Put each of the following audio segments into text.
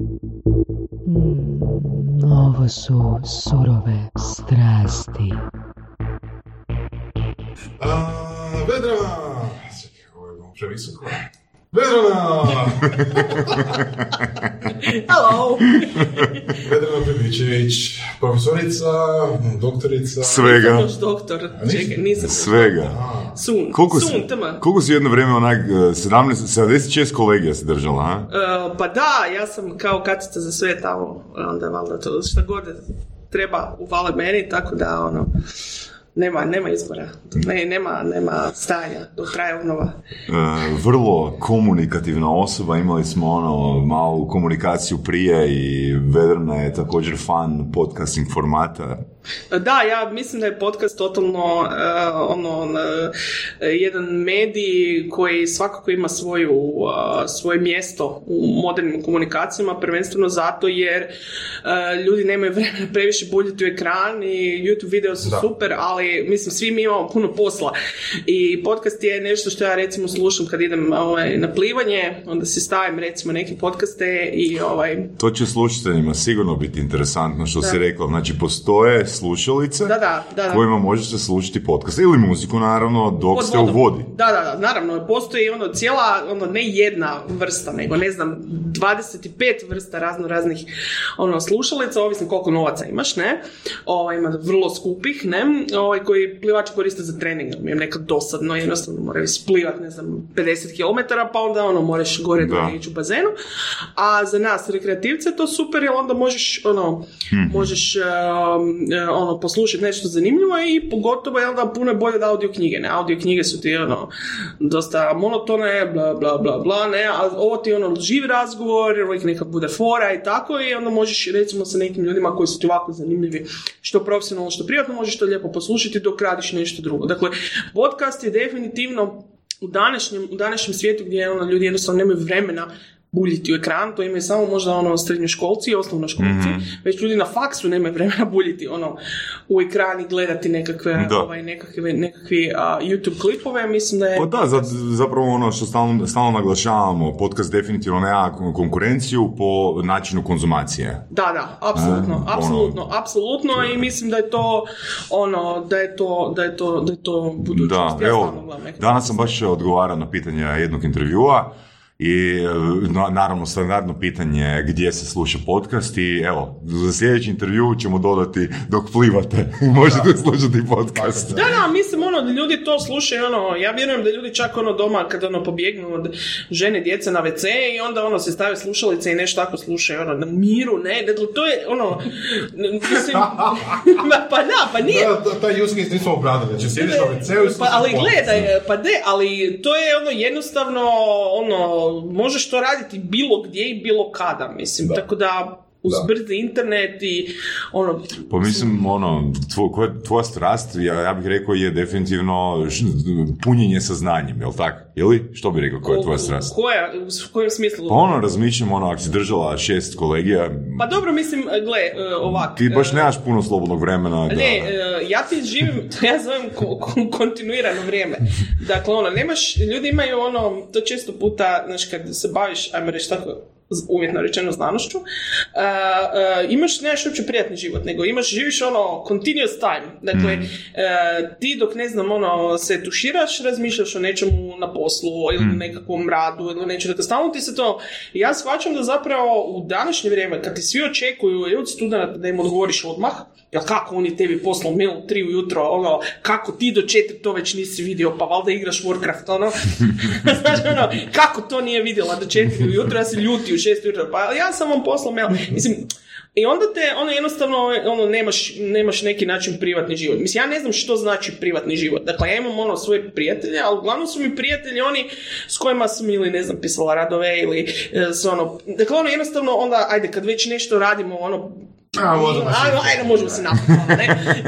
Mm, ovo su surove strasti. A, Vedrana! Čekaj, ovo je previsoko. Vedrana! Hello! Vedrana Piličević, profesorica, doktorica... Svega. Još doktor. Čekaj, nisam. Svega. Sun. Koliko si, Sun, tama. koliko si jedno vrijeme onak, eh, 17, 76 kolegija si držala, a? E, pa da, ja sam kao kacica za sve tamo, onda valjda to šta god treba uvale meni, tako da ono, nema, nema izbora, ne, nema, nema stajanja dok traje obnova. E, vrlo komunikativna osoba, imali smo ono malu komunikaciju prije i Vedrana je također fan podcasting formata. Da, ja mislim da je podcast totalno e, ono, e, jedan medij koji svakako ima svoju, e, svoje mjesto u modernim komunikacijama, prvenstveno zato jer ljudi nemaju vremena previše buljiti u ekran i YouTube video su Da. super, ali mislim svi mi imamo puno posla i podcast je nešto što ja recimo slušam kad idem ovaj, na plivanje, onda si stavim recimo neke podcaste i ovaj, To će slušateljima sigurno biti interesantno što si rekla. Znači, postoje slušalice da, da, da, da. kojima možete slušati podcast ili muziku, naravno, dok Pod ste u vodi. Da, da, da, naravno, postoji ono cijela, ono, ne jedna vrsta, nego ne znam, 25 vrsta razno raznih ono, slušalica, ovisno koliko novaca imaš, ne, ovaj, ima vrlo skupih, ne, ovaj, koji plivači koriste za trening, jer nekad dosadno, jednostavno moraju splivat, ne znam, 50 km, pa onda ono, moraš gore Da. ići u bazenu, a za nas rekreativce to super, jer onda možeš, ono, možeš um, ono, poslušati nešto zanimljivo i pogotovo je onda puno je bolje od audio knjige, ne, audio knjige su ti ono, dosta monotone, bla, bla, bla, bla, ne, a ovo ti ono živ razgovor, uvijek neka bude fora i tako i onda možeš recimo sa nekim ljudima koji su ti ovako zanimljivi, što profesionalno, što privatno, možeš to lijepo poslušati dok radiš nešto drugo. Dakle, podcast je definitivno u današnjem, u današnjem svijetu gdje ono, ljudi jednostavno nemaju vremena buljiti u ekran, to imaju samo možda ono srednjoškolci i osnovnoškolci, već ljudi na faksu nemaju vremena buljiti ono u ekran i gledati nekakve, Da. ovaj, nekakve, nekakvi a, YouTube klipove, mislim da je... Pa da, za- zapravo ono što stalno, stalno naglašavamo, podcast definitivno nema kon- konkurenciju po načinu konzumacije. Da, da, apsolutno, ono- apsolutno, apsolutno i mislim da je to ono, da je to, da je to, da je to budućnost. Da, ja evo, danas sam baš odgovarao na pitanje jednog intervjua i na- naravno standardno pitanje gdje se sluša podcast i evo, za sljedeći intervju ćemo dodati dok plivate, možete slušati podcast. Da, da, mislim, ono, da ljudi to slušaju, ono, ja vjerujem da ljudi čak, ono, doma, kad, ono, pobjegnu od žene, djece na WC i onda, ono, se stave slušalice i nešto tako slušaju, ono, na miru, ne, dakle, to je, ono, mislim, Ma, pa da, pa nije, Da, da, taj use case nismo obradili, znači sjediš na WC-u i pa, ali gledaj, pa de, ali to je ono jednostavno, ono, možeš to raditi bilo gdje i bilo kada, mislim, tako da uz Da. brzi internet i ono... Pa mislim, ono, tvo, koja, tvoja strast, ja, ja bih rekao, je definitivno š- punjenje sa znanjem, jel tako? Ili? Što bi rekao, koja je tvoja strast? Koja, u kojem smislu? Pa ono, razmišljam, ono, ako si držala šest kolegija, Pa dobro, mislim, gle, e, ovak... ti baš e, nemaš puno slobodnog vremena da... Ne, e, ja ti živim, to ja zovem ko- ko- kontinuirano vrijeme. Dakle, ono, nemaš, ljudi imaju ono, to često puta, znaš, kad se baviš, ajmo reći tako, umjetno rečeno znanošću, uh, uh, imaš nešto uopće prijatni život, nego imaš, živiš ono continuous time. Dakle, uh, ti dok ne znam, ono, se tuširaš, razmišljaš o nečemu na poslu ili mm. nekakvom radu ili nečemu. Dakle, stalno ti se to... Ja shvaćam da zapravo u današnje vrijeme, kad ti svi očekuju i od studenta da im odgovoriš odmah, ja kako oni tebi poslao mail u tri ujutro, ono, kako ti do četiri to već nisi vidio, pa valjda igraš Warcraft, ono. Znaš, ono, kako to nije vidjela do četiri ujutro, ja se ljutio Šest ujutro, pa ja sam vam poslao mail. Mhm. Mislim, i onda te, ono jednostavno, ono, nemaš, nemaš neki način privatni život. Mislim, ja ne znam što znači privatni život. Dakle, ja imam ono svoje prijatelje, ali uglavnom su mi prijatelji oni s kojima sam ili, ne znam, pisala radove ili e, s ono... Dakle, ono, jednostavno, onda, ajde, kad već nešto radimo, ono, a, možemo se- Ajde, možemo se ne?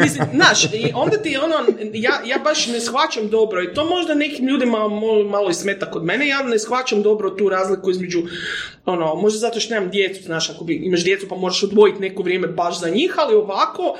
Mislim, znaš, i onda ti ono, ja, ja baš ne shvaćam dobro i to možda nekim ljudima malo i smeta kod mene, ja ne shvaćam dobro tu razliku između, ono, možda zato što nemam djecu, znaš, ako bi, imaš djecu pa moraš odvojiti neko vrijeme baš za njih, ali ovako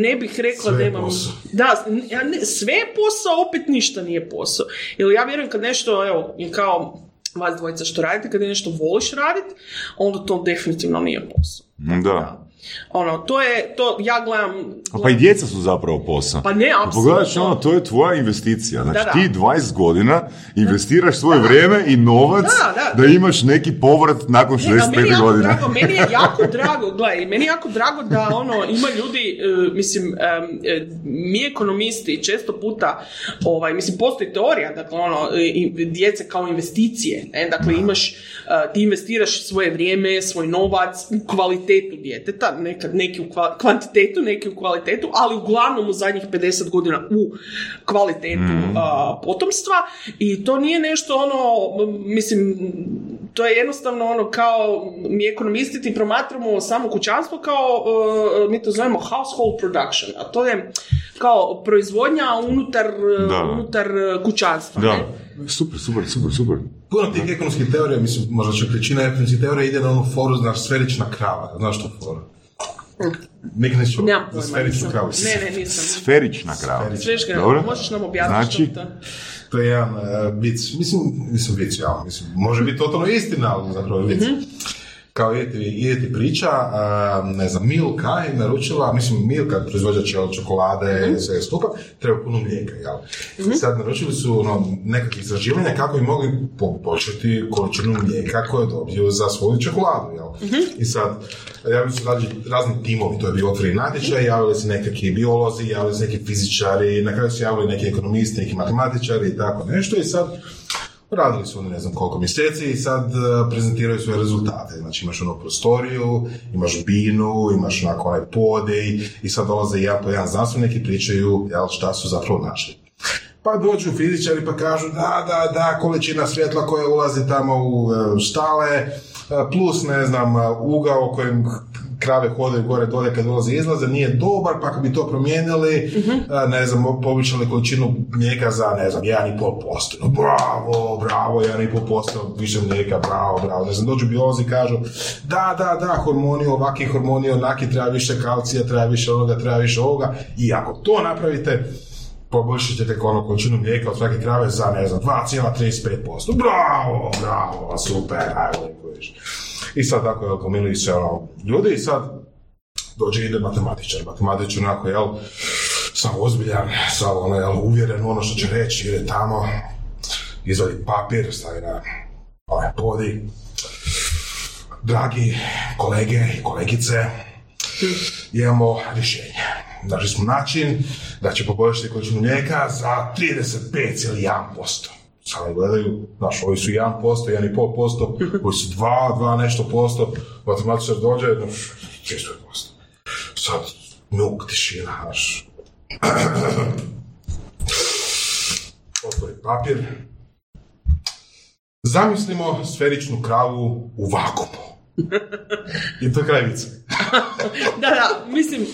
ne bih rekla Sve da imam... posao. Da, ja ne, sve je posao, opet ništa nije posao. Jer ja vjerujem kad nešto, evo, kao vas dvojica što radite, kada nešto voliš raditi, onda to definitivno nije posao. Da. Ono, to je, to ja gledam... A Pa i djeca su zapravo posao. Pa ne, apsolutno. Pogledaš ono, to je tvoja investicija. Znači Da, da. ti 20 godina investiraš svoje vrijeme i novac Da, da. da imaš neki povrat nakon Ne, ali meni je 65 jako godina. drago, meni je jako drago, gledaj, meni je jako drago da ono, ima ljudi, e, mislim, e, mi ekonomisti često puta, ovaj, mislim, postoji teorija, dakle, ono, djece kao investicije, ne, dakle, imaš, e, ti investiraš svoje vrijeme, svoj novac u kvalitetu djeteta, nekad neki u kva- kvantitetu, neki u kvalitetu, ali uglavnom u zadnjih 50 godina u kvalitetu a, potomstva i to nije nešto ono, mislim, to je jednostavno ono kao, mi ekonomisti ti promatramo samo kućanstvo kao, e, mi to zovemo household production, a to je kao proizvodnja unutar, Da. unutar kućanstva. ne? Da. Super, super, super, super. Puno tih ekonomskih teorija, mislim, možda čak većina ekonomskih teorija ide na onu foru, znaš, sferična krava. Znaš što je čuo Nemam za pojma, sferičnu kravu. Ne, ne, nisam. Sferična krava. Sveška, Dobro. možeš nam objasniti Znači? što je to? To je jedan uh, vic, mislim, mislim vic, ja, mislim, može biti totalno istina, ali zapravo je vic. Kao ide ti, priča, a, ne znam, Milka je naručila, mislim, Milka, proizvođač čokolade, sve skupa, treba puno mlijeka, jel? Sad naručili su ono, nekakve izraživanja kako bi mogli poboljšati količinu mlijeka koje dobiju za svoju čokoladu, jel? I sad, javili su razni, razni timovi, to je bio otvoreni natječaj, javili se nekakvi biolozi, javili se neki fizičari, na kraju su javili neki ekonomisti, neki matematičari i tako nešto i sad Radili su ne znam koliko mjeseci i sad e, prezentiraju svoje rezultate. Znači imaš onu prostoriju, imaš binu, imaš onako onaj podej i sad dolaze jedan po jedan znanstvenik i pričaju jel, šta su zapravo našli. Pa dođu fizičari pa kažu da, da, da, količina svjetla koja ulazi tamo u e, štale, e, plus, ne znam, ugao kojem krave hodaju gore dolje kad ulaze izlaze, nije dobar, pa ako bi to promijenili, e, ne znam, povećali količinu mlijeka za, ne znam, 1,5%. No, bravo, bravo, 1,5% više mlijeka, bravo, bravo. Ne znam, dođu biolozi i kažu, da, da, da, hormoni ovaki, hormoni onaki, treba više kalcija, treba više onoga, treba više ovoga. I ako to napravite, poboljšat ćete ono količinu mlijeka od svake krave za, ne znam, 2,35%. Bravo, bravo, super, ajmo. I sad tako, jel, gomilili se ono, ljudi i sad dođe ide matematičar, matematičar onako, jel, sam ozbiljan, sam ono, jel, uvjeren u ono što će reći, ide tamo, izvadi papir, stavi na ovaj podi. Dragi kolege i kolegice, imamo rješenje. Našli smo način da će poboljšati količinu mlijeka za 35,1%. Samo gledaju, znaš, ovi su 1%, 1,5%, ovi su 2, 2 nešto posto, matematičar dođe, znaš, 600%. Sad, muk, tišina, znaš. Otvori papir. Zamislimo sferičnu kravu u vakumu. I to je kraj vica. Da, da, mislim, e,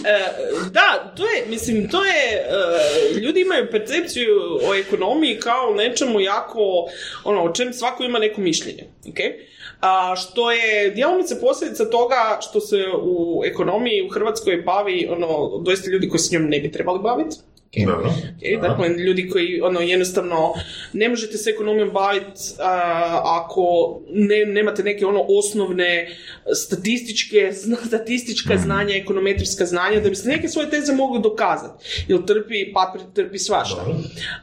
da, to je, mislim, to je, e, ljudi imaju percepciju o ekonomiji kao nečemu jako, ono, o čem svako ima neko mišljenje, ok? A što je djelomice posljedica toga što se u ekonomiji u Hrvatskoj bavi, ono, doista ljudi koji se njom ne bi trebali baviti. Ok? Dobro. Ok, Dakle, ljudi koji ono, jednostavno ne možete se ekonomijom baviti ako ne, nemate neke ono osnovne statističke, zna- statistička znanja, ekonometrijska znanja, da biste neke svoje teze mogli dokazati. Jer trpi papir, trpi svašta.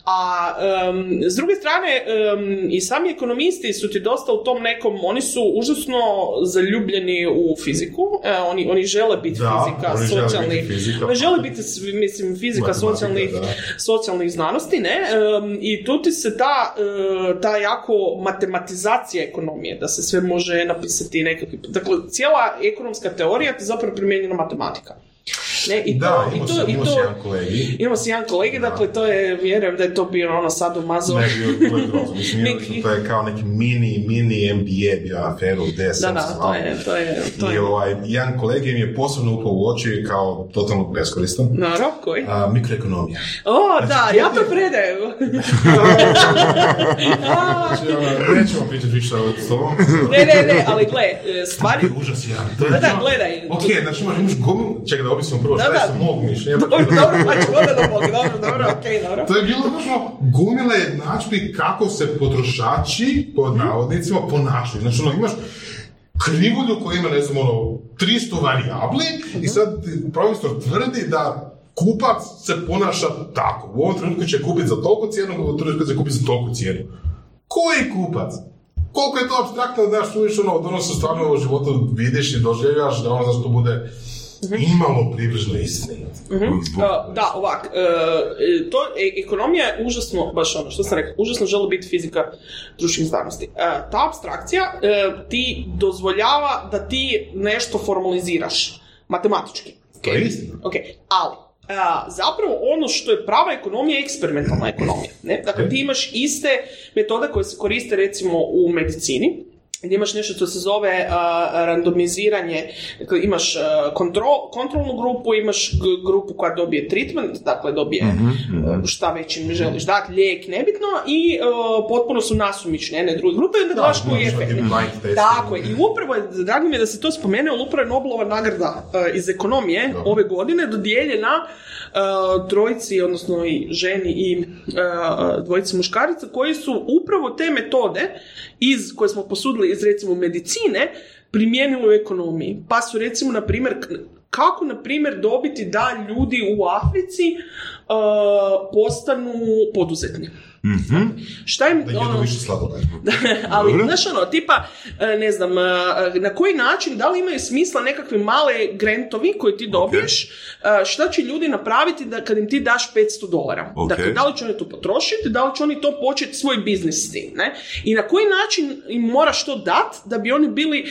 A em, s druge strane, em, i sami ekonomisti su ti dosta u tom nekom, oni su užasno zaljubljeni u fiziku, e, oni, oni žele biti Da, fizika, oni žele socijalni, biti fizika. žele biti, s- mislim, fizika Matematika, socijalnih, da. socijalnih znanosti, ne? Em, I tu ti se ta, e, ta jako matematizacija ekonomije, da se sve može napisati nekakvi... Dakle, cijela ekonomska teorija ti zapravo primijenjena matematika. Ne, i Da, to, imao i to, sam, i to, sam jedan kolegi. Imao si jedan kolege, dakle, to je, vjerujem da je to bio ono sad umazao. Ne, bio, to je grozno. Mislim, Neki- to je kao neki mini, mini MBA bio aferu, gdje Da, sam da, to je, to je, to I je. ovaj, jedan kolege mi je posebno upao u oči kao totalno beskoristan. Naravno, koji? A, mikroekonomija. O, da, ja to predajem. Znači, ono, nećemo pričati više o tobom. ne, ne, ne, ali gle, e, stvari... Užas jedan. Da, da, gledaj. Ok, znači imaš, gomilu, čekaj da objasnimo prvo šta Da, je da. sa mog mišljenja. pa Dobro, dobro, Boga, dobro, dobro, okej, dobro. To je bilo ono gomile jednadžbi kako se potrošači, pod navodnicima, ponašaju. Znači, ono, imaš krivulju koja ima, ne znam, ono, 300 varijabli i sad ti profesor tvrdi da kupac se ponaša tako. U ovom trenutku će kupiti za toliko cijenu, u ovom trenutku će kupiti za toliko cijenu. Koji kupac? Koliko je to abstraktno da daš uviš ono, od ono stvarno u životu vidiš i doživljaš, da ono zašto bude imalo približno istini. Uh, da, ovak, uh, to, e, ekonomija je užasno, baš ono što sam rekao, užasno želi biti fizika društvenih znanosti. Uh, ta abstrakcija uh, ti dozvoljava da ti nešto formaliziraš matematički. To je istina. Ok, ali a, zapravo ono što je prava ekonomija je eksperimentalna ekonomija. Ne? Dakle, ti imaš iste metode koje se koriste recimo u medicini, gdje imaš nešto što se zove a, randomiziranje, dakle imaš a, kontrol, kontrolnu grupu, imaš g- grupu koja dobije treatment, dakle dobije a, šta već im želiš dati, lijek, nebitno, i a, potpuno su nasumične jedne druge grupe, i onda gledaš koji je. Tako je, i upravo je, drago mi je da se to spomene, ali upravo je Nobelova nagrada iz ekonomije Dobro. ove godine dodijeljena e, trojici, odnosno i ženi i e, dvojici muškarica, koji su upravo te metode iz, koje smo posudili iz recimo medicine, primijenili u ekonomiji. Pa su recimo, na primjer, kako, na primjer, dobiti da ljudi u Africi e, postanu poduzetni. Šta im, Da jedu ono, više ali, Dobro. znaš ono, tipa, e, ne znam, e, na koji način, da li imaju smisla nekakvi male grantovi koje ti dobiješ, e, šta će ljudi napraviti da kad im ti daš 500 dolara? Ok. Dakle, da li će oni to potrošiti, da li će oni to početi svoj biznis s tim, ne? I na koji način im moraš to dat da bi oni bili,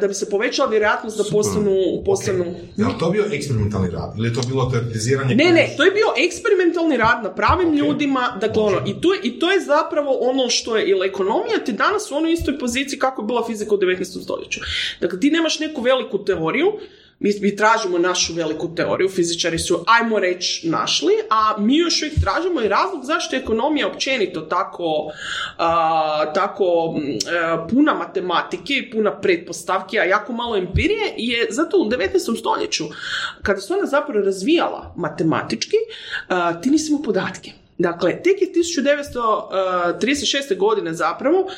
da bi se povećala vjerojatnost da postanu, postanu Je li to bio eksperimentalni rad? Ili je to bilo teoretiziranje? ne, ne, to je bio eksperimentalni rad na pravim ljudima, dakle ono, i to, i to je zapravo ono što je, ili ekonomija ti danas u onoj istoj poziciji kako je bila fizika u 19. stoljeću. Dakle, ti nemaš neku veliku teoriju, mi, mi tražimo našu veliku teoriju, fizičari su, ajmo reći, našli, a mi još uvijek tražimo i razlog zašto je ekonomija općenito tako, a, tako e, puna matematike i puna pretpostavki, a jako malo empirije, je zato u 19. stoljeću, kada se ona zapravo razvijala matematički, a, ti nisi podatke. Dakle, tek je 1936. godine zapravo e,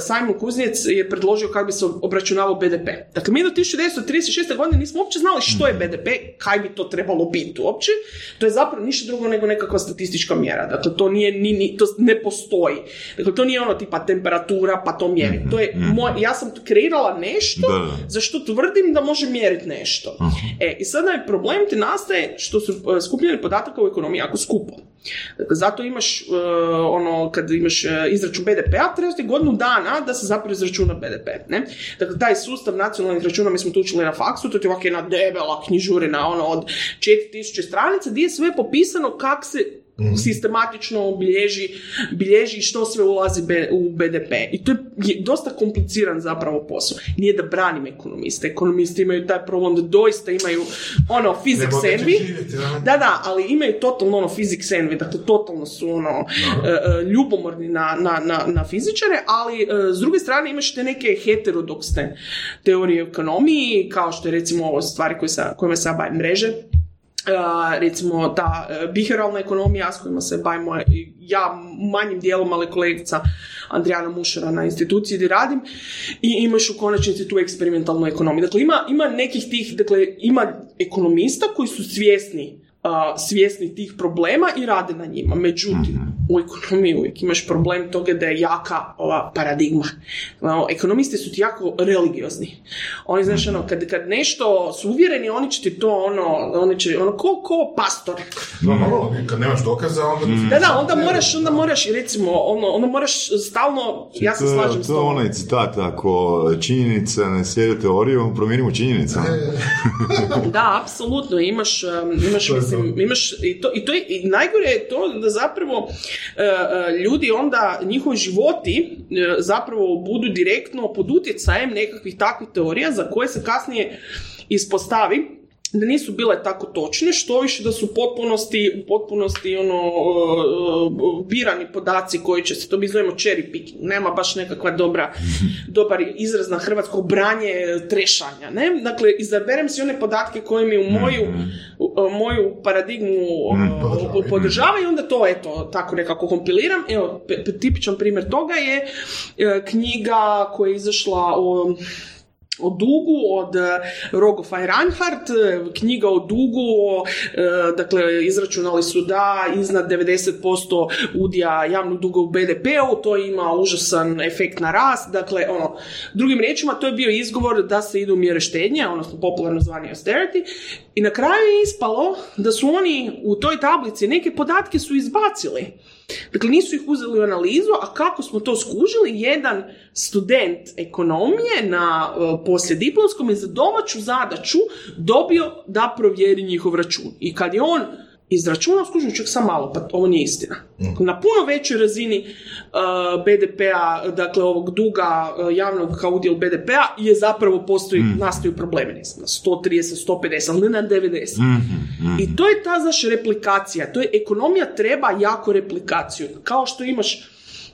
Simon Kuznec je predložio kako bi se obračunavao BDP. Dakle, mi do 1936. godine nismo uopće znali što je BDP, kaj bi to trebalo biti uopće. To je zapravo ništa drugo nego nekakva statistička mjera. Dakle, to nije, ni, ni- to ne postoji. Dakle, to nije ono tipa temperatura pa to mjeri. To je, moj, ja sam kreirala nešto Da, za što tvrdim da može mjeriti nešto. E, i sada je problem ti nastaje što su e, skupljeni podataka u ekonomiji jako skupo. Dakle, zato imaš, e, ono, kad imaš e, izračun BDP-a, treba ti godinu dana da se zapravo izračuna BDP, ne? Dakle, taj sustav nacionalnih računa, mi smo to učili na faksu, to ti je ovako jedna debela knjižurina, ono, od 4000 stranica, gdje je sve popisano kak se sistematično bilježi, bilježi što sve ulazi be- u BDP. I to je je dosta kompliciran zapravo posao. Nije da branim ekonomiste. Ekonomisti imaju taj problem da doista imaju ono physics envy. Da, da, ali imaju totalno ono physics envy, dakle totalno su ono e, e, ljubomorni na, na, na, na fizičare, ali e, s druge strane imaš te neke heterodoksne teorije o ekonomiji, kao što je recimo ovo stvari koje sa, kojima se bavim mreže, Uh, recimo ta uh, behavioralna ekonomija s kojima se bavimo i ja manjim dijelom, ali kolegica Andrijana Mušara na instituciji gdje radim i imaš u konačnici tu eksperimentalnu ekonomiju. Dakle, ima, ima nekih tih, dakle, ima ekonomista koji su svjesni uh, svjesni tih problema i rade na njima. Međutim, u ekonomiji uvijek imaš problem toga da je jaka ova paradigma. Ono, ekonomisti su ti jako religiozni. Oni, znaš, ono, kad, kad nešto su uvjereni, oni će ti to, ono, oni će, ono, ko, ko pastor. No, normalno, kad nemaš dokaza, onda... Da, da, onda moraš, onda moraš, recimo, ono, onda moraš stalno, ja se To- slažem s To je onaj citat, ako činjenica ne slijede teoriju, promijenimo činjenicu. Da, apsolutno, imaš, um, imaš, mislim, imaš, i to, i to je, i najgore je to da zapravo uh, uh, ljudi onda, njihovi životi uh, zapravo budu direktno pod utjecajem nekakvih takvih teorija za koje se kasnije ispostavi da nisu bile tako točne, što više da su u potpunosti, u potpunosti ono, uh, birani podaci koji će se, to mi zovemo cherry picking, nema baš nekakva dobra, dobar izraz na hrvatsko branje trešanja, ne? Dakle, izaberem si one podatke koje mi u moju, u moju paradigmu uh, podržavaju i onda to, eto, tako nekako kompiliram. Evo, tipičan primjer toga je knjiga koja je izašla o o dugu od e, Rogofa i Reinhardt, e, knjiga o dugu, o, e, dakle, izračunali su da iznad 90% udija javnog duga u BDP-u, to ima užasan efekt na rast, dakle, ono, drugim riječima, to je bio izgovor da se idu mjere štednje, odnosno popularno zvani austerity, i na kraju je ispalo da su oni u toj tablici neke podatke su izbacili. Dakle, nisu ih uzeli u analizu, a kako smo to skužili, jedan student ekonomije na uh, poslijediplomskom je za domaću zadaću dobio da provjeri njihov račun. I kad je on izračunao, skužim čak sam malo, pa ovo nije istina. Na puno većoj razini uh, BDP-a, dakle ovog duga uh, javnog kao udjel BDP-a, je zapravo postoji, nastaju problemi, ne znam, na 130, 150, ali ne na 90. I to je ta, znaš, replikacija. To je, ekonomija treba jako replikaciju. Kao što imaš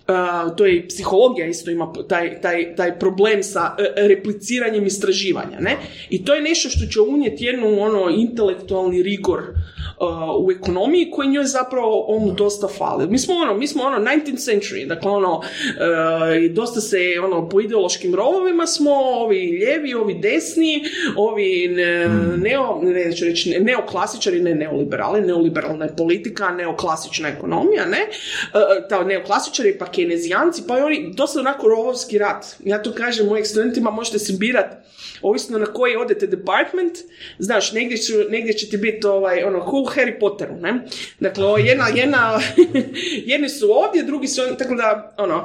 Uh, to je i psihologija isto ima taj, taj, taj problem sa e, repliciranjem istraživanja, ne? I to je nešto što će unijeti jednu ono intelektualni rigor uh, u ekonomiji koji njoj zapravo ono dosta fali. Mi smo ono, mi smo ono 19th century, dakle ono i dosta se ono po ideološkim rovovima smo ovi lijevi, ovi desni, ovi ne, neo, ne, ću reći, ne- neoklasičari, ne neoliberali, neoliberalna je politika, neoklasična ekonomija, ne, ta neoklasičari pa kenezijanci, pa i oni dosta onako rovovski rat. Ja to kažem mojim studentima, možete si birat ovisno na koji odete department, znaš, negdje, ću, negdje će ti biti ovaj, ono, ko u Harry Potteru, ne? Dakle, ovo jedna, jedna, jedni su ovdje, drugi su tako da, ono,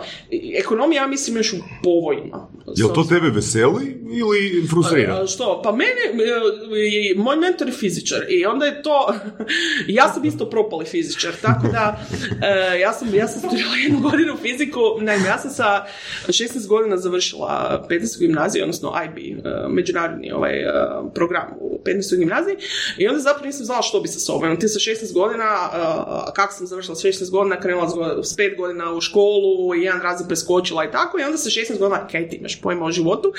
ekonomija, ja mislim, još u povojima. Jel to tebe veseli ili frustrira? A, Što? Pa mene, e, moj mentor je fizičar i onda je to, ja sam isto propali fizičar, tako da e, ja sam, ja sam studirala jednu godinu fiziku, naime, ja sam sa 16 godina završila 15. gimnaziju, odnosno IB, e, međunarodni ovaj e, program u 15. gimnaziji i onda zapravo nisam znala što bi sa sobom. Ti sa 16 godina, e, kako sam završila sa 16 godina, krenula s- s 5 godina u školu, jedan razred preskočila i tako i onda sa 16 godina, kaj ti imaš pojma o životu,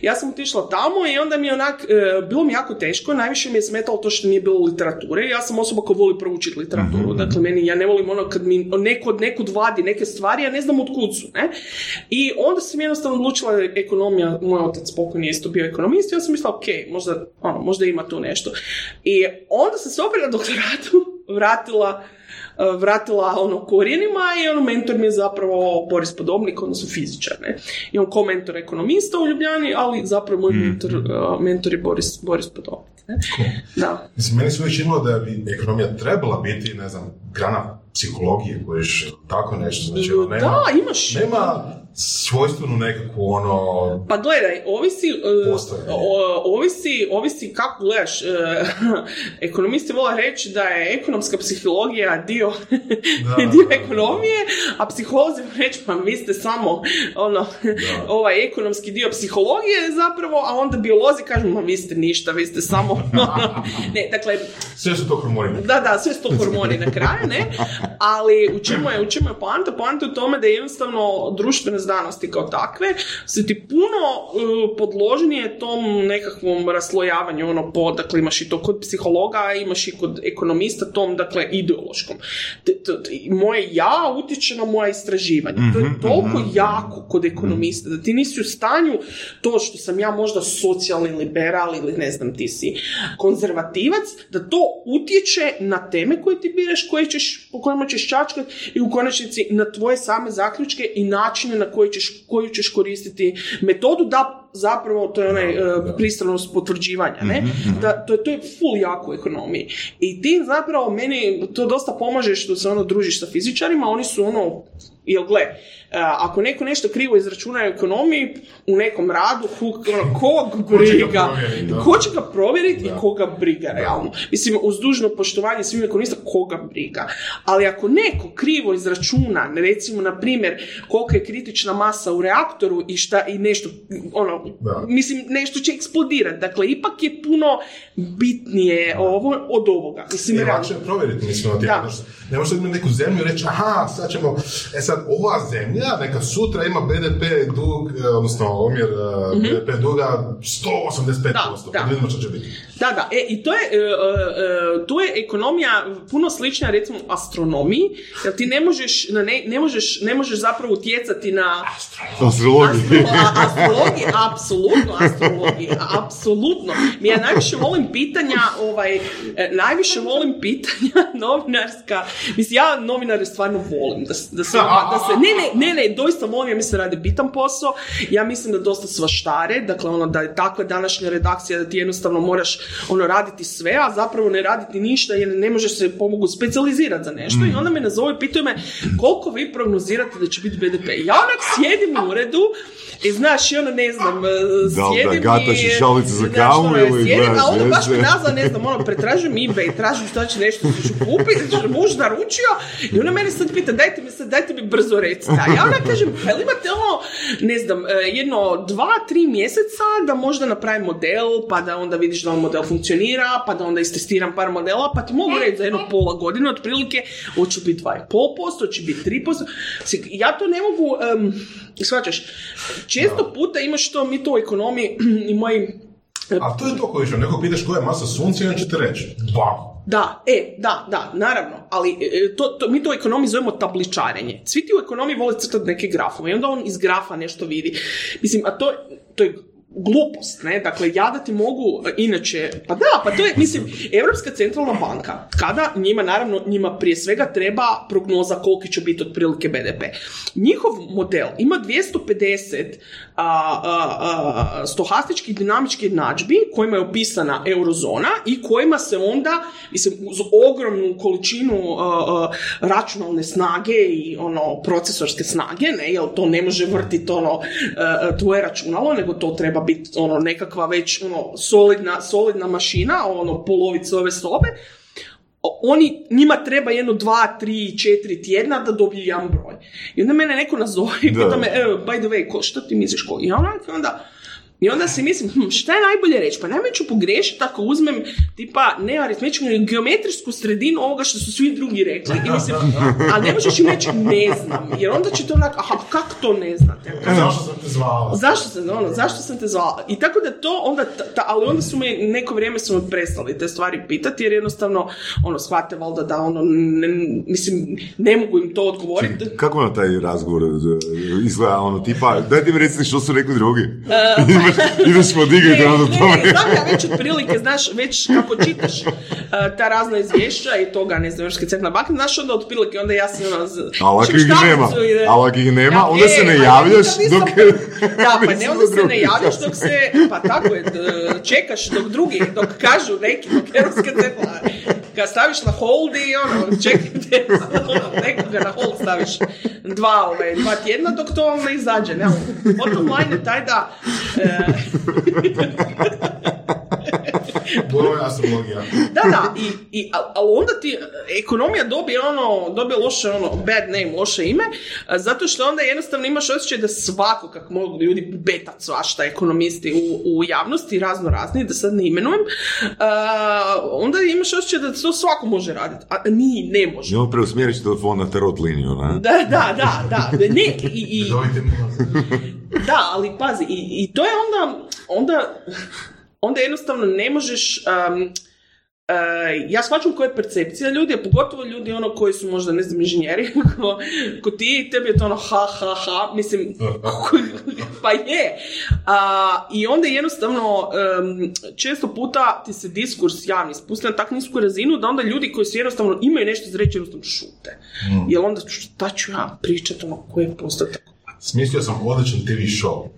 ja sam otišla tamo i onda mi je onak, bilo mi jako teško, najviše mi je smetalo to što nije bilo literature. Ja sam osoba koja voli proučiti literaturu, dakle meni, ja ne volim ono kad mi neko od nekud vadi neke stvari, ja ne znam od kud su, ne? I onda sam jednostavno odlučila ekonomija, moj otac pokojni je isto bio ekonomist, i ja sam mislila, ok, možda, ono, možda ima tu nešto. I onda sam se opet na doktoratu vratila e, vratila ono korijenima i ono mentor mi je zapravo Boris Podobnik, odnosno fizičar, ne. I on ko mentor ekonomista u Ljubljani, ali zapravo moj mentor, e, mentor je Boris, Boris Podobnik, ne. Da. Mislim, meni se uvijek činilo da bi ekonomija trebala biti, ne znam, grana psihologije, kojiš tako nešto, znači, ono, nema, Da, imaš. nema svojstvenu nekakvu, ono, Pa gledaj, ovisi, o- ovisi, ovisi kako gledaš. e, ekonomisti vole reći da je ekonomska psihologija dio, Da, dio da, da. ekonomije, a psiholozi reći pa vi ste samo ono, ovaj ekonomski dio psihologije zapravo, a onda biolozi kažu ma vi ste ništa, vi ste samo... ne, dakle, sve su to hormoni. da, da, sve su to hormoni na kraju, ne? Ali u čemu je, u čemu je poanta? Poanta je u tome da je jednostavno društvene znanosti kao takve su ti puno uh, podložnije tom nekakvom raslojavanju, ono, po, dakle, imaš i to kod psihologa, imaš i kod ekonomista tom, dakle, ideološkom. Te- te- te- moje ja utječe na moja istraživanja. To je toliko jako kod ekonomista, da ti nisi u stanju to što sam ja možda socijalni liberal ili ne znam, ti si konzervativac, da to utječe na teme koje ti biraš, koje ćeš, po kojima ćeš čačkat i u konačnici na tvoje same zaključke i načine na koji ćeš, koju ćeš koristiti metodu da zapravo to je onaj e, pristranost potvrđivanja, ne? Da, to, je- to je full jako u ekonomiji. I ti zapravo meni to dosta pomaže što se ono družiš sa fizičarima, oni su ono Jel gle, ako neko nešto krivo izračuna u ekonomiji, u nekom radu, ono, kog briga, ko će ga provjeriti i koga briga realno. Mislim, uz dužno poštovanje svim ekonomista, koga briga. Ali ako neko krivo izračuna, recimo, na primjer, kolika je kritična masa u reaktoru i šta i nešto, ono, mislim, nešto će eksplodirati. Dakle, ipak je puno bitnije ovo od ovoga. Mislim, realno. provjeriti, mislim, ono, ne možeš imati neku zemlju i reći, aha, sad ćemo, e sad, ova zemlja, neka sutra ima BDP dug, e, odnosno omjer e, BDP duga 185%, Da, da. pa vidimo što će biti. Da, da, e, i to je, e, e, e, tu je ekonomija puno slična recimo astronomiji, jer ti ne možeš, na ne, ne možeš, ne možeš zapravo utjecati na Astrologija. Astro, a, astrologija, apsolutno astrologija, apsolutno. Ja najviše volim pitanja, ovaj, najviše volim pitanja novinarska. Mislim, ja novinare stvarno volim, da, da, se, da se, ne, ne, ne, ne, doista volim, ja mislim da rade bitan posao, ja mislim da dosta svaštare, dakle ono da je takva današnja redakcija da ti jednostavno moraš ono raditi sve, a zapravo ne raditi ništa jer ne možeš se pomogu specijalizirati za nešto i onda me nazove i pitaju me koliko vi prognozirate da će biti BDP. Ja onak sjedim u uredu i znaš, i ono ne znam, e, Da li da sjedim gataš i- šalice za znaš, kavu ono, ili sjedim, a ono baš me nazva, ne znam, ono, pretražujem eBay, tražim što će nešto ću kupiti, muž naručio i ona mene sad pita, dajte mi sad, dajte mi brzo recite. A ja ona kažem, pa imate ono, ne znam, e, jedno dva, tri mjeseca da možda napravim model, pa da onda vidiš da on model funkcionira, pa da onda istestiram par modela, pa ti mogu reći za jedno pola godine, otprilike, hoću biti 2,5%, hoće biti 3%. Mislim, Ja to ne mogu, um, shvaćaš, često puta imaš to, mi to u ekonomiji i moji A to je to koji što neko pitaš koja je masa sunca i on će ti reći, bam. Da, e, da, da, naravno, ali e, to, to, mi to u ekonomiji zovemo tabličarenje. Svi ti u ekonomiji vole crtati neke grafove i onda on iz grafa nešto vidi. Mislim, a to, to je glupost, ne? Dakle, ja da ti mogu, e, inače, pa da, pa to je, mislim, Europska centralna banka, kada njima, naravno, njima prije svega treba prognoza koliki će biti otprilike BDP. Njihov model ima 250 a, a, a, stohastičkih dinamičkih jednadžbi kojima je opisana eurozona i kojima se onda, mislim, uz ogromnu količinu a, a, računalne snage i ono procesorske snage, ne, jer to ne može vrtiti ono a, tvoje računalo, nego to treba biti ono nekakva već ono solidna, solidna mašina, ono polovica ove sobe, oni, njima treba jedno dva, tri, četiri tjedna da dobiju jedan broj. I onda mene neko nazove i pita me, evo, by the way, ko, što ti misliš ko? I onak, onda, i onda si mislim, hm, šta je najbolje reći? Pa najbolje ću pogrešiti ako uzmem tipa ne aritmetičku, nego geometrijsku sredinu ovoga što su svi drugi rekli. I mislim, a ne možeš im reći ne znam, jer onda će to onak, aha, kako to ne znate? Zašto sam te zvala? Zašto sam, ono, zašto sam te zvala? I tako da to onda, ta, ta- ali onda su me, neko vrijeme su me prestali te stvari pitati, jer jednostavno, ono, shvate valjda da, ono, ne, mislim, ne mogu im to odgovoriti. Kako na taj razgovor e, izgleda, ono, tipa, dajte mi recite što su rekli drugi. E, Ideš- Ideš podigati Ne, ono tome. znam ja već otprilike, znaš, već kako čitaš uh, ta razna izvješća i toga, ne znam, Europske centralne banke, znaš onda otprilike, onda ja sam ono... Ali ako ih nema, ali ako ih nema, onda e, se ne a ja javljaš dok... Da, pa ne, onda da se ne javljaš dok se, pa tako je, čekaš dok drugi, dok kažu neki, dok Europska centralna, kad staviš na hold i ono, čekajte, ono, nekoga na hold staviš. Dva, ovaj, dva tjedna dok to ne izađe, ne, ali bottom line je taj da, e, Je astrologija. Da, da, i, i, al- ali onda ti e, ekonomija dobije ono, dobije loše ono, bad name, loše ime, a, zato što onda jednostavno imaš osjećaj da svako, kako mogu ljudi betat svašta ekonomisti u, u javnosti, razno razni, da sad ne imenujem, a, onda imaš osjećaj da to svako može raditi, a ni, ne može. I preusmjeriš telefon na tarot liniju, ne? Da, da, da, da, ne, i, i, da, ali pazi, i, i to je onda, onda, onda jednostavno ne možeš, um, uh, ja shvaćam koja je percepcija ljudi, a pogotovo ljudi ono koji su možda, ne znam, inženjeri, ko, ti, tebi je to ono ha, ha, ha, mislim, pa je. A, I onda jednostavno, um, često puta ti se diskurs javni spusti na tak nisku razinu da onda ljudi koji su jednostavno imaju nešto za reći, jednostavno šute. Jer onda šta ću ja pričati, ono, koji je postotak? Smislio sam odličan TV show.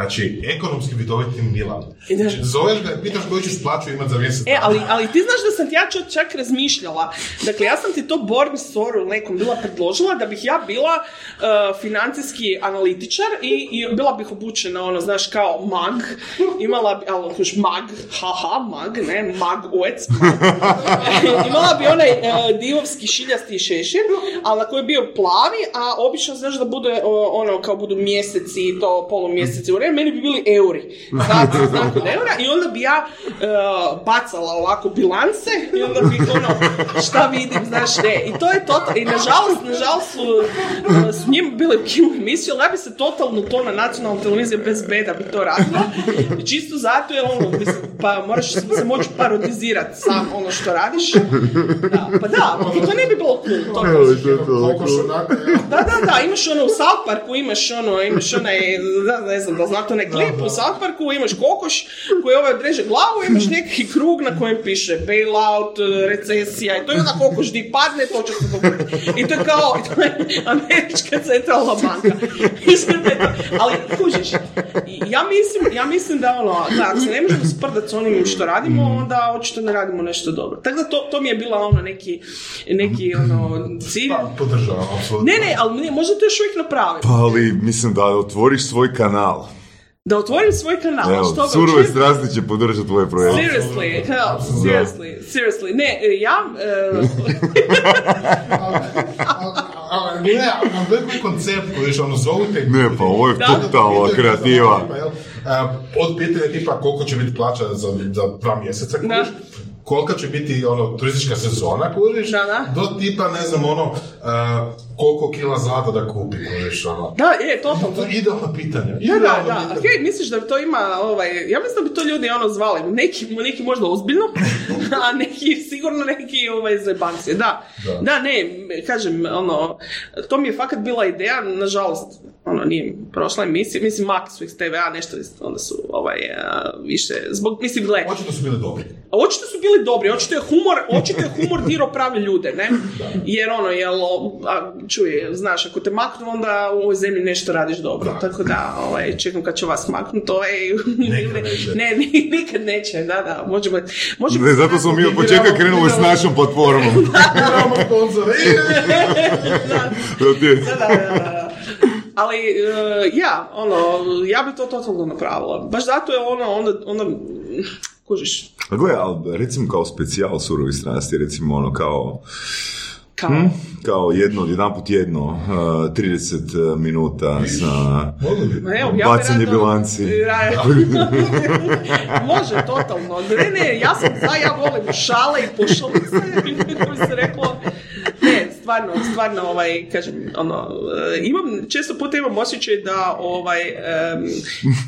Znači, ekonomski vidoviti Milan. I da. Znači, zoveš ga, pitaš koju ćeš plaću imat za mjesec E, ali, ali ti znaš da sam ti ja čak- čak razmišljala. Dakle, ja sam ti to Born Soru nekom bila predložila da bih ja bila uh, financijski analitičar i, i bila bih obučena, ono, znaš, kao mag. Imala bi, ali još mag, haha, mag, ne, mag, mag. Imala bi onaj uh, divovski šiljasti šešir, ali na koji je bio plavi, a obično znaš da bude uh, ono, kao budu mjeseci, to polumjeseci u eure, meni bi bili euri. Znači, znak od eura i onda bi ja e, bacala ovako bilance i onda bi ono, šta vidim, znaš, ne. I to je to, i nažalost, nažalost su, e, su njima bile u emisiju, ali ja bi se totalno to na nacionalnoj televiziji bez beda bi to radila. Čisto zato je ono, mislim, pa moraš se moći parodizirati sam ono što radiš. Da, pa da, to ne bi bilo cool. To, onako, evo. da, da, da, imaš ono u South Parku, imaš ono, imaš onaj, ne znam, da znate onaj klip u South imaš kokoš koji ovaj odreže glavu, imaš neki krug na kojem piše bailout, recesija, i to je onda kokoš di padne, to će se dogoditi. I to je kao, to je američka centralna banka. Ali, kužiš, ja mislim, ja mislim da ono, da, ako se ne možemo sprdati s onim što radimo, onda očito ne radimo nešto dobro. Tako da to, to mi je bila ono neki, neki ono, cilj. Pa, podržavam, apsolutno. Ne, ne, ali ne, možda to još uvijek napravim. Pa ali mislim da otvoriš svoj kanal. Da otvorim svoj kanal, Evo, što surove strasti će podržati tvoj projekt. Seriously, hell, seriously, seriously. Ne, e, ja... e, Ali ne, ali veliko koncept koji je ono zovu te Ne, pa ovo je totalna kreativa. A, Od pitanja tipa koliko će biti plaća za, za dva mjeseca, kužiš, kolika će biti ono turistička sezona, kužiš, Da, da. do tipa, ne znam, ono, a, koliko kila zlata da kupi, kužiš, ono. Da, je, totalno. To je idealno pitanje. Da, Idealno da, da. pitanje. Misliš da to ima, ovaj, ja mislim da bi to ljudi ono zvali, neki, neki možda ozbiljno, a neki, sigurno neki ovaj, zebancije, da. Da. Da, ne, kažem, ono, to mi je fakat bila ideja, nažalost, ono, nije prošla emisija, mislim, makli su s TVA, nešto, onda su, ovaj, više, zbog, mislim, gle, Očito su bili dobri. Očito su bili dobri, očito je humor, očito je humor dirao pravi ljude, ne? Jer ono, jel, a, čuj, znaš, ako te maknu, onda u ovoj zemlji nešto radiš dobro. Da. Tako da, ovaj, čekam kad će vas maknuti, ovaj, ne, ni- nikad neće, da, da, možemo, možemo Ne, zato smo mi od početka krenuli s našom platformom. Da, Da da. Ali, e, ja, ono, ja bi to totalno napravila. Baš zato je ono, onda, onda, kužiš, A gle, ali recimo kao specijal surovi strasti, recimo ono kao, kao, kao jedno, jedan put jedno, uh, 30 minuta sa evo, ja bacanje rado- bilanci. Ra- Može, totalno. Ne, ne, ja sam za, ja volim šale i pošalice, bi se reklo. Stvarno, stvarno, ovaj, kažem, ono, e, imam, često puta imam osjećaj da, ovaj, em,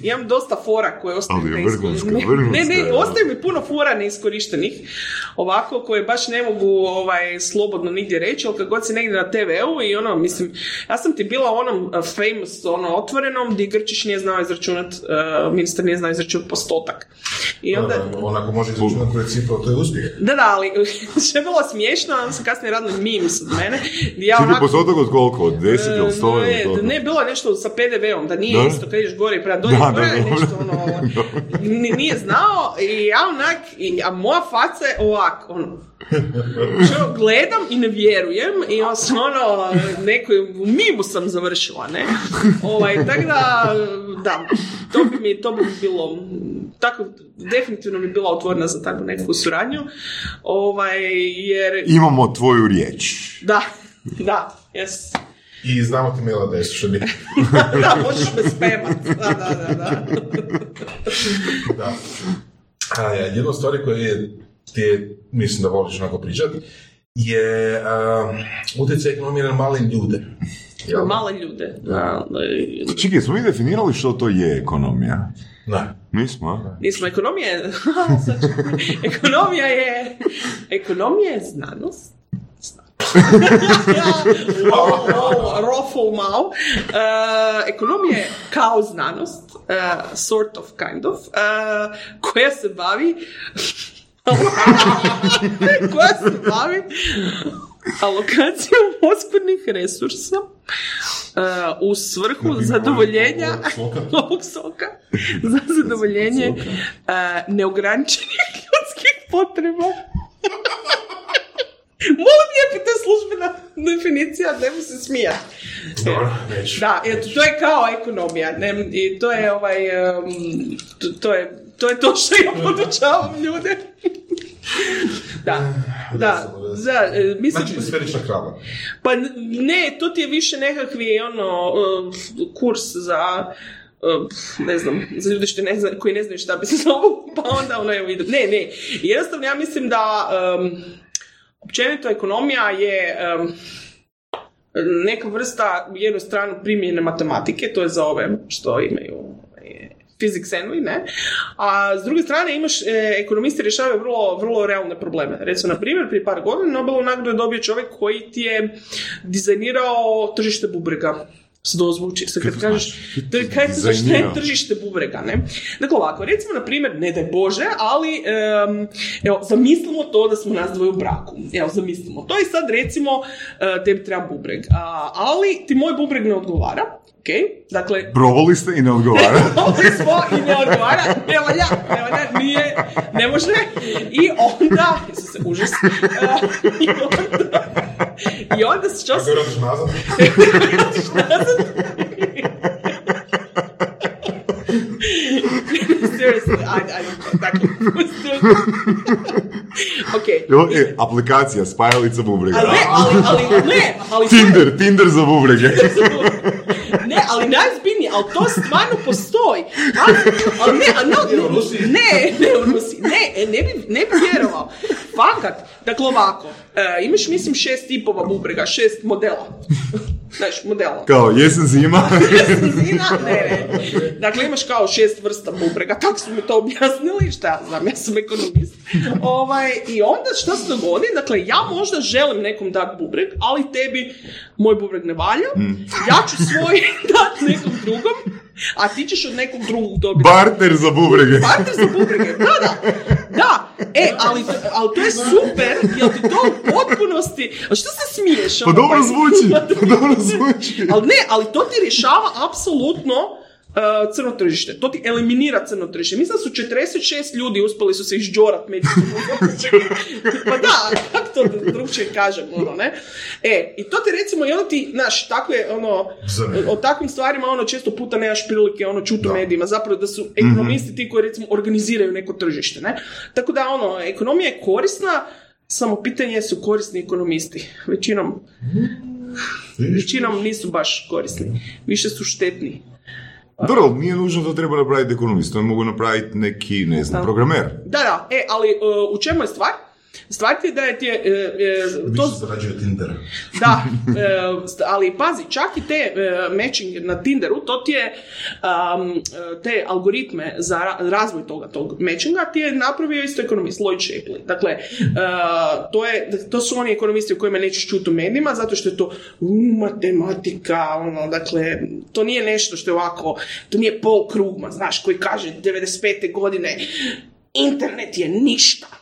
imam dosta fora koje ostaju Ali je ne, ne, ne, je. ostaje mi puno fora neiskorištenih, ovako, koje baš ne mogu, ovaj, slobodno nigdje reći, ali kad god si negdje na TV-u i ono, mislim, ja sam ti bila u onom uh, famous, ono, otvorenom, gdje Grčić nije znao izračunat, uh, ministar nije znao izračunat postotak. I onda, Da, Onako može izračunati principu, to je uspjeh. da, da, ali što je bilo smiješno, onda sam kasnije radila memes od mene, gdje ja Čini onako... postotak od koliko? Od 10 ili 100 ili Ne, koliko? ne, bilo je nešto sa PDV-om, da nije Da? isto kad ideš gore i prema dolje, Da, da, gore nešto ono, ni- nije znao i ja onak, i, a moja faca je ovak, ono, što gledam i ne vjerujem i ja sam ono, neko, u mimu sam završila, ne, ovaj, tako da, da, to bi mi, to bi mi bilo, tako, definitivno bi bila otvorena za takvu neku suradnju, ovaj, jer, Imamo tvoju riječ. da, da, yes. I znamo ti mail adresu, što bi... da, možeš me spemat. Da, da, da, da. da. A, ja, jedna od stvari koje je, ti je, mislim da voliš onako pričati, je um, utjecaj ekonomije na male ljude. Jel? Male ljude. Da, da, Čekaj, smo mi definirali što to je ekonomija? Ne. Nismo, a? Nismo ekonomije. Sad ću- ekonomija je... Ekonomija je znanost. Wow, malo. E, ekonomija je kao znanost, e, sort of, kind of, e, koja se bavi koja se bavi alokacijom oskudnih resursa e, u svrhu zadovoljenja ovog soka. za zadovoljenje e, neograničenih ljudskih potreba. Molim lijepo, to je službena definicija, ne se smijati. Dobro, neću. Da, eto, to je kao ekonomija, ne, i to je ovaj, em, to, to je, to je to što ja podučavam ljude. Da, da, da, e, mislim, Znači, sferična krava. pa ne, to ti je više nekakvi ono, e, kurs za ne znam, za ljude što ne zna, koji ne znaju šta bi se zovu, pa onda ono, evo, vidim. Ne, ne, jednostavno ja mislim da um, općenito ekonomija je um, neka vrsta u jednu stranu primjene matematike, to je za ove što imaju physics envy, ne? A s druge strane imaš, e, ekonomisti rješavaju vrlo, vrlo realne probleme. Recimo, na primjer, prije par godina Nobelovu nagradu je dobio čovjek koji ti je dizajnirao tržište bubrega. Se zvuči, se kad kažeš, je kaj se zašto je Dizajnirao. tržište bubrega, ne? Dakle, ovako, recimo, na primjer, ne daj Bože, ali, em, evo, zamislimo to da smo nas dvoje u braku. Evo, zamislimo to i sad, recimo, e, tebi treba bubreg. A, ali ti moj bubreg ne odgovara, ok? Dakle, Probali ste i ne odgovara. Ovdje smo i ne odgovara, ne valja, ne valja, nije, ne može. I onda, Isuse, užas. Uh, I onda, i onda što Kako se... radiš nazad? Seriously, ajde, ajde, dakle, ok. Jo, e, aplikacija, spajalica bubrega. Ali ne, ali, ali, ne, ali... Tinder, Tinder za bubrege. Ne, ali najzbiljnije, ali to stvarno postoji. Ali, ali ne, ali Rusiji? ne, ne u Rusiji, ne, e, ne bi, ne bi vjerovao. Fakat, dakle ovako, e, imaš mislim šest tipova bubrega, šest modela. Znaš, modela. Kao, jesen zima. Zina, ne, ne. Dakle, imaš kao šest vrsta bubrega, tako su mi to objasnili, šta ja znam, ja sam ekonomist. Ovaj, I onda šta se dogodi, dakle, ja možda želim nekom dati bubreg, ali tebi moj bubreg ne valja, ja ću svoj dati nekom drugom, a ti ćeš od nekog drugog dobiti. Partner za bubrege. Partner za bubrege, da, da, da, e, ali, ali to je super, jer ti to u potpunosti, a što se smiješ? Pa ono, dobro zvuči, pa dobro zvuči. ali ne, ali to ti rješava apsolutno crno tržište. To ti eliminira crno tržište. Mislim da su 46 ljudi uspjeli su se izđorat međusobno. pa da, kako to drugčije kažem, ono, ne? E, i to ti recimo, i onda ti, znaš, takve, ono, Zanimljivo. o takvim stvarima, ono, često puta nemaš prilike, ono, čuti u medijima, zapravo da su ekonomisti ti koji, recimo, organiziraju neko tržište, ne? Tako da, ono, ekonomija je korisna, samo pitanje su korisni ekonomisti. Većinom većinom nisu baš korisni. Više su štetni. Dobro, ali nije nužno to treba napraviti ekonomist, to mogu napraviti neki, ne znam, Da. programer. Da, da, e, ali e, u čemu je stvar? Stvar ti je da je ti je, e, e, to, zarađuje Tinder. da, e, ali pazi, čak i te e, matching na Tinderu, to ti je um, te algoritme za ra- razvoj toga tog matchinga ti je napravio isto ekonomist Lloyd Shapley. Dakle, e, to, je, to su oni ekonomisti o kojima nećeš čuti u medijima, zato što je to u, matematika, ono, dakle, to nije nešto što je ovako, to nije Paul Krugman, znaš, koji kaže 95. godine internet je ništa.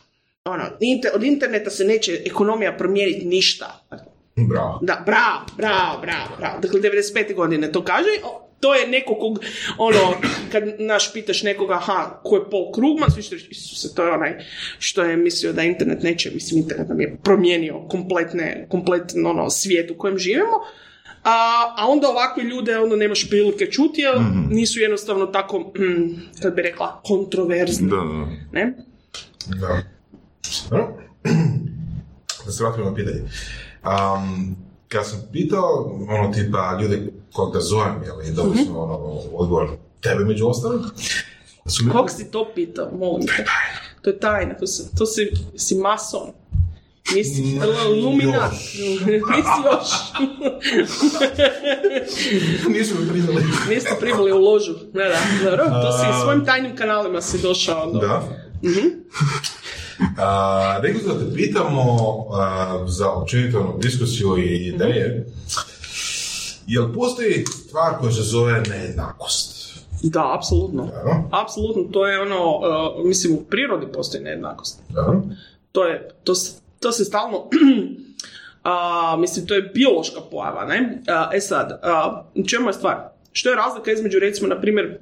Ono, inter- od interneta se neće ekonomija promijeniti ništa. Bravo. Da, bravo, bravo, bravo, bravo. Dakle, 95. godine to kaže. To je neko kog, ono, kad naš pitaš nekoga, aha, ko je Paul Krugman, svi Isuse, to je onaj što je mislio da internet neće, mislim, internet nam je promijenio kompletne, kompletno ono, svijet u kojem živimo. A, a onda ovakve ljude onda nemaš prilike čuti, jer nisu jednostavno tako, mm, kad bi rekla, kontroverzni. Da, da. Ne? Da. Da se vratimo na pitanje. Um, kad sam pitao, ono, tipa, ljude kog da zovem, jel, i dobili smo, ono, odgovor tebe među ostalim, su mi... Kog si to pitao, molim te? To je tajna, to si, to si, si mason. Nisi luminat. Nisi još. Nisu mi priznali. Niste primali u ložu. Da, da, dobro. To si svojim tajnim kanalima si došao do... Da. A, rekli da te pitamo a, za općenito diskusiju i ideje. Jel postoji stvar koja se zove nejednakost? Da, apsolutno. Da. Apsolutno, to je ono, uh, mislim, u prirodi postoji nejednakost. Da. To je, to, to se stalno, a, mislim, to je biološka pojava, ne? A, e sad, a, u čemu je stvar? Što je razlika između, recimo, na primjer,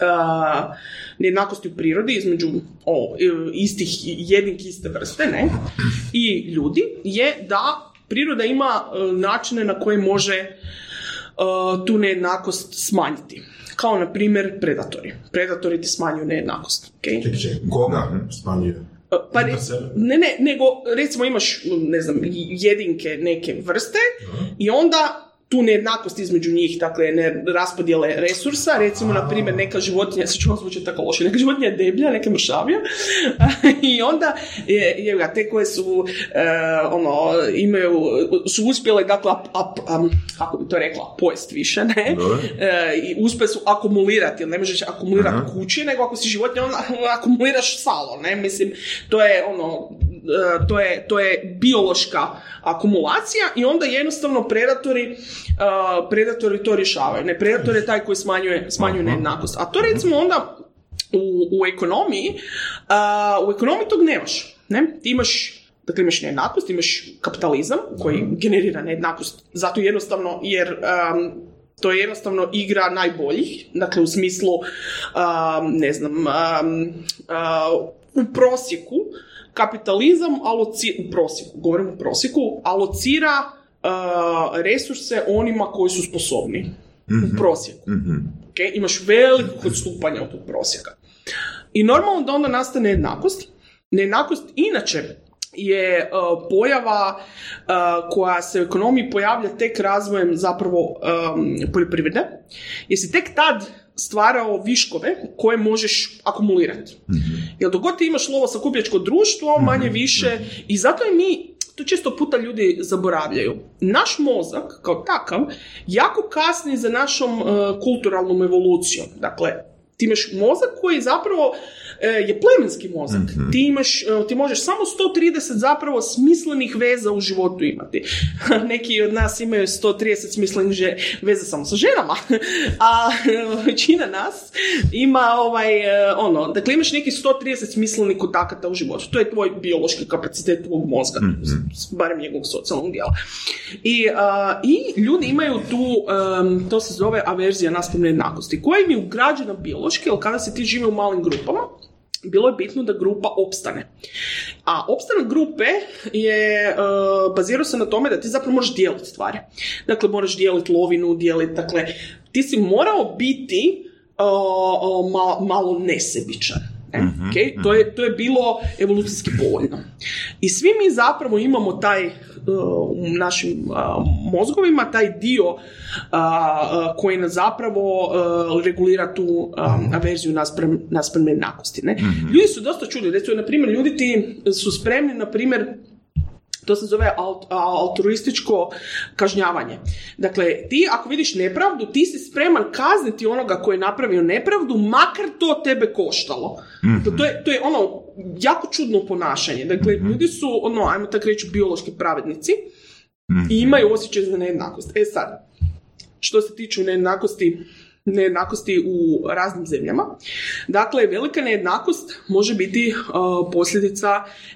a, nejednakosti u prirodi između o, e, istih, jedinki iste vrste, ne? I ljudi, je da priroda ima e, načine na koje može e, tu nejednakost smanjiti. Kao, na primjer, predatori. Predatori ti smanjuju nejednakost. Okay? Koga smanjuje? Pa sebe? ne, ne, nego recimo imaš, ne znam, jedinke neke vrste i onda tu nejednakost između njih, dakle ne raspodjele resursa, recimo na primjer neka životinja, sad ću vam zvučati tako loše, neka životinja je deblja, neka mršavija i onda je, je ga, te koje su e, ono, imaju, su uspjele dakle, ap, ap, am, kako bi to rekla, pojest više, ne? E, i uspjeli su akumulirati, jer ne možeš akumulirati kući, nego ako si životinja, onda akumuliraš salo, ne? Mislim, to je ono, to je, to je biološka akumulacija i onda jednostavno predatori, uh, predatori to rješavaju. Ne, predator je taj koji smanjuje, smanjuje nejednakost. A to recimo onda u, u ekonomiji, uh, u ekonomiji tog nemaš. Ne? Ti imaš Dakle, imaš nejednakost, imaš kapitalizam koji generira nejednakost. Zato jednostavno, jer um, to je jednostavno igra najboljih, dakle u smislu, um, ne znam, um, uh, u prosjeku kapitalizam aloci, u prosjeku, govorim u prosjeku, alocira uh, resurse onima koji su sposobni u prosjeku. Okay? Imaš velikog odstupanja od tog prosjeka. I normalno da onda nastane jednakost. Nejednakost inače je uh, pojava uh, koja se u ekonomiji pojavlja tek razvojem zapravo um, poljoprivrede, jer si tek tad stvarao viškove koje možeš akumulirati. Jer dok god ti imaš lovo sakupljačko društvo, manje više, i zato je mi to često puta ljudi zaboravljaju. Naš mozak, kao takav, jako kasni za našom uh, kulturalnom evolucijom. Dakle, ti imaš mozak koji zapravo e, je plemenski mozak. Ti imaš, e, ti možeš samo 130 zapravo smislenih veza u životu imati. Neki od nas imaju 130 smislenih že- veza samo sa ženama, a većina nas ima ovaj, e, ono, dakle imaš neki 130 smislenih kontakata u životu. To je tvoj biološki kapacitet tvog mozga, s- barem njegovog socijalnog dijela. I, a, I ljudi imaju tu, em, to se zove averzija naspram nejednakosti, koja im je ugrađena biološki, ali kada se ti žive u malim grupama, bilo je bitno da grupa opstane. A opstanak grupe je, e, bazirao se na tome da ti zapravo možeš dijeliti stvari. Dakle, moraš dijeliti lovinu, dijeliti, dakle, ti si morao biti e, o, ma- malo nesebičan. Ne? Ok? To, je, to je bilo evolucijski povoljno. I svi mi zapravo imamo taj uh, u našim uh, mozgovima, taj dio uh, koji nas zapravo regulira tu averziju naspram, naspram jednakosti. Ne? Ljudi su dosta čuli, recimo, na primjer, ljudi ti su spremni, na primjer, to se zove alt, altruističko kažnjavanje. Dakle, ti ako vidiš nepravdu, ti si spreman kazniti onoga koji je napravio nepravdu, makar to tebe koštalo. To, to je, to je ono jako čudno ponašanje. Dakle, ljudi su, ono, ajmo tako reći, biološki pravednici i imaju osjećaj za nejednakost. E sad, što se tiče nejednakosti nejednakosti u raznim zemljama. Dakle, velika nejednakost može biti uh, posljedica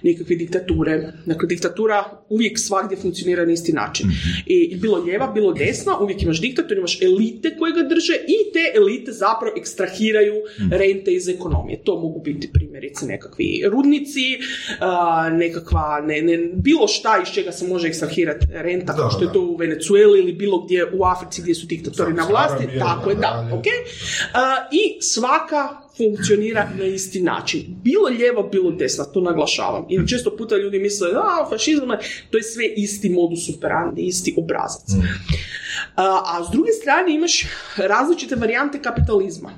nekakve diktature. Dakle, diktatura uvijek svagdje funkcionira na isti način. I bilo lijeva, bilo desna, uvijek imaš diktator, imaš elite koje ga drže i te elite zapravo ekstrahiraju rente iz ekonomije. To mogu biti primjerice nekakvi rudnici, uh, nekakva, ne, ne, bilo šta iz čega se može ekstrahirati renta, kao što je to u Venecueli ili bilo gdje u Africi gdje su diktatori na vlasti, tako je, da, dalje. ok. A, I svaka funkcionira na isti način. Bilo lijevo, bilo desna, to naglašavam. I često puta ljudi misle, a, fašizam, to je sve isti modus operandi, isti obrazac. A, a s druge strane imaš različite varijante kapitalizma.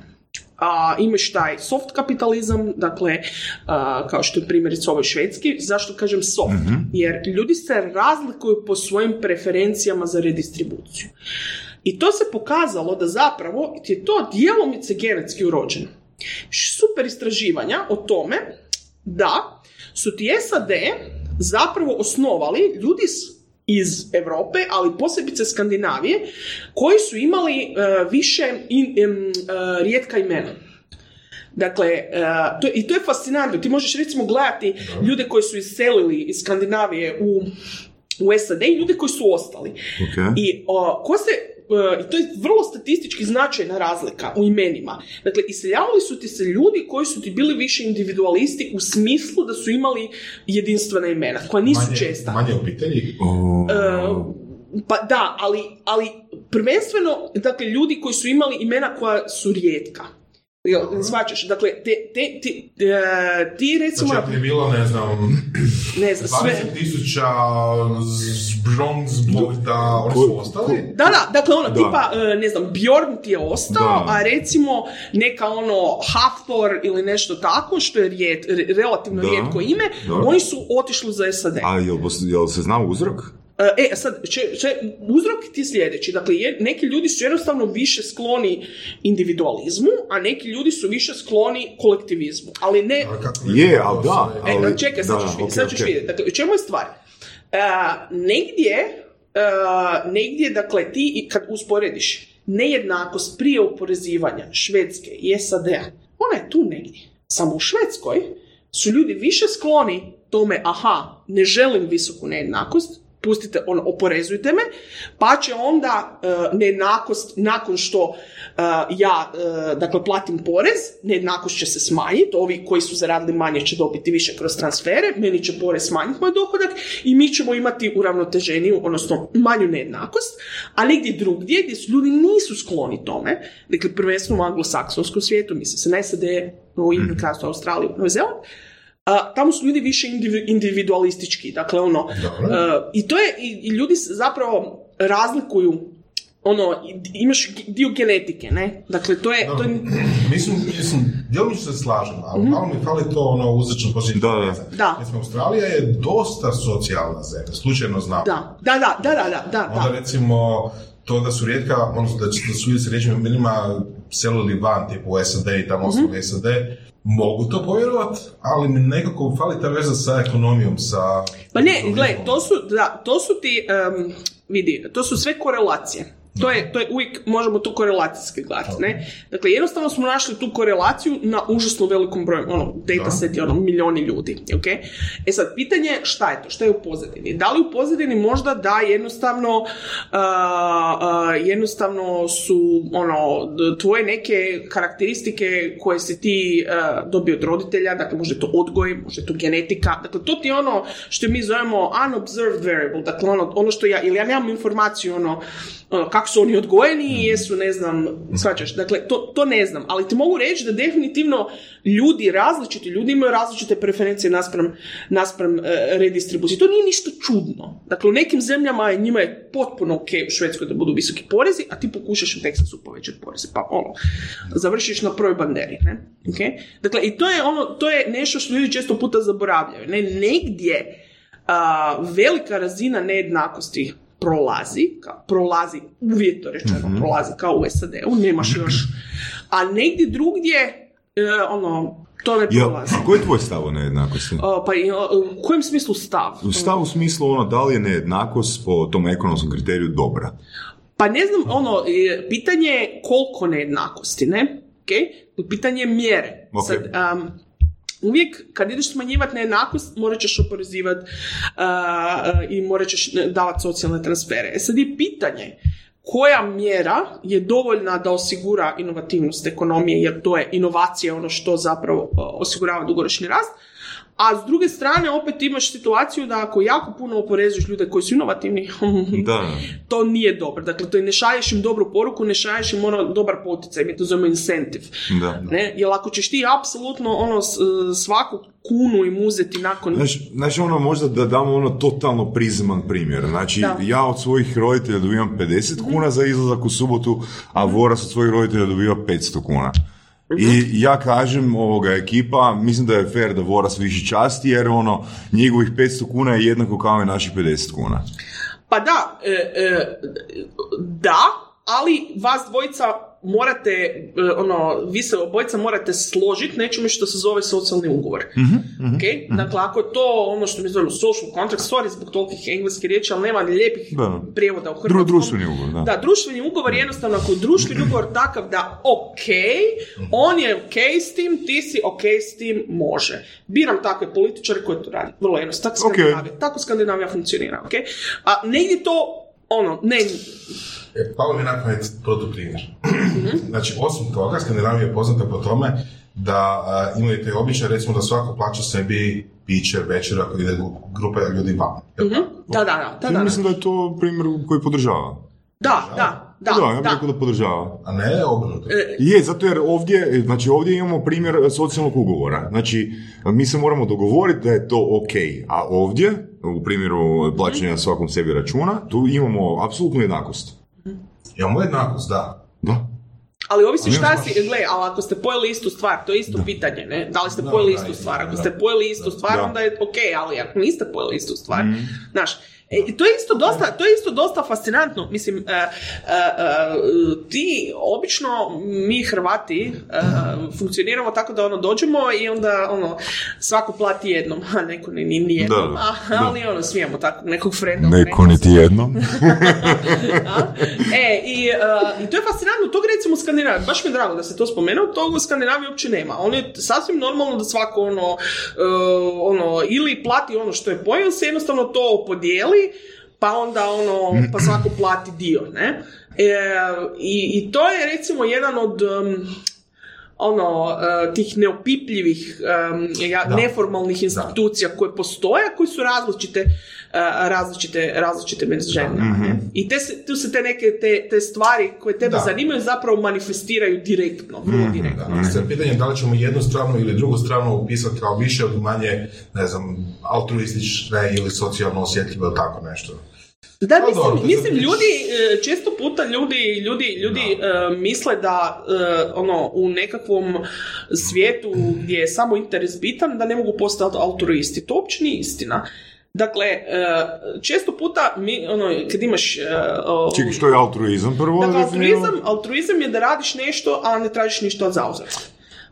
A, imaš taj soft kapitalizam, dakle, a, kao što je primjerice ovaj švedski. Zašto kažem soft? Jer ljudi se razlikuju po svojim preferencijama za redistribuciju. I to se pokazalo da zapravo je to djelomice genetski urođeno. Super istraživanja o tome da su ti SAD zapravo osnovali ljudi iz Europe, ali posebice Skandinavije, koji su imali e, više in- e, rijetka imena. Dakle, e, to, i to je fascinantno. Ti možeš recimo gledati ljude koji su iselili iz Skandinavije u, u SAD i ljude koji su ostali. Ok. I o, ko se, i to je vrlo statistički značajna razlika u imenima. Dakle, iseljavali su ti se ljudi koji su ti bili više individualisti u smislu da su imali jedinstvena imena, koja nisu manje, česta. Manje obitelji. E, pa da, ali, ali prvenstveno, dakle, ljudi koji su imali imena koja su rijetka. Jel, Shvaćaš? Dakle, te, te, ti, e, ti recimo... Znači, ako je bilo, ne znam, ne znam, sve... 20 tisuća bronz da oni su ostali. Da, da, dakle ono, tipa, e, ne znam, Bjorn ti je ostao, Da. a recimo neka ono Hafthor ili nešto tako, što je rijet, re- relativno Da. rijetko ime, Da. oni su otišli za SAD. A jel, jel se zna uzrok? E, a sad, če, če, uzrok ti je sljedeći. Dakle, je, neki ljudi su jednostavno više skloni individualizmu, a neki ljudi su više skloni kolektivizmu. Ali ne... Je, ali da. E, ali- čekaj, sad da, ćeš, vidjeti, ok, sad ćeš ok. vidjeti. Dakle, u čemu je stvar? E, negdje, e, negdje, dakle, ti i kad usporediš nejednakost prije oporezivanja Švedske i SAD-a, ona je tu negdje. Samo u Švedskoj su ljudi više skloni tome, aha, ne želim visoku nejednakost, pustite, ono, oporezujte me, pa će onda e, nejednakost nakon što e, ja, e, dakle, platim porez, nejednakost će se smanjiti, ovi koji su zaradili manje će dobiti više kroz transfere, meni će porez smanjiti moj dohodak i mi ćemo imati uravnoteženiju, odnosno manju nejednakost, a negdje drugdje gdje su ljudi nisu skloni tome, dakle, prvenstveno u anglosaksonskom svijetu, misli se na SAD, u Ujedinjeno kraljevstvo, Australiju, Novi Zeland, a, tamo su ljudi više indivi- individualistički, dakle ono, Dobro. e, i to je, i, i ljudi se zapravo razlikuju, ono, imaš dio genetike, ne? Dakle, to je, to je Mislim, mislim, djelomično se slažem, ali malo mi fali to ono uzrečno pozitivno. Da, da. Da. Recimo, Australija je dosta socijalna zemlja, slučajno znam. da, da, da, da, da, da, da, Onda da. recimo, to da su rijetka, odnosno da, da su ljudi s ređim imenima selili van, tipu u SAD i tamo Mhm. SAD, mogu to povjerovat, ali mi nekako fali ta veza sa ekonomijom, sa... Pa ne, gle, to su, da, to su ti, em, vidi, to su sve korelacije. To je, to je uvijek, možemo to korelacijski gledati, ne? Dakle, jednostavno smo našli tu korelaciju na užasno velikom broju, ono, dataset je ono, milioni ljudi, ok? E sad, pitanje je šta je to, šta je u pozadini? Da li u pozadini možda da jednostavno, a, a, jednostavno su, ono, tvoje neke karakteristike koje si ti a, dobio od roditelja, dakle, može to odgoj, može to genetika, dakle, to ti je ono što mi zovemo unobserved variable, dakle, ono, ono što ja, ili ja nemam informaciju, ono, ono, kako su oni odgojeni i jesu, ne znam, shvaćaš, dakle, to, to ne znam, ali ti mogu reći da definitivno ljudi, različiti ljudi imaju različite preferencije naspram, naspram e, redistribucije. To nije ništa čudno. Dakle, u nekim zemljama je njima je potpuno ok u Švedskoj da budu visoki porezi, a ti pokušaš u Teksasu povećati poreze, pa ono, završiš na prvoj banderi, ne? Okay? Dakle, i to je ono, to je nešto što ljudi često puta zaboravljaju, ne? Negdje a, velika razina nejednakosti prolazi, kao, prolazi, uvjetno rečeno, prolazi kao u SAD-u, nemaš još, a negdje drugdje, e, ono, to ne prolazi. koji je tvoj stav o nejednakosti? O, pa u kojem smislu stav? U stavu u smislu ono, da li je nejednakost po tom ekonomskom kriteriju dobra? Pa ne znam, ono, pitanje je koliko nejednakosti, ne? Okay? Pitanje je mjere. Ok. Sad, um, uvijek kad ideš smanjivati nejednakost, morat ćeš oporezivati i morat ćeš davati socijalne transfere. E sad je pitanje koja mjera je dovoljna da osigura inovativnost ekonomije, jer to je inovacija ono što zapravo osigurava dugoročni rast, a s druge strane opet imaš situaciju da ako jako puno oporezuješ ljude koji su inovativni, Da. to nije dobro. Dakle, to je ne šalješ im dobru poruku, ne šalješ im ono dobar poticaj, mi to zovemo incentive. Da. Ne? Jer ako ćeš ti apsolutno ono svaku kunu im uzeti nakon... Znaš, znači ono možda da damo ono totalno prizeman primjer. Znači Da. ja od svojih roditelja dobivam 50 kuna za izlazak u subotu, a Voras od svojih roditelja dobiva 500 kuna. I ja kažem ovoga ekipa, mislim da je fair da Voras više časti jer ono njegovih 500 kuna je jednako kao i naših 50 kuna. Pa da, e, e, da, ali vas dvojica morate, e, ono, vi se obojica morate složiti nečime što se zove socijalni ugovor. Ok? Dakle, ako je to ono što mi zovemo social contract, sorry zbog tolikih engleskih riječi, ali nema lijepih Da. prijevoda u hrvatskom. društveni ugovor, da. Da, društveni ugovor je jednostavno ako je društveni ugovor takav da ok, on je ok s tim, ti si ok s tim, može. Biram takve političare koji to radi. Vrlo jednostavno. Tako. Skandinavija, tako Skandinavija funkcionira, ok? A negdje to, ono, ne, E, palo mi je na pamet protuprimjer. Mhm. Znači, osim toga, Skandinavija je poznata po tome da a, imaju te običaj, recimo da svako plaća sebi piće, večer ako ide gru- grupa ljudi van. Tako? da, da, da, da, Ja da, mislim da je to primjer koji podržava. da, da, da, Da, ja bih da. rekao da podržava. A ne obrnuto. E, Je, zato jer ovdje, znači ovdje imamo primjer socijalnog ugovora. Znači, mi se moramo dogovoriti da je to ok, a ovdje, u primjeru plaćanja svakom sebi računa, tu imamo apsolutnu jednakost. Imamo jednakost, da. Da. Ali ovisi Ali šta si, gle, ali ako ste pojeli istu stvar, to je isto pitanje, ne? Da li ste pojeli da, istu da, stvar? Ako da. ste pojeli istu stvar, Da. onda je ok, ali ako niste pojeli istu stvar, Mhm. znaš, e, to je isto dosta, to je isto dosta fascinantno. Mislim, e, e, e, ti, obično, mi Hrvati e, funkcioniramo tako da ono dođemo i onda ono, svako plati jednom, a neko ni, ni, ni jednom, Da, a, ali ono, smijemo tako nekog frenda. Neko niti jednom. E, i, uh, i to je fascinantno, tog recimo u Skandinaviji, baš mi je drago da se to spomenuo, tog u Skandinaviji uopće nema. On je sasvim normalno da svako ono, ono, ili plati ono što je pojeo, se jednostavno to podijeli, pa onda ono, pa svako plati dio, ne? E, i, I to je recimo jedan od um, ono, uh, tih neopipljivih, um, neformalnih institucija koje postoje, koji su različite, uh, različite, različite među ženama. ne? I te se, tu se te neke te, te stvari koje tebe Da. zanimaju zapravo manifestiraju direktno, vrlo direktno. Da, sad pitanje je da li ćemo jednu stranu ili drugu stranu upisati kao više ili manje, ne znam, altruistične ili socijalno osjetljive ili tako nešto. Da, Pa mislim, dobro, mislim ljudi, e, često puta ljudi, ljudi, ljudi e, misle da e, ono, u nekakvom svijetu gdje je samo interes bitan, da ne mogu postati altruisti. To uopće nije istina. Dakle, e, često puta mi, ono, kad imaš... o- Čekaj, što je altruizam prvo? Dakle, altruizam, altruizam je da radiš nešto, a ne tražiš ništa od zauzeta.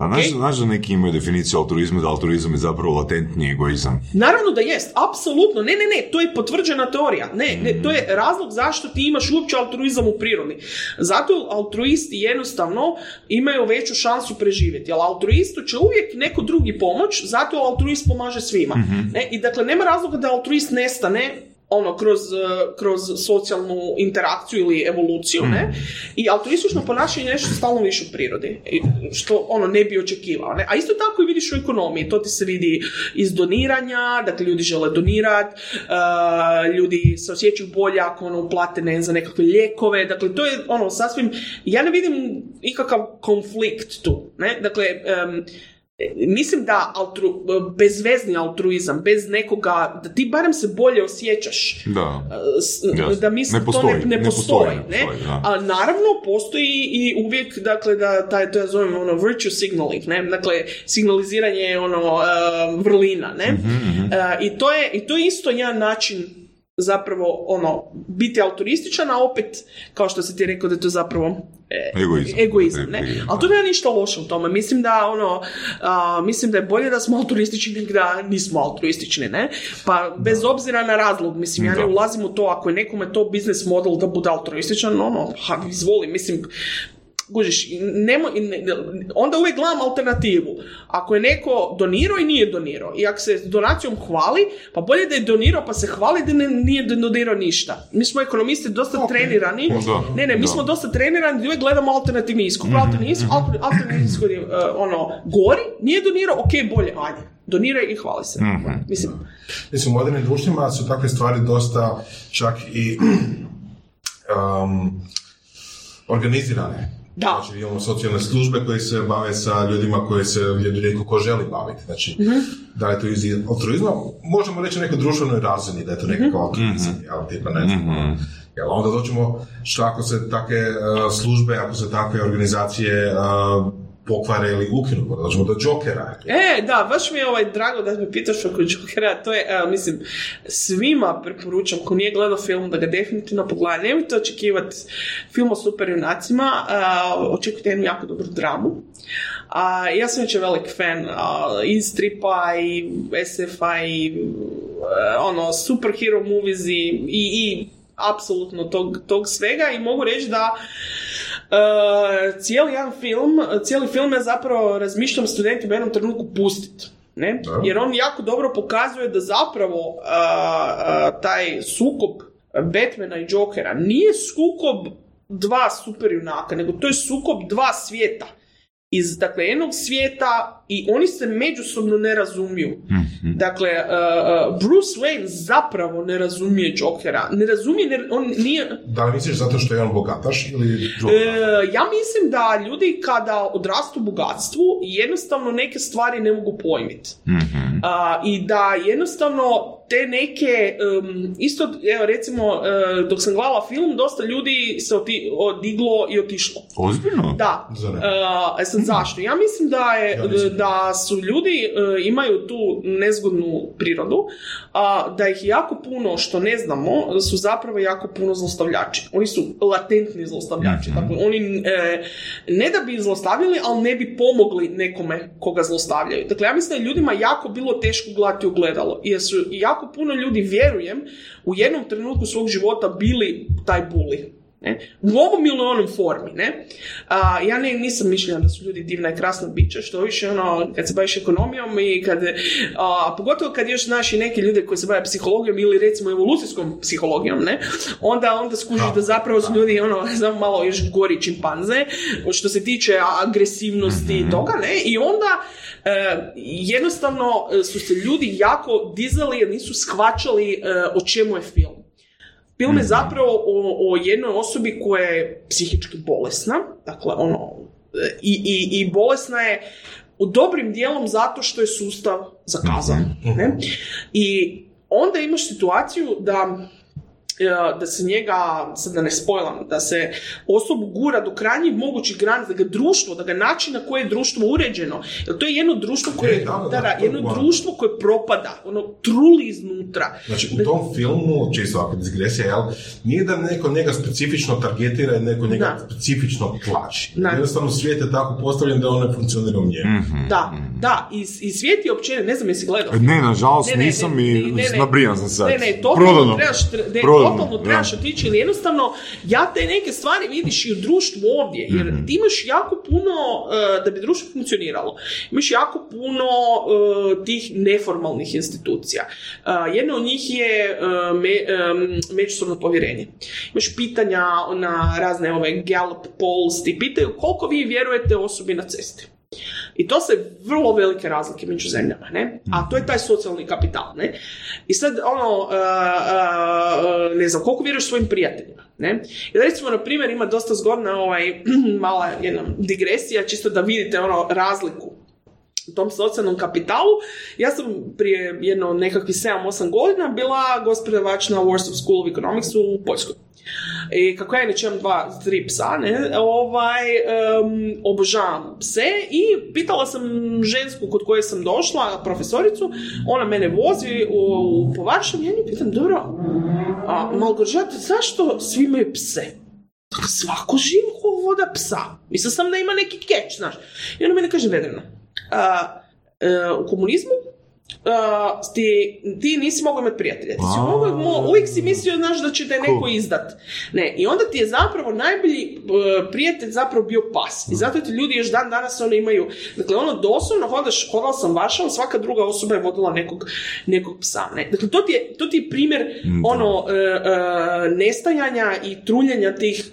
A znaš, Ok. znaš da neki imaju definiciju altruizma, da altruizam je zapravo latentni egoizam. Naravno da jest, apsolutno, ne, ne, ne, to je potvrđena teorija, ne, ne, to je razlog zašto ti imaš uopće altruizam u prirodi. Zato altruisti jednostavno imaju veću šansu preživjeti, ali altruistu će uvijek neko drugi pomoć, zato altruist pomaže svima. Ne? I dakle, nema razloga da altruist nestane ono, kroz, eh, kroz socijalnu interakciju ili evoluciju, ne? I altruistično ponašanje je nešto stalno više u prirodi, što ono ne bi očekivao, ne? A isto tako i vidiš u ekonomiji, to ti se vidi iz doniranja, dakle ljudi žele donirati, ljudi se osjećaju bolje ako ono uplate ne, za nekakve lijekove, dakle to je ono sasvim, ja ne vidim ikakav konflikt tu, ne? Dakle, em, Mislim da altru, bezvezni altruizam, bez nekoga, da ti barem se bolje osjećaš Da. s- Jasno. da mislim Ne to postoji, ne, ne ne postoji, postoji, ne ne? postoji, da. A naravno postoji i uvijek dakle da taj to ja zovem ono virtue signaling, ne? Dakle signaliziranje ono uh, vrlina, ne? Mhm, Uh, I to je i to je isto jedan način zapravo ono biti altruističan, a opet kao što si ti rekao da je to zapravo e, Egoizam. egoizam, ne? Ali to nema ništa loše u tome. Mislim da ono, a, mislim da je bolje da smo altruistični nego da nismo altruistični, ne? Pa bez obzira na razlog, mislim, ja ne ulazim u to, ako je nekome to biznes model da bude altruističan, ono, ha, izvoli, mislim, Gužiš, nemo, ne- onda uvijek gledam alternativu. Ako je neko donirao i nije donirao, i ako se donacijom hvali, pa bolje da je donirao pa se hvali da ne, nije donirao ništa. Mi smo ekonomisti dosta trenirani. Da, Ne, ne, mi da. smo dosta trenirani da uvijek gledamo alternativni. Alternativni ishod, alter- alternativni ishod je uh, ono, gori, nije donirao, ok, bolje, ajde. Doniraj i hvali se. Mislim, Mislim, u modernim društvima su takve stvari dosta čak i um, organizirane. Da. Znači, imamo socijalne službe koje se bave sa ljudima koji se ljudi ko želi baviti. Znači, da li je to iz altruizma? Možemo reći na nekoj društvenoj razini da je to nekakav altruizam, jel, tipa ne znam. Jel, onda doćemo što ako se takve uh, službe, ako se takve organizacije uh, pokvare ili ukinu, dođemo do Jokera. E, da, baš mi je ovaj drago da me pitaš oko Jokera, to je, evo, mislim, svima preporučam, ko nije gledao film, da ga definitivno pogleda. Nemojte očekivati film o superjunacima, a, očekujte jednu jako dobru dramu. A, ja sam već velik fan a, i stripa i SF-a i e, ono, superhero movies i, i, i apsolutno tog, tog svega i mogu reći da cijeli jedan film, cijeli film je zapravo razmišljam studentima u jednom trenutku pustiti. Ne? Jer on jako dobro pokazuje da zapravo uh, uh, taj sukob Batmana i Jokera nije sukob dva superjunaka, nego to je sukob dva svijeta. Iz dakle, jednog svijeta i oni se međusobno ne razumiju. Dakle, uh, uh, Bruce Wayne zapravo ne razumije Jokera. Ne razumije, ne- on nije... Da li misliš zato što je on bogataš ili E, Joker? ja mislim da ljudi kada odrastu bogatstvu jednostavno neke stvari ne mogu pojmiti. A, I da jednostavno te neke, em, isto, evo recimo, e, dok sam gledala film, dosta ljudi se oti, odiglo i otišlo. Ozbiljno? Da. Ne. E, sad zašto? Ja mislim da, je, Ja mislim. Da su ljudi e, imaju tu nezgodnu prirodu, a, da ih jako puno što ne znamo su zapravo jako puno zlostavljači. Oni su latentni zlostavljači. Dakle, oni e, ne da bi zlostavljali, ali ne bi pomogli nekome koga zlostavljaju. Dakle, ja mislim da je ljudima jako bilo teško gledati u gledalo. Jer su jako puno ljudi, vjerujem, u jednom trenutku svog života bili taj buli. Ne? U ovom ili onom formi, ne? A, ja ne, nisam mišljenja da su ljudi divna i krasna bića, što više ono, kad se baviš ekonomijom i kad, a, pogotovo kad još znaš i neke ljude koji se bave psihologijom ili recimo evolucijskom psihologijom, ne? Onda, onda skužiš da zapravo su ljudi ono, znam malo još gori čimpanze, što se tiče agresivnosti i toga, ne? I onda e, jednostavno su se ljudi jako dizali jer nisu shvaćali e, o čemu je film. Film je zapravo o, o jednoj osobi koja je psihički bolesna, dakle ono, i, i, i bolesna je u dobrim dijelom zato što je sustav zakazan. Ne? I onda imaš situaciju da da se njega, sad da ne spojlam, da se osobu gura do krajnjih mogućih granica, da ga društvo, da ga način na koje je društvo uređeno, jer to je jedno društvo koje, E, da, da, da, da, to je jedno društvo koje propada, ono, truli iznutra. Znači, u tom filmu, čisto ako digresija, jel, nije da neko njega specifično targetira i neko njega Da. specifično. Da. Jednostavno svijet je tako postavljen da on ne funkcionira u njemu. Da, da, i, i svijet je općenito, ne znam jesi gledao. Ne, nažalost Ne, ne, nisam ne, i ne, ne, ne. nabrijan sam sad. Ne, ne, trebaš, tre- ne, Da. trebaš otići, ili jednostavno, ja te neke stvari vidiš i u društvu ovdje, jer Mhm. ti imaš jako puno, e, da bi društvo funkcioniralo, imaš jako puno e, tih neformalnih institucija. E, jedna od njih je me, međusobno povjerenje. Imaš pitanja na razne ove Gallup polls, ti pitaju koliko vi vjerujete osobi na cesti. I to se vrlo velike razlike među zemljama, ne? A to je taj socijalni kapital, ne? I sad, ono, uh, uh, ne znam, koliko vjeruješ svojim prijateljima, ne? I da recimo, na primjer, ima dosta zgodna ovaj, mala jedna digresija, čisto da vidite ono razliku tom socijalnom kapitalu. Ja sam prije jedno nekakvih 7-8 godina bila gospodavač na Warsaw School of Economics u Poljskoj. I kako ja inače imam dva, tri psa, ne, ovaj, em, obožavam pse i pitala sam žensku kod koje sam došla, profesoricu, ona mene vozi u, u po Varšavi, ja nju pitam, dobro, a, Malgoržata, zašto svi imaju pse? Svako živo voda psa. Mislila sam da ima neki keč, znaš. I ona mene kaže, Vedrena, a, e, u komunizmu a, ti, ti nisi mogao imati prijatelja. Ti si mogao, mo- uvijek si mislio, znaš, da će te neko izdat. Ne, i onda ti je zapravo najbolji e, prijatelj zapravo bio pas. I zato ti ljudi još dan danas ono imaju, dakle ono doslovno hodaš, hodala sam Varšavom, svaka druga osoba je vodila nekog, nekog psa. Ne? Dakle, to ti je, to ti je primjer ono e, e, nestajanja i truljenja tih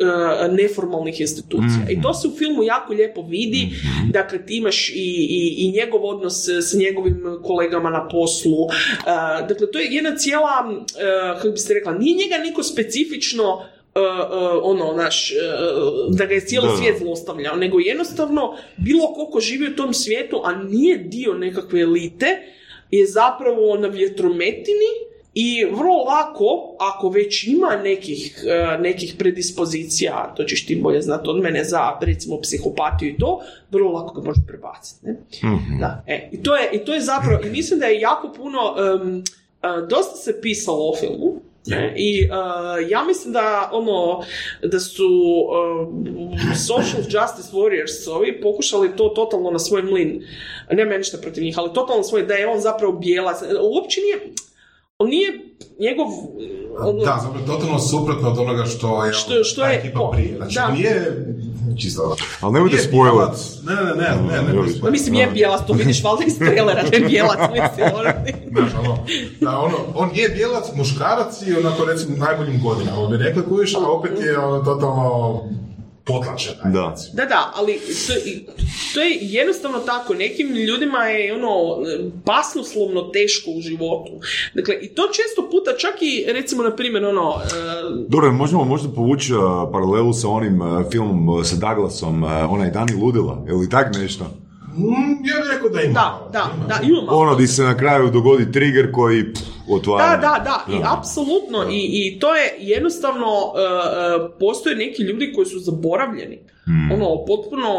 neformalnih institucija. I to se u filmu jako lijepo vidi. Dakle, ti imaš i, i, i njegov odnos s njegovim kolegama na poslu. E, dakle, to je jedna cijela, e, kako bi se rekla, nije njega niko specifično e, ono, naš, e, da ga je cijeli Da, svijet zlostavljao, nego jednostavno bilo koliko živi u tom svijetu, a nije dio nekakve elite, je zapravo na vjetrometini i vrlo lako, ako već ima nekih, e, nekih predispozicija, to ćeš ti bolje znati od mene za recimo psihopatiju i to, vrlo lako ga može prebaciti. Ne? Da, e, i, to je, I to je zapravo, i mislim da je jako puno, e, dosta se pisalo o filmu, ne? I e, ja mislim da ono da su e, social justice warriors ovi pokušali to totalno na svoj mlin. Ne ništa protiv njih, ali totalno svoj da je on zapravo bijelac. Uopće nije on nije njegov ono, Da, zapravo totalno suprotno od onoga što je, Što- što je- ekipa prije. Znači, da. nije čisto... Ali nemojte bijelac. Ne, ne, ne, ne, ne, ne, ne, Pa mislim je bijelac, to vidiš valjda iz trailera, da je bijelac, mislim. ono. Znaš, ono, da, ono, on je bijelac, muškarac i onako recimo najboljim godinama, bi rekli kojiš, a opet je ono totalno potlačen. Da. Da, da, ali to, to je jednostavno tako. Nekim ljudima je ono basnoslovno teško u životu. Dakle, i to često puta čak i recimo na primjer ono... e, Dobro, možemo možda povući uh, paralelu sa onim uh, filmom uh, sa Douglasom, uh, onaj Dani Ludila, ili tak nešto? Mm, ja bih rekao da ima. da, da, Ima. da, imamo. Ono di se na kraju dogodi trigger koji pff, otvara. Da, da, da, i apsolutno, I, i to je jednostavno, e, postoje neki ljudi koji su zaboravljeni. Ono, potpuno,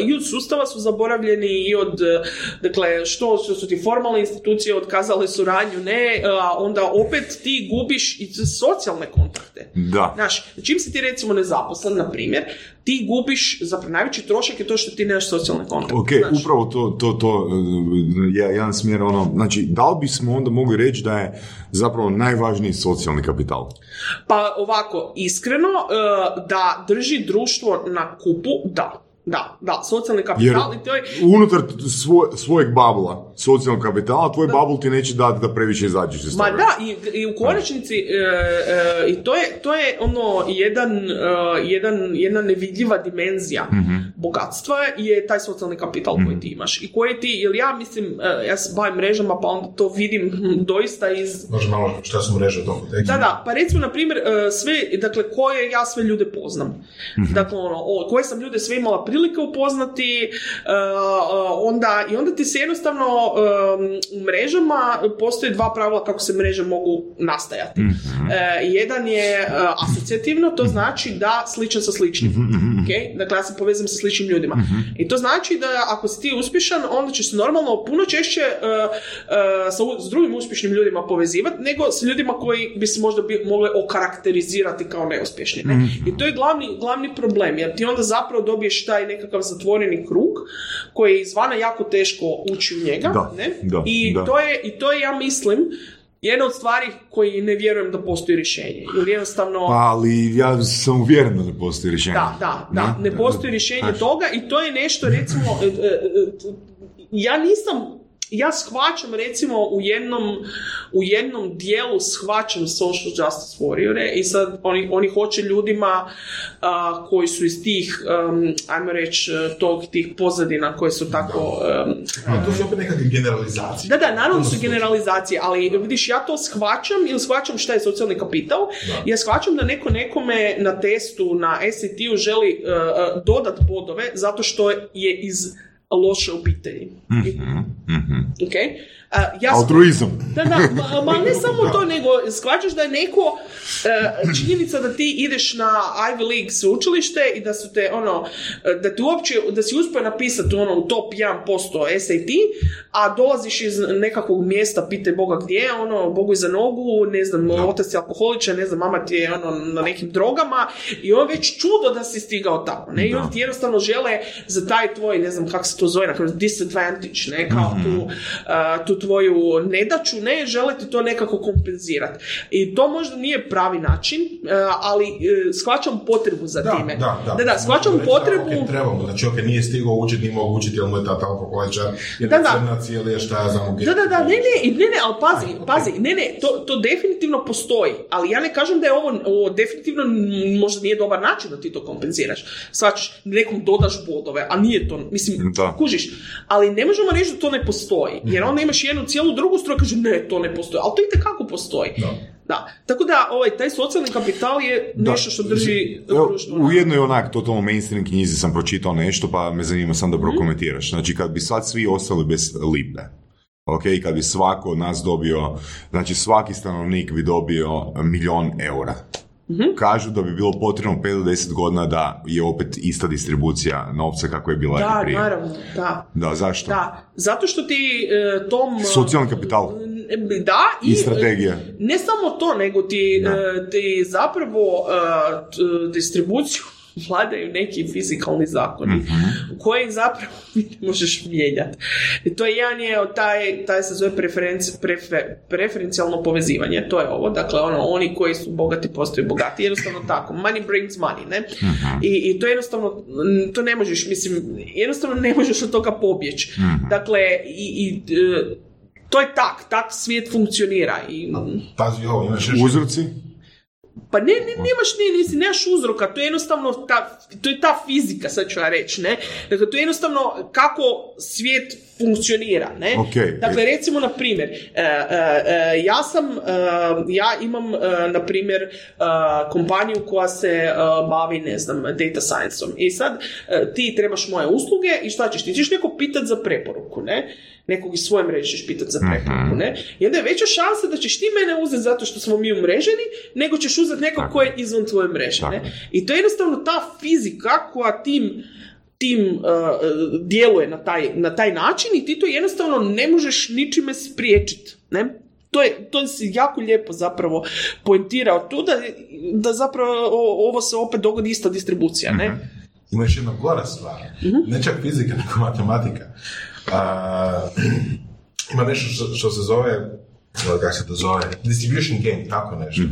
e, i od sustava su zaboravljeni, i od, e, dakle, što, što su ti formalne institucije otkazale suradnju, ne, e, a onda opet ti gubiš i socijalne kontakte. Da. Znaš, čim si ti recimo nezaposlen, na primjer, ti gubiš, zapravo najveći trošak je to što ti nemaš socijalne kontakte. Ok, znaš. upravo to, to, to je jedan smjer, ono, znači, da li bismo onda mogli reći da je zapravo najvažniji socijalni kapital? Pa ovako, iskreno, e, da drži društvo na kupu, da. Da, da, socijalni Jer kapital i to je... unutar svoj, svojeg babla, socijalnog kapitala, tvoj babul ti neće dati da previše izađeš iz Ma toga. da, i, i u konačnici, e, e, i to je, to je ono, jedan, e, jedan, jedna nevidljiva dimenzija bogatstva je taj socijalni kapital koji ti imaš. I koji ti, jer ja mislim, e, ja se bavim mrežama, pa onda to vidim doista iz Može malo šta su mreže u. Da, da, pa recimo, na primjer, e, sve, dakle, koje ja sve ljude poznam. Dakle, ono, o, koje sam ljude sve imala prilike upoznati, e, e, onda, i onda ti se jednostavno u mrežama postoje dva pravila kako se mreže mogu nastajati. E, jedan je asocijativno, to znači da sličan sa sličnim. Ok? Dakle, ja se povezam sa sličnim ljudima. I to znači da ako si ti uspješan, onda ćeš se normalno puno češće sa, s drugim uspješnim ljudima povezivati, nego s ljudima koji bi se možda bi, mogli okarakterizirati kao neuspješni. Ne? I to je glavni, glavni problem, jer ti onda zapravo dobiješ taj nekakav zatvoreni krug koji je izvana jako teško ući u njega. Da, ne? da, I, da. To je, I to je, ja mislim, jedna od stvari koji ne vjerujem da postoji rješenje. Jer jednostavno... Pa, ali ja sam uvjeren da ne postoji rješenje. Da, da, da, ne postoji rješenje toga i to je nešto recimo, e, e, e, ja nisam, ja shvaćam recimo u jednom, u jednom dijelu shvaćam social justice warriore i sad oni, oni hoće ljudima a, koji su iz tih, um, ajmo reći, tog, tih pozadina koje su tako um, A, to su opet nekakve generalizacije. da, da, naravno su generalizacije, ali vidiš, ja to shvaćam ili shvaćam šta je socijalni kapital. Ja shvaćam da neko nekome na testu, na SAT-u želi uh, uh, dodat bodove zato što je iz loše obitelji. Ok? Uh, ja shva- Altruizam. da, da, ma, ma ne samo to, nego shvaćaš da je neko e, činjenica da ti ideš na Ivy League sveučilište i da su te ono, e, da ti uopće, da si uspio napisati ono u top 1% SAT, a dolaziš iz nekakvog mjesta, pitaj Boga gdje, je, ono, Bogu iza nogu, ne znam, otac je alkoholičan, ne znam, mama ti je ono, na nekim drogama i on već čudo da si stigao tamo, ne, i oni ti jednostavno žele za taj tvoj, ne znam kako se to zove, na disadvantage, ne, kao tu, a, tu tvoju nedaću, ne, žele ti to nekako kompenzirati. I to možda nije pravi način, a, ali e, shvaćam potrebu za Da, time. da, da. da, da, shvaćam reći, potrebu... da, ok, trebamo, znači, ok, nije stigao učiti, nije mogu učiti, jer mu je tata alkoholičar, jer Da, je da. crnac, ili je šta ja znam, Da, da, da, ne, ne, i ne, ne, ali pazi, pazi, ne, ne, to, to definitivno postoji, ali ja ne kažem da je ovo, ovo definitivno možda nije dobar način da ti to kompenziraš. Svačiš, nekom dodaš bodove, a nije to, mislim, Da. kužiš, ali ne možemo reći da to ne postoji, jer onda imaš jednu cijelu drugu stranu kaže ne, to ne postoji, ali to i kako postoji. Da. Da. Tako da, ovaj, taj socijalni kapital je nešto što drži društvo. u jednoj onak totalno mainstream knjizi sam pročitao nešto, pa me zanima sam da prokomentiraš. Znači, kad bi sad svi ostali bez lipe, ok, kad bi svako od nas dobio, znači svaki stanovnik bi dobio milion eura. Kažu da bi bilo potrebno 5 do 10 godina da je opet ista distribucija novca kako je bila i Da, prije. naravno, da. Da, zašto? Da, zato što ti e, tom... Socijalni kapital. e, Da, i, I strategije. Ne samo to, nego ti, Da. e, ti zapravo e, t- distribuciju vladaju neki fizikalni zakoni Mhm. koji zapravo ne možeš mijenjati. I to je jedan je taj, taj se zove preferenci, prefe- preferencijalno povezivanje, to je ovo, dakle ono, oni koji su bogati postaju bogati, jednostavno tako, money brings money, ne? Mhm. I, I to jednostavno, to ne možeš, mislim, jednostavno ne možeš od toga pobjeći. Mhm. Dakle, i, i e, to je tak, tak svijet funkcionira i Pazi ovo. Uzroci? Pa ne, ne, nemaš, ne, nisi, nemaš uzroka, to je jednostavno ta, to je ta fizika, sad ću ja reći, ne? Dakle, to je jednostavno kako svijet funkcionira, ne? Ok. Dakle, recimo, na primjer, e, e, e, ja sam, e, ja imam, na primjer, kompaniju koja se bavi, ne znam, data science-om. I sad ti trebaš moje usluge i šta ćeš? Ti ćeš neko pitat za preporuku, ne? Nekog iz svoje mreže ćeš pitat za preporuku, ne? I onda je veća šansa da ćeš ti mene uzeti zato što smo mi umreženi, nego ćeš uzeti nekog ko je izvan tvoje mreže, ne? I to je jednostavno ta fizika koja tim tim uh, djeluje na taj, na taj način i ti to jednostavno ne možeš ničime spriječiti. Ne? To je, to si jako lijepo zapravo poentirao tu da, da zapravo o- ovo se opet dogodi ista distribucija. Ne? Ima još jedna gora stvar. Ne čak fizika, nego matematika. A, ima nešto što, što se zove, kako se to zove, distribution game, tako nešto.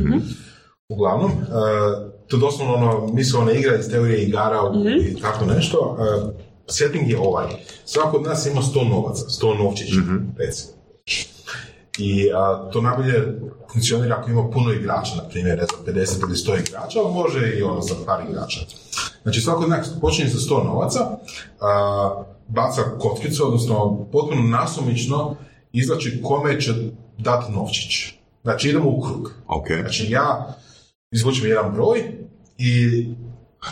Uglavnom, e, to je doslovno ono, mislona igra iz teorije igara u- i tako nešto. E, setting je ovaj. Svako od nas ima 100 novaca, 100 novčića, recimo. I a, to najbolje funkcionira ako ima puno igrača, na primjer, znam, 50 ili 100 igrača, ali može i ono sa par igrača. Znači svako od nas počinje sa 100 novaca, a, baca kockicu, odnosno potpuno nasumično izlači kome će dati novčić. Znači idemo u krug. Ok. Znači ja izvučem jedan broj i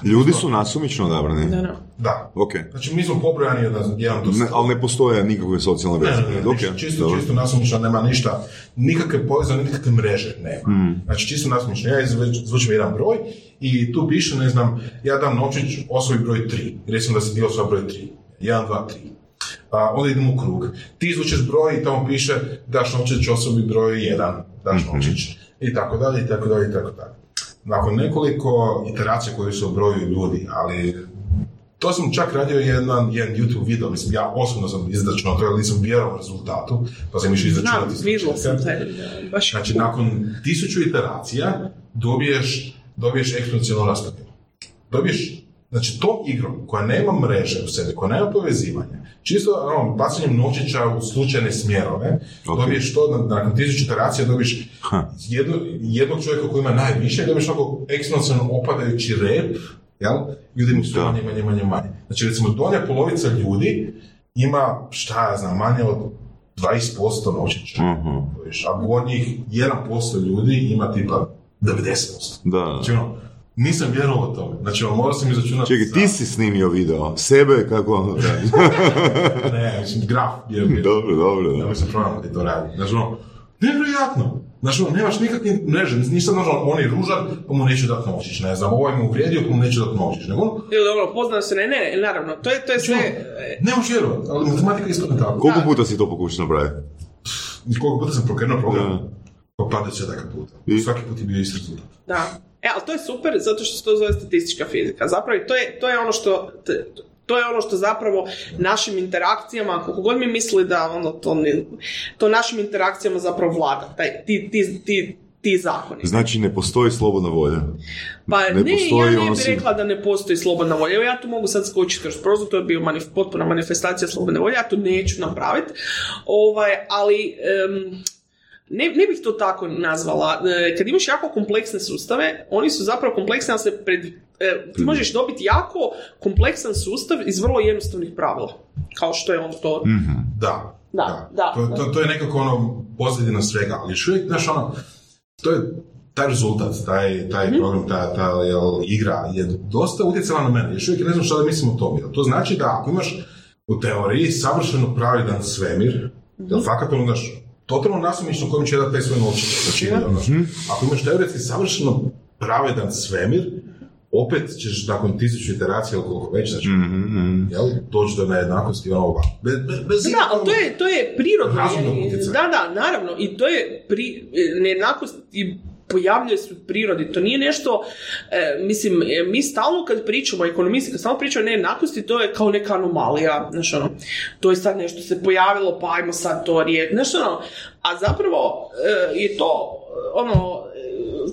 Ljudi su nasumično odabrani. Da, da. da. Ok. Znači mi smo pobrojani od 1 do 100. Ne, ali ne postoje nikakve socijalne Ne, veze. ne, ne, Ok, ništa, čisto, dobro. čisto nasumično, nema ništa, nikakve povezane, nikakve mreže nema. Hmm. Znači, čisto nasumično, ja izvuč- izvučem jedan broj i tu piše, ne znam, ja dam novčić osobi broj 3, recimo da se dio osoba broj 3, 1, 2, 3. A, onda idemo u krug. Ti izvučeš broj i tamo piše daš novčić osobi broj 1, daš Mhm. novčić, i tako dalje, i tako dalje, i tako dalje. Nakon nekoliko iteracija koje su o broju ljudi, ali to sam čak radio jedan, jedan YouTube video, mislim, ja osobno sam izračunao to, jer nisam vjerovao rezultatu, pa sam išao Znam, izračunati. iz vidjela sam taj, baš Znači, nakon tisuću iteracija dobiješ, dobiješ eksponencijalno raspodjelu. Dobiješ, znači, tom igrom koja nema mreže u sebi, koja nema povezivanja, čisto ono, bacanjem novčića u slučajne smjerove, Ok. dobiješ to, na- nakon tisuću iteracija dobiješ jedno, jednog čovjeka koji ima najviše, dobiješ onako eksponencijalno opadajući rep, jel? Ljudi sve Da. manje, manje, manje, manje. Znači, recimo, donja polovica ljudi ima, šta ja znam, manje od 20% novčića. Mhm. Viš, a gornjih 1% ljudi ima tipa 90%. Da. Znači ono, nisam vjerovao tome. Znači ono, morao sam izračunati... Čekaj, ti si snimio video. Sebe kako... za- Ne, mislim, graf je bio. dobro, dobro. Da dobro. mi se program ti to radi. Znači ono, nevjerojatno. Znači ono, nemaš nikakve mreže. Nisam znači ono, on je ružan, pa mu neću dati novčić. Ne znam, ovaj me uvrijedio, pa mu neću dati novčić. Nego ono, Ili dobro, poznam se, ne, ne, naravno, to je, to je sve... znači, ono, ne možeš vjerovati, ali matematika je isto tako. Koliko puta si to pokušao napraviti? Koliko puta sam prokrenuo program? Pa pada sedaka puta. I? Svaki put je bio isti rezultat. Da. E, ali to je super zato što se to zove statistička fizika. Zapravo to je, to je ono što t- to je ono što zapravo našim interakcijama, koliko god mi misli da ono, to, ne, to našim interakcijama zapravo vlada, taj, ti, ti, ti, ti zakoni. Znači ne postoji slobodna volja. Pa ne ne, postoji ja ne bih si- rekla da ne postoji slobodna volja. Evo ja tu mogu sad skočiti kroz prozor, to je bio manif, potpuna manifestacija slobodne volje, ja to neću napraviti. Ovaj, ali em, ne, ne bih to tako nazvala. E, Kad imaš jako kompleksne sustave, oni su zapravo kompleksni, ali se pred, e, ti možeš dobiti jako kompleksan sustav iz vrlo jednostavnih pravila. Kao što je on to... Da. Da, da. To, to, to je nekako ono pozadina svega, ali još uvijek, znaš, ono, to je taj rezultat, taj, taj Mhm. program, ta, ta jel, igra je dosta utjecala na mene. Još uvijek ne znam šta da mislim o tome. To znači da ako imaš u teoriji savršeno pravedan svemir, jel Mhm. fakat ono, znaš, totalno nasumično kojim će dati taj svoj novčić. Znači, znaš, ako imaš teoretski savršeno pravedan svemir, opet ćeš nakon tisuću iteracija ili koliko već, znači, Mhm, jel, doći do nejednakosti ono ovako. Bez, Da, ali to je, to je prirodno. Je-. Da, da, naravno. I to je pri, nejednakost i pojavljuje se u prirodi. To nije nešto, e, mislim, e, mi stalno kad pričamo, ekonomisti kad stalno pričamo o nejednakosti, to je kao neka anomalija, znaš ono, to je sad nešto se pojavilo, pa ajmo sad to riješiti, znaš ono, a zapravo e, je to, ono,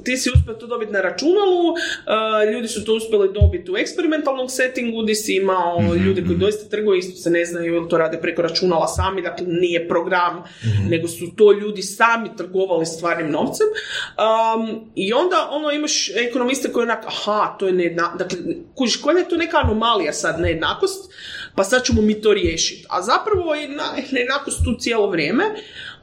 ti si uspio to dobiti na računalu, uh, ljudi su to uspjeli dobiti u eksperimentalnom settingu gdje si imao Mhm, ljudi koji doista trguju, isto se ne znaju ili to rade preko računala sami, dakle nije program, Mhm. nego su to ljudi sami trgovali stvarnim novcem. Um, I onda ono imaš ekonomiste koji onak, aha, to je nejedna, dakle, kužiš, koja je to neka anomalija sad, nejednakost, pa sad ćemo mi to riješiti. A zapravo je na- nejednakost tu cijelo vrijeme,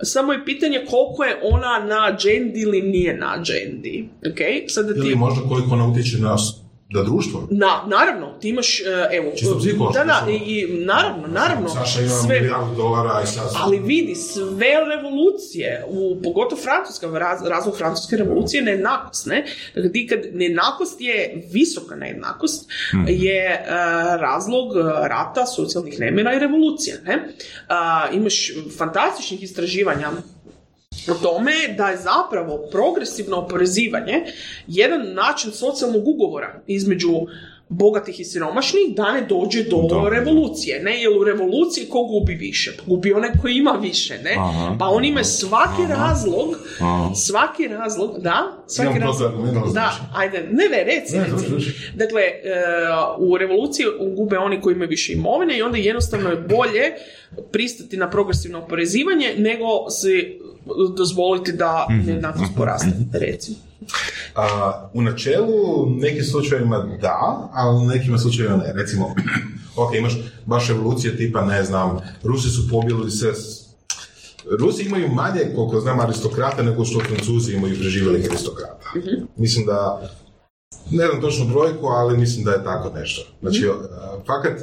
samo je pitanje koliko je ona na agendi ili nije na agendi. Okay? Sad da ti... Ili možda koliko ona utječe na, na društvo. Na, naravno, ti imaš, e, evo... Čisto psihološki, Da, da, mislim. i, naravno, naravno. Saša ima sve- milijardu dolara i sad... ali vidi, sve revolucije, u, pogotovo francuska, raz, razlog francuske revolucije je nejednakost, ne? Dakle, ti kad nejednakost je visoka nejednakost, je e, razlog e, rata, socijalnih nemira i revolucije, ne? A, imaš fantastičnih istraživanja o tome da je zapravo progresivno oporezivanje jedan način socijalnog ugovora između bogatih i siromašnih da ne dođe do Da. revolucije, ne, jer u revoluciji ko gubi više? Gubi onaj koji ima više, ne? Aha. Pa oni imaju svaki razlog, Aha. svaki razlog, da, svaki Imam razlog, da, znači. ajde, ne, ne, reci, Ne, reci. Dakle, e, u revoluciji gube oni koji imaju više imovine i onda jednostavno je bolje pristati na progresivno oporezivanje nego si dozvoliti da Mhm. nejednakost poraste, recimo. A, u načelu, u nekim slučajevima da, ali u nekim slučajevima ne. Recimo, ok, imaš baš revolucije tipa, ne znam, Rusi su pobili se s- Rusi imaju manje, koliko znam, aristokrata nego što Francuzi imaju preživjelih aristokrata. Mislim da, ne znam točnu brojku, ali mislim da je tako nešto. Znači, a, fakat,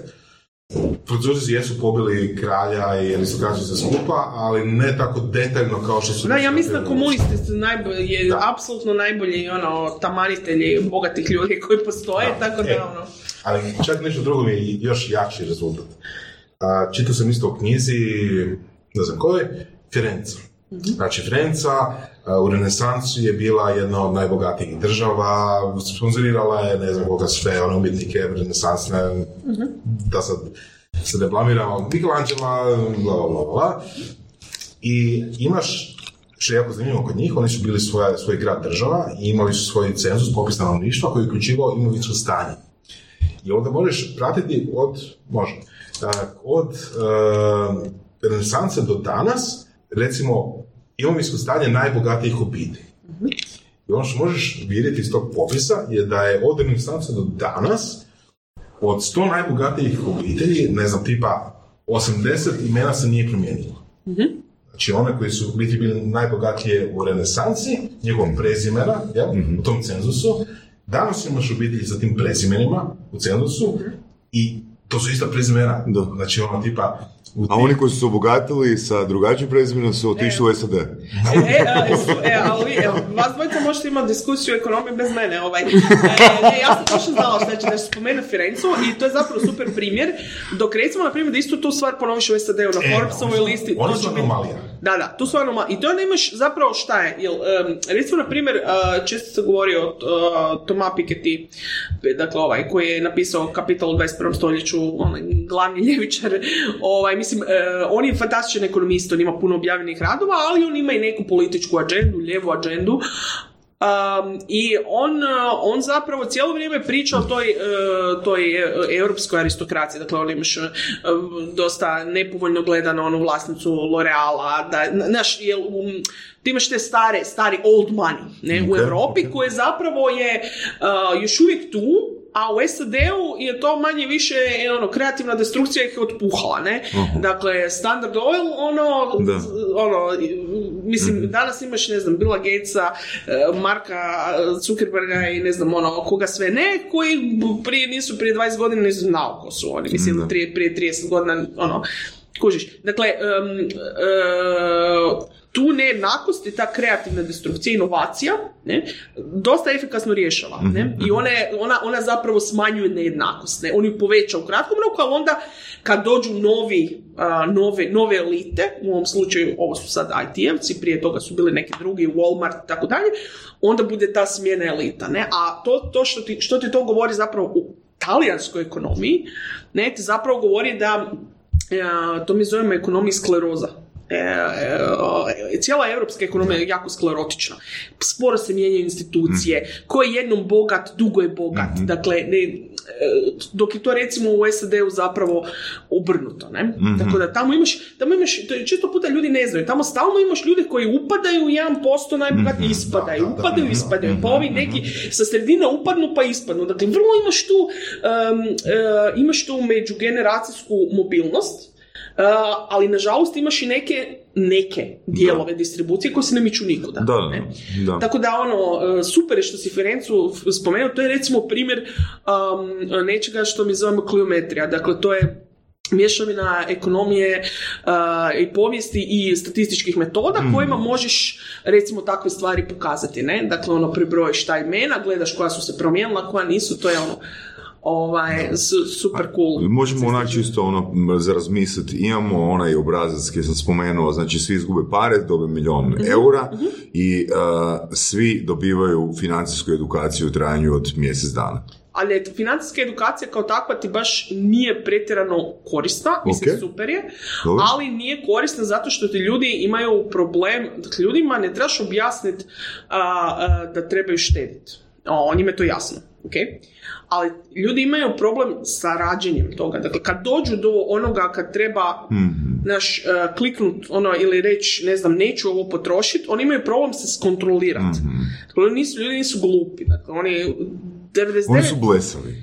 Francuzi jesu pobili kralja i aristokraciju se skupa, ali ne tako detaljno kao što su... Da, ja mislim da komunisti su najbolji, apsolutno najbolji ono, tamanitelji bogatih ljudi koji postoje, Da. tako E. da ono... Ali čak nešto drugo mi je još jači rezultat. A, čitao sam isto u knjizi, ne znam kojoj, Firenca. Znači, Firenca a, u renesansu je bila jedna od najbogatijih država, sponzorirala je, ne znam koga sve, one umjetnike renesansne, da sad se ne blamiramo, Michelangela, bla, bla, bla. I imaš, što je jako zanimljivo kod njih, oni su bili svoja, svoj grad država i imali su svoj cenzus, popis stanovništva koji je uključivao imovinsko stanje. I onda možeš pratiti od, može, a, od uh, renesanse do danas, recimo, imovinsko stanje najbogatijih obitelji. I ono što možeš vidjeti iz tog popisa je da je od renesanse do danas od 100 najbogatijih obitelji, ne znam, tipa 80 imena se nije promijenilo. Znači one koji su biti bili najbogatije u renesansi, njegovom prezimena, jel, u tom cenzusu, danas imaš obitelji sa tim prezimenima u cenzusu i to su ista prezimena. Da. Znači ono tipa... A oni koji su se obogatili sa drugačijim prezimenom su otišli u SAD. E, e, e, ali evo, vas dvojica možete imati diskusiju o ekonomiji bez mene. Ovaj. E, ne, ja sam točno znala će da ću spomenuti Firencu i to je zapravo super primjer. Dok recimo, na primjer, da istu tu stvar ponoviš u SAD-u na E, Forbesovoj listi. oni su anomalija. Da, da, tu su anomalije. I to onda imaš zapravo šta je? Jel, em, recimo, na primjer, uh, često se govori o uh, Toma Piketty, dakle ovaj, koji je napisao Kapital u 21. stoljeću, onaj glavni ljevičar. Ovaj, mislim, e, on je fantastičan ekonomist, on ima puno objavljenih radova, ali on ima i neku političku agendu, lijevu agendu. Um, I on, uh, on zapravo cijelo vrijeme priča o toj, uh, toj europskoj aristokraciji. Dakle, on imaš uh, dosta nepovoljno gledano onu vlasnicu L'Oreala, da, znaš, jel, um, ti imaš te stare, stari old money ne, u Ok, Europi ok. koje zapravo je uh, još uvijek tu, a u SAD-u je to manje više e, ono, kreativna destrukcija ih je otpuhala, ne? Dakle, Standard Oil, ono, Da. ono, mislim, danas imaš, ne znam, Billa Gatesa, e, Marka Zuckerberga i ne znam, ono, koga sve ne, koji prije nisu, prije 20 godina nisu znao ko su oni, mislim, Da. prije, prije 30 godina, ono, kužiš. Dakle, em, e, tu nejednakost i ta kreativna destrukcija, inovacija, ne, dosta efikasno rješava. Ne? I ona, je- ona, ona zapravo smanjuje nejednakost. Ne? On ju poveća u kratkom roku, ali onda kad dođu novi, a, nove, nove elite, u ovom slučaju ovo su sad IT-evci, prije toga su bili neki drugi, Walmart i tako dalje, onda bude ta smjena elita. Ne? A to, to što, ti, što ti to govori zapravo u talijanskoj ekonomiji, ne, ti zapravo govori da, e, to mi zovemo ekonomiji skleroza. E, e, cijela europska ekonomija je jako sklerotična. Sporo se mijenjaju institucije. Mhm. Ko je jednom bogat, dugo je bogat. Dakle, ne, e, dok je to recimo u SAD-u zapravo obrnuto, ne? Mhm. Tako da tamo imaš, tamo imaš, to je često puta ljudi ne znaju, tamo stalno imaš ljude koji upadaju u 1% najbogatiji ispadaju, Mhm. Da, da, da. upadaju, Mhm. ispadaju, pa ovi neki sa sredine upadnu pa ispadnu. Dakle, vrlo imaš tu, um, uh, imaš tu međugeneracijsku mobilnost, ali nažalost imaš i neke neke dijelove distribucije koje se ne miču nikuda. Da, da, ne? da. Tako da ono, uh, super je što si Ferencu spomenuo, to je recimo primjer um, nečega što mi zovemo kliometrija. Dakle, to je mješavina ekonomije uh, i povijesti i statističkih metoda kojima možeš recimo takve stvari pokazati, ne? Dakle, ono, pribrojiš ta imena, gledaš koja su se promijenila, koja nisu, to je ono, ovaj, su- super cool. Možemo onak čisto ono za razmisliti, imamo onaj obrazac koji sam spomenuo, znači svi izgube pare, dobe milion Mhm, eura i uh, svi dobivaju financijsku edukaciju u trajanju od mjesec dana. Ali eto, financijska edukacija kao takva ti baš nije pretjerano korisna, mislim Ok. super je, Dobro. ali nije korisna zato što ti ljudi imaju problem, dakle ljudima ne trebaš objasniti da trebaju štediti. O, njima je to jasno, ok? Ali ljudi imaju problem sa rađenjem toga. Dakle, kad dođu do onoga kad treba naš, kliknut ono, ili reći, ne znam, neću ovo potrošiti, oni imaju problem se skontrolirati. Dakle, oni nisu, ljudi nisu glupi. Dakle, oni 99... Oni su blesavi.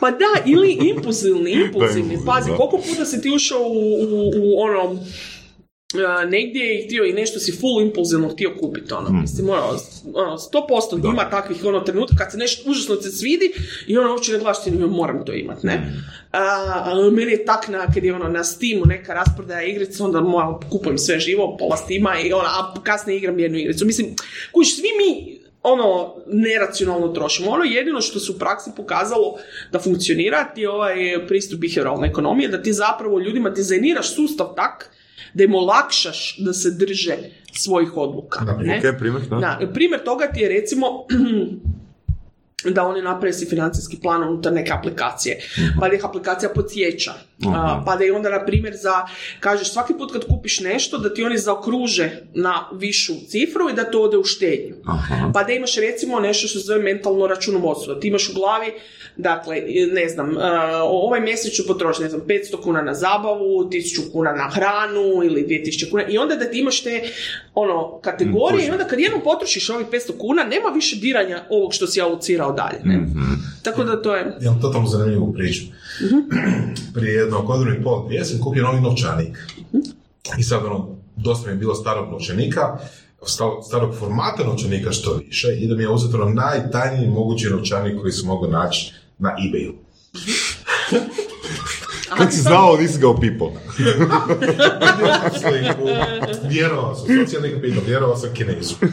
Pa da, ili impulzivni. impulzivni, Pazi, koliko puta si ti ušao u, u, u ono, negdje i htio i nešto si full impulzivno htio kupiti, ono, mislim, ono, ono, 100% ima takvih, ono, trenutka kad se nešto užasno te svidi i ono, uopće ne gledaš ti, moram to imat, ne? A, a, meni je tak na, kad je ono, na Steamu neka rasprodaja igrica, onda moram, kupujem sve živo, pola Steama i ona, a kasnije igram jednu igricu. Mislim, kuš, svi mi ono neracionalno trošimo. Ono jedino što se u praksi pokazalo da funkcionira ti je ovaj pristup behavioralne ekonomije, da ti zapravo ljudima dizajniraš sustav tak da im olakšaš da se drže svojih odluka. Da, ne? Ok, primjer, da. Da, primjer toga ti je recimo da oni naprave si financijski plan unutar neke aplikacije, pa da ih aplikacija podsjeća, pa da i onda, na primjer, za, kažeš svaki put kad kupiš nešto, da ti oni zaokruže na višu cifru i da to ode u štednju. Pa da imaš recimo nešto što se zove mentalno računovodstvo, da ti imaš u glavi, dakle, ne znam, ovaj mjesec ću potrošiti, ne znam, 500 kuna na zabavu, 1000 kuna na hranu ili 2000 kuna i onda da ti imaš te ono, kategorije i onda kad jednom potrošiš ovih 500 kuna, nema više diranja ovog što si alucirao dalje. Ne? Tako da to je... Imam totalno zanimljivu priču. Prije jednog godinu i pol dvije sam kupio novi novčanik. I sad ono, dosta mi je bilo starog novčanika, sta- starog formata novčanika što više, i da mi je uzeto ono najtajniji mogući novčanik koji sam mogao naći na ebayu. Kad si znao, nisi ga opipao. Vjerovao sam, socijalni kapital, vjerovao sam kinezu.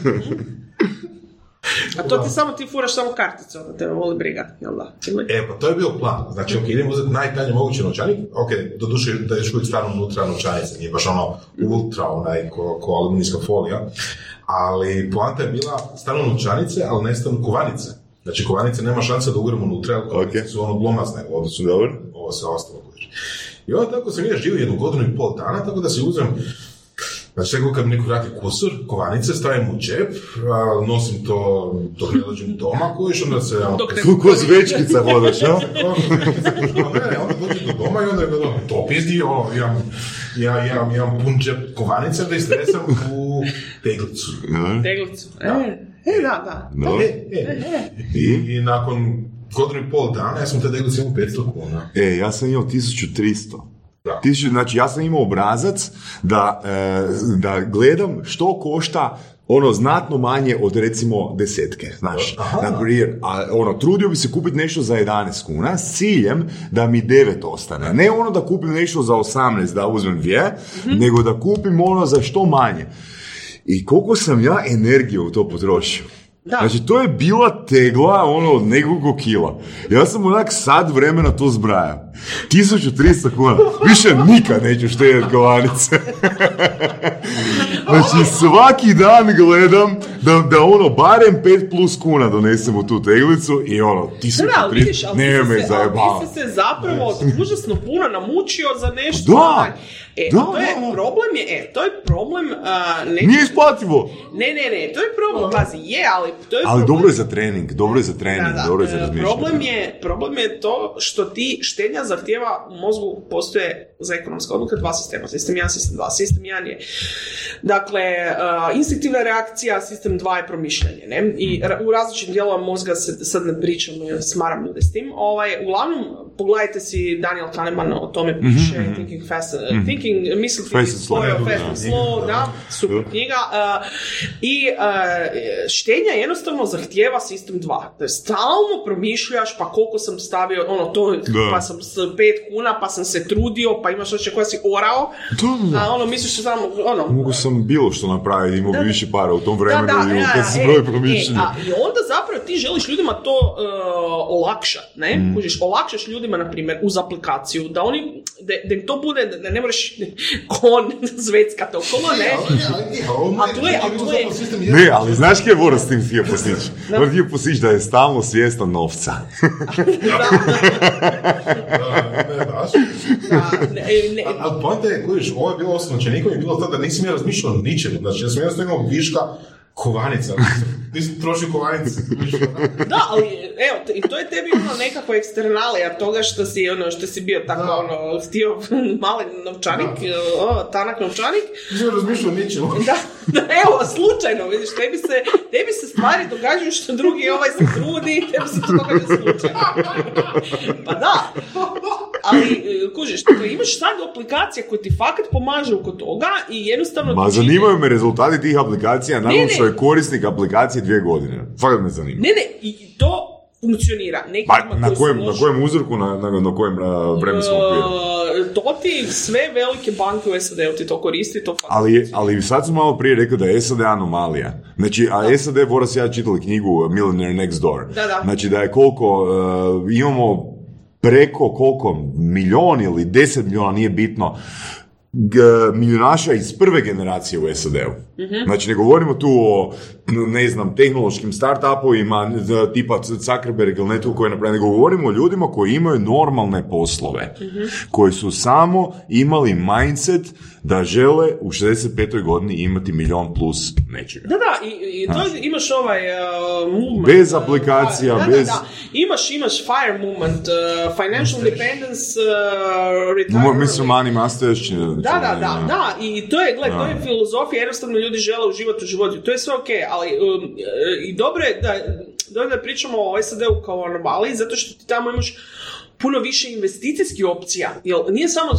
A to ti samo ti furaš samo karticu, da te voli briga, jel da? Ili- E, pa to je bio plan. Znači, ok, idem uzeti najtanji mogući novčanik, ok, doduše da je još uvijek stvarno unutra novčanica, nije baš ono ultra onaj ko, ko aluminijska folija, ali poanta je bila stanu novčanice, ali nestanu kovanice. Znači, kovanice nema šanse da ugremo unutra, jer kovanice Ok. su ono glomazne u odnosu na Dobro. ovo sve ostalo. I onda tako sam ja živio jednu godinu i pol dana, tako da si uzem Znači, sve kad mi neko vrati kusur, kovanice, stavim u džep, a, nosim to dok ne dođem doma, kojiš, onda se... ono, Dok ne- Ko zvečkica hodaš, a? ne, onda dođem do doma i onda je ono, to pizdi, ono, imam, ja, imam, imam pun džep kovanica da istresam u teglicu. Teglicu. E, e, da, da. No. E, e. I? I nakon godinu i pol dana ja sam te teglice imao 500 kuna. E, ja sam imao 1300. Da. Tisuću, znači, ja sam imao obrazac da, e, da gledam što košta ono znatno manje od recimo desetke, znaš, na primjer, a ono, trudio bi se kupiti nešto za 11 kuna s ciljem da mi 9 ostane, ne ono da kupim nešto za 18 da uzmem dvije, nego da kupim ono za što manje. I koliko sam ja energije u to potrošio. Da. Znači, to je bila tegla, ono, od nekoliko kila. Ja sam onak sad vremena to zbrajao. 1300 kuna. Više nikad neću štedjeti kovanice. znači, svaki dan gledam da, da ono, barem 5 plus kuna donesemo tu teglicu i ono, ti Da, da, ali vidiš, ali ne me zajebava. ti si se zapravo užasno puno namučio za nešto. Da. E, da, a to je, da, da. problem je, e, to je problem, a, ne, Nije isplativo. ne, ne, ne, to je problem, pazi, je, ali to je Ali problem- dobro je za trening, dobro je za trening, Da, da. dobro je za razmišljanje. Problem je, problem je to što ti štednja zahtjeva u mozgu postoje za ekonomske odluke dva sistema. Sistem 1, sistem 2. Sistem 1 je dakle uh, instinktivna reakcija, sistem 2 je promišljanje. Ne? I ra- u različitim dijelovima mozga se sad ne pričam, smaram ljude s tim. Ovaj, uglavnom, pogledajte si Daniel Kahneman o tome piše Thinking Fast, Thinking, misliti Fast and slow. slow, fast and slow, da, super knjiga. Uh, I uh, štednja jednostavno zahtjeva sistem 2. Da stalno promišljaš, pa koliko sam stavio, ono, to, Da. pa sam s 5 kuna, pa sam se trudio, pa imaš oče koja si orao, a ono, misliš samo, ono, Mogu sam bilo što napraviti, imao bi više para u tom vremenu da, ili ja, kad sam e, broj e, a, I onda zapravo ti želiš ljudima to uh, olakšat, ne? Mm. Kužiš, olakšaš ljudima, na primjer, uz aplikaciju, da oni, da, im to bude, da ne moraš kon zveckat okolo, ne? A to je- a to je- Ne, ali znaš kje je Bora s tim htio postići? On htio postići da je stalno svjestan novca. E, Ali poanta je, kužiš, ovo je bilo osnovčenikom i bilo to da nisam ja razmišljao o ničemu. Znači, ja sam jednostavno imao viška kovanica. Nisam trošio kovanice. ono. Da, ali evo, i to je tebi ono nekakva eksternalija toga što si, ono, što si bio tako, Da. ono, htio mali novčanik, o, tanak novčanik. Nisam razmišljao ničemu. Da, da, evo, slučajno, vidiš, tebi se, tebi se stvari događaju što drugi ovaj se trudi, tebi se to događa slučajno. Pa da, ali e, kužiš, to imaš sad aplikacije koje ti fakat pomažu oko toga i jednostavno... Ma čini- zanimaju me rezultati tih aplikacija nakon što je korisnik aplikacije dvije godine. Fakat me zanima. Ne, ne, i to funkcionira. Neki Pa ljudima na kojem, na kojem uzorku, na, na, na kojem vremenskom okviru? E, to ti sve velike banke u SAD-u ti to koristi, to Ali, ali sad sam malo prije rekao da je SAD anomalija. Znači, a SAD, Boras ja čitali knjigu Millionaire Next Door. Da, da. Znači da je koliko, uh, imamo preko koliko, milion ili deset miliona, nije bitno, g- milijunaša iz prve generacije u SAD-u. Znači ne govorimo tu o, ne znam, tehnološkim startupovima tipa Zuckerberg ili netko koji je napravio, nego govorimo o ljudima koji imaju normalne poslove, koji su samo imali mindset da žele u 65. godini imati milion plus nečega. Da, da, i, i to imaš ovaj uh, movement. Bez uh, aplikacija, da, da, bez- Da, Imaš, imaš FIRE movement, uh, financial independence, uh, retirement. Master još će- Da, da, da, da, i to je, gled, to je filozofija, jednostavno ljudi žele uživati u životu, to je sve ok, ali um, e, i dobro je da, dobro je da pričamo o SAD-u kao o anomaliji, zato što ti tamo imaš puno više investicijskih opcija, jer nije samo,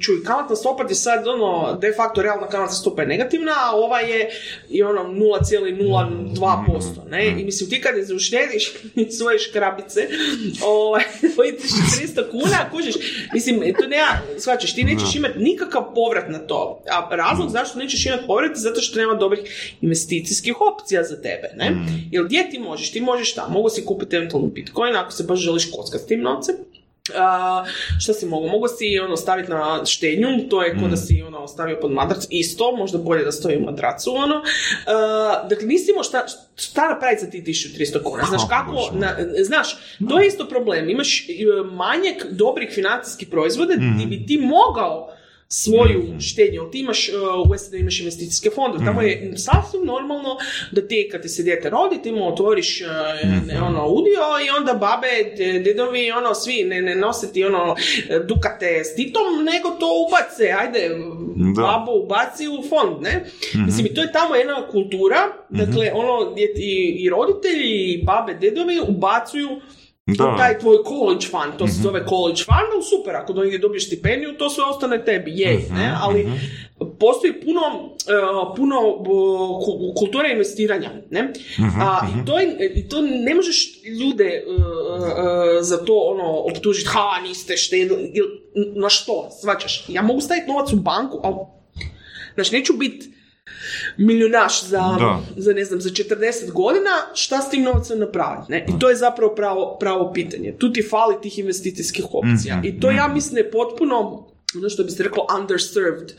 čuj, kamatna stopa ti sad, ono, de facto realna kamatna stopa je negativna, a ova je i ono 0,02%, ne, i mislim ti kad je uštediš svoje škrabice, ovaj, 2300 kuna, kužiš, mislim, to nema, shvaćaš, ti nećeš imati nikakav povrat na to, a razlog zašto nećeš imati povrat je zato što nema dobrih investicijskih opcija za tebe, ne, jer gdje ti možeš, ti možeš tamo, mogu si kupiti eventualno Bitcoin ako se baš želiš kockati s tim novcem, a, šta si mogu? Mogu si ono staviti na štednju, to je ko da si ono stavio pod madrac, isto, možda bolje da stoji u madracu, ono. A, dakle, nisi imao šta, šta napraviti za ti 1300 kuna. Znaš kako, na, znaš, to je isto problem. Imaš e, manjak dobrih financijskih proizvoda gdje bi ti mogao svoju štednju, ti imaš, uh, u SAD imaš investicijske fondove, tamo je sasvim normalno da ti kad ti se dijete rodi, ti mu otvoriš ne, ono udio i onda babe, de- dedovi, ono svi ne, ne nose ti ono dukate s titom, nego to ubace, ajde, Da. babo ubaci u fond, ne? Mislim, i to je tamo jedna kultura, dakle, ono gdje ti i roditelji i babe, dedovi ubacuju Da. taj tvoj college fund, to se zove college fund, ali super, ako do dobiješ stipendiju, to sve ostane tebi, jej, ne, ali postoji puno, uh, puno uh, ku- kulture investiranja, ne, a i to, je- i to ne možeš ljude uh, uh, za to ono optužiti, ha, niste štedili, ili na što, svačaš, ja mogu staviti novac u banku, ali, znači, neću biti milijunaš za, Da. za, ne znam, za 40 godina, šta s tim novcem napraviti, ne? I to je zapravo pravo, pravo pitanje. Tu ti fali tih investicijskih opcija. I to ja mislim je potpuno ono što bi se reklo underserved